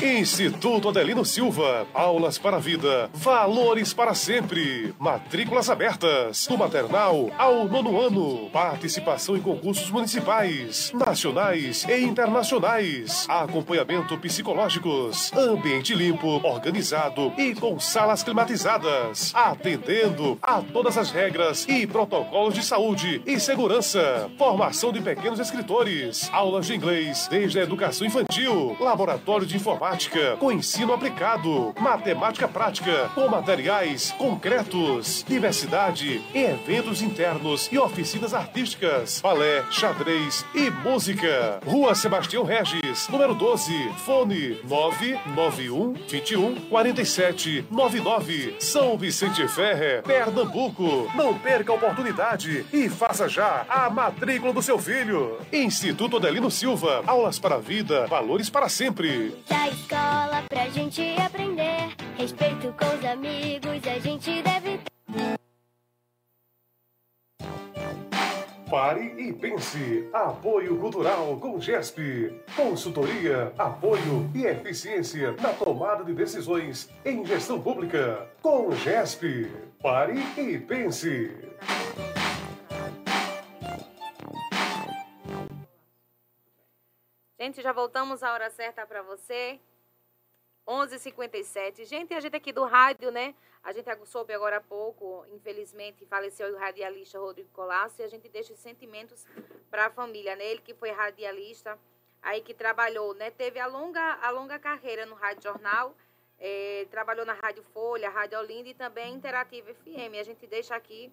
Instituto Adelino Silva. Aulas para a vida. Valores para sempre. Matrículas abertas. Do maternal ao nono ano. Participação em concursos municipais, nacionais e internacionais. Acompanhamento psicológicos. Ambiente limpo, organizado e com salas climatizadas. Atendendo a todas as regras e protocolos de saúde e segurança. Formação de pequenos escritores. Aulas de inglês desde a educação infantil. Laboratório de informática com ensino aplicado, matemática prática com materiais concretos, diversidade eventos internos e oficinas artísticas, balé, xadrez e música. Rua Sebastião Regis, número 12, fone 991 21 47 99, São Vicente Ferre, Pernambuco. Não perca a oportunidade e faça já a matrícula do seu filho. Instituto Adelino Silva, aulas para a vida, valores para sempre. Escola pra gente aprender. Respeito com os amigos, a gente deve Pare e pense. Apoio Cultural com GESP. Consultoria, apoio e eficiência na tomada de decisões em gestão pública. Com GESP. Pare e pense. Gente, já voltamos à hora certa para você. 11h57. Gente, a gente aqui do rádio, né? A gente soube agora há pouco, infelizmente, faleceu o radialista Rodrigo Colasso e a gente deixa os sentimentos para a família, né? Ele que foi radialista, aí que trabalhou, né? Teve a longa, a longa carreira no Rádio Jornal, eh, trabalhou na Rádio Folha, Rádio Olinda e também Interativa FM. A gente deixa aqui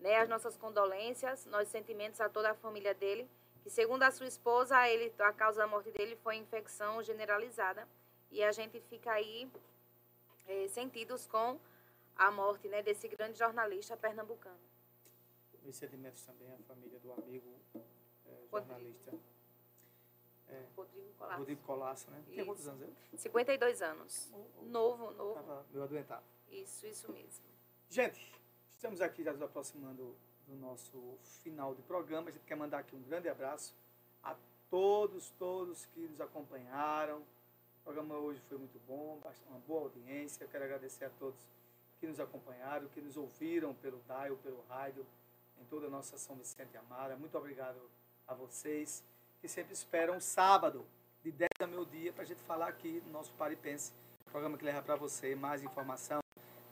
né, as nossas condolências, nossos sentimentos a toda a família dele, que segundo a sua esposa, ele, a causa da morte dele foi infecção generalizada. E a gente fica aí eh, sentidos com a morte né, desse grande jornalista pernambucano. Meus sentimentos também à família do amigo eh, jornalista eh, Rodrigo Colasso. Rodrigo Colasso, né? Tem quantos anos ele? 52 anos. Novo, novo. Estava meio adoentado. Isso, isso mesmo. Gente, Estamos aqui já nos aproximando do nosso final de programa. A gente quer mandar aqui um grande abraço a todos, todos que nos acompanharam. O programa hoje foi muito bom, uma boa audiência. Eu quero agradecer a todos que nos acompanharam, que nos ouviram pelo dial, pelo rádio, em toda a nossa São Vicente Amara. Muito obrigado a vocês que sempre esperam sábado, de 10 a meio-dia, para a gente falar aqui no nosso Paripense, programa que leva para você mais informação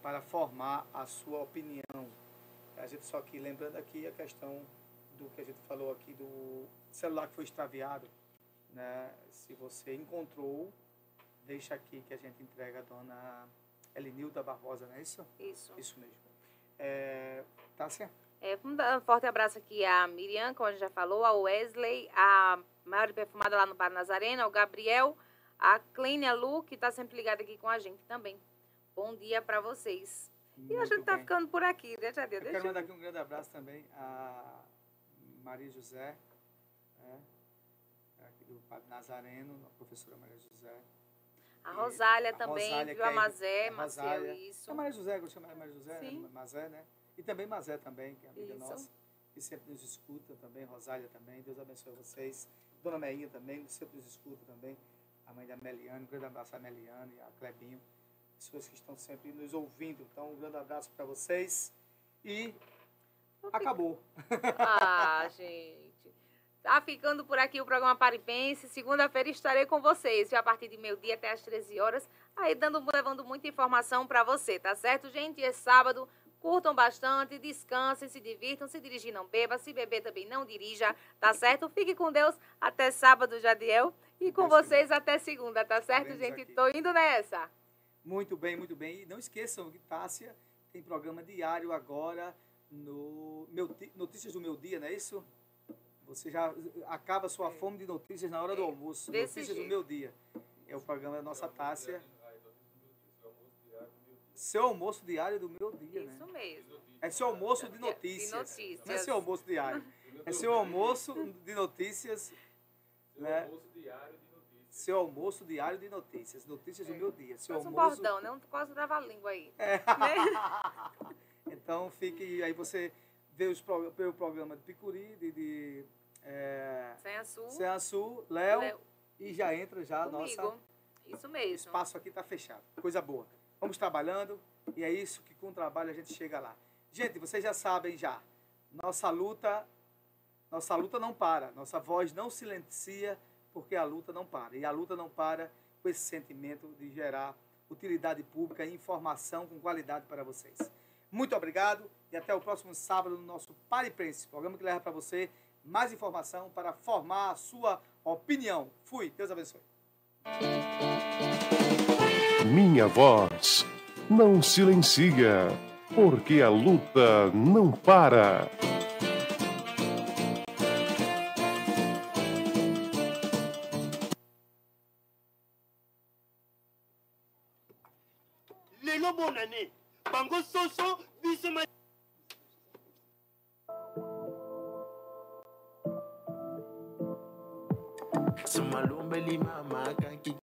para formar a sua opinião. A gente só aqui, lembrando aqui a questão do que a gente falou aqui do celular que foi extraviado, né? Se você encontrou, deixa aqui que a gente entrega a dona Elinilda Barbosa, não é isso? Isso. Isso mesmo. É, Tássia? É, vamos dar um forte abraço aqui à Miriam, como a gente já falou, a Wesley, a Maior Perfumada lá no Bar Nazareno, ao Gabriel, a Clênia Lu, que está sempre ligada aqui com a gente também. Bom dia para vocês. E a Muito gente tá bem. ficando por aqui, né? Eu Deixa quero eu- mandar aqui um grande abraço também a Maria José, né? aqui do Padre Nazareno, a professora Maria José. A Rosália também, Rosália, viu? A é- Mazé, a Rosália. isso. A Maria José, eu chamo Maria José, Sim. né? Mazé, né? E também Mazé também, que é amiga Isso. nossa, que sempre nos escuta também, Rosália também, Deus abençoe vocês. Dona Meinha também, sempre nos escuta também, a mãe da Meliane, um grande abraço a Meliane e a Clebinho, pessoas que estão sempre nos ouvindo. Então, um grande abraço para vocês e acabou. Ah, *laughs* gente. Tá ficando por aqui o programa Paripense. Segunda-feira estarei com vocês, a partir de meio-dia até às 13 horas, aí dando, levando muita informação para você, tá certo, gente? É sábado. Curtam bastante, descansem, se divirtam, se dirigir não beba, se beber também não dirija, tá certo? Fique com Deus até sábado, Jadiel, e com vocês até segunda, tá certo, Estaremos gente? aqui. Tô indo nessa. Muito bem, muito bem. E não esqueçam que Tássia tem programa diário agora no meu, Notícias do Meu Dia, não é isso? Você já acaba sua fome de notícias na hora do almoço. desse Notícias do jeito. Meu Dia. É o programa da nossa Tássia. Seu almoço diário do meu dia, né? Isso mesmo. É seu almoço de notícias. notícias. Não é seu almoço diário. *laughs* É seu almoço de notícias. Né? Seu almoço diário de notícias. Notícias do meu dia. Seu Faz um almoço. bordão, né? Um quase trava a língua aí. É. *laughs* *laughs* Então fique. Aí você os, pro- vê o programa de Picuri, de. de é, Sem Açu. Sem Açu, Léo, e já entra já a nossa. Isso O mesmo. espaço aqui está fechado. Coisa boa. Vamos trabalhando e é isso que com o trabalho a gente chega lá. Gente, vocês já sabem já. Nossa luta, nossa luta não para. Nossa voz não silencia porque a luta não para. E a luta não para com esse sentimento de gerar utilidade pública e informação com qualidade para vocês. Muito obrigado e até o próximo sábado no nosso Pare Pense, programa que leva para você mais informação para formar a sua opinião. Fui, Deus abençoe. Minha voz não silencia, porque a luta não para.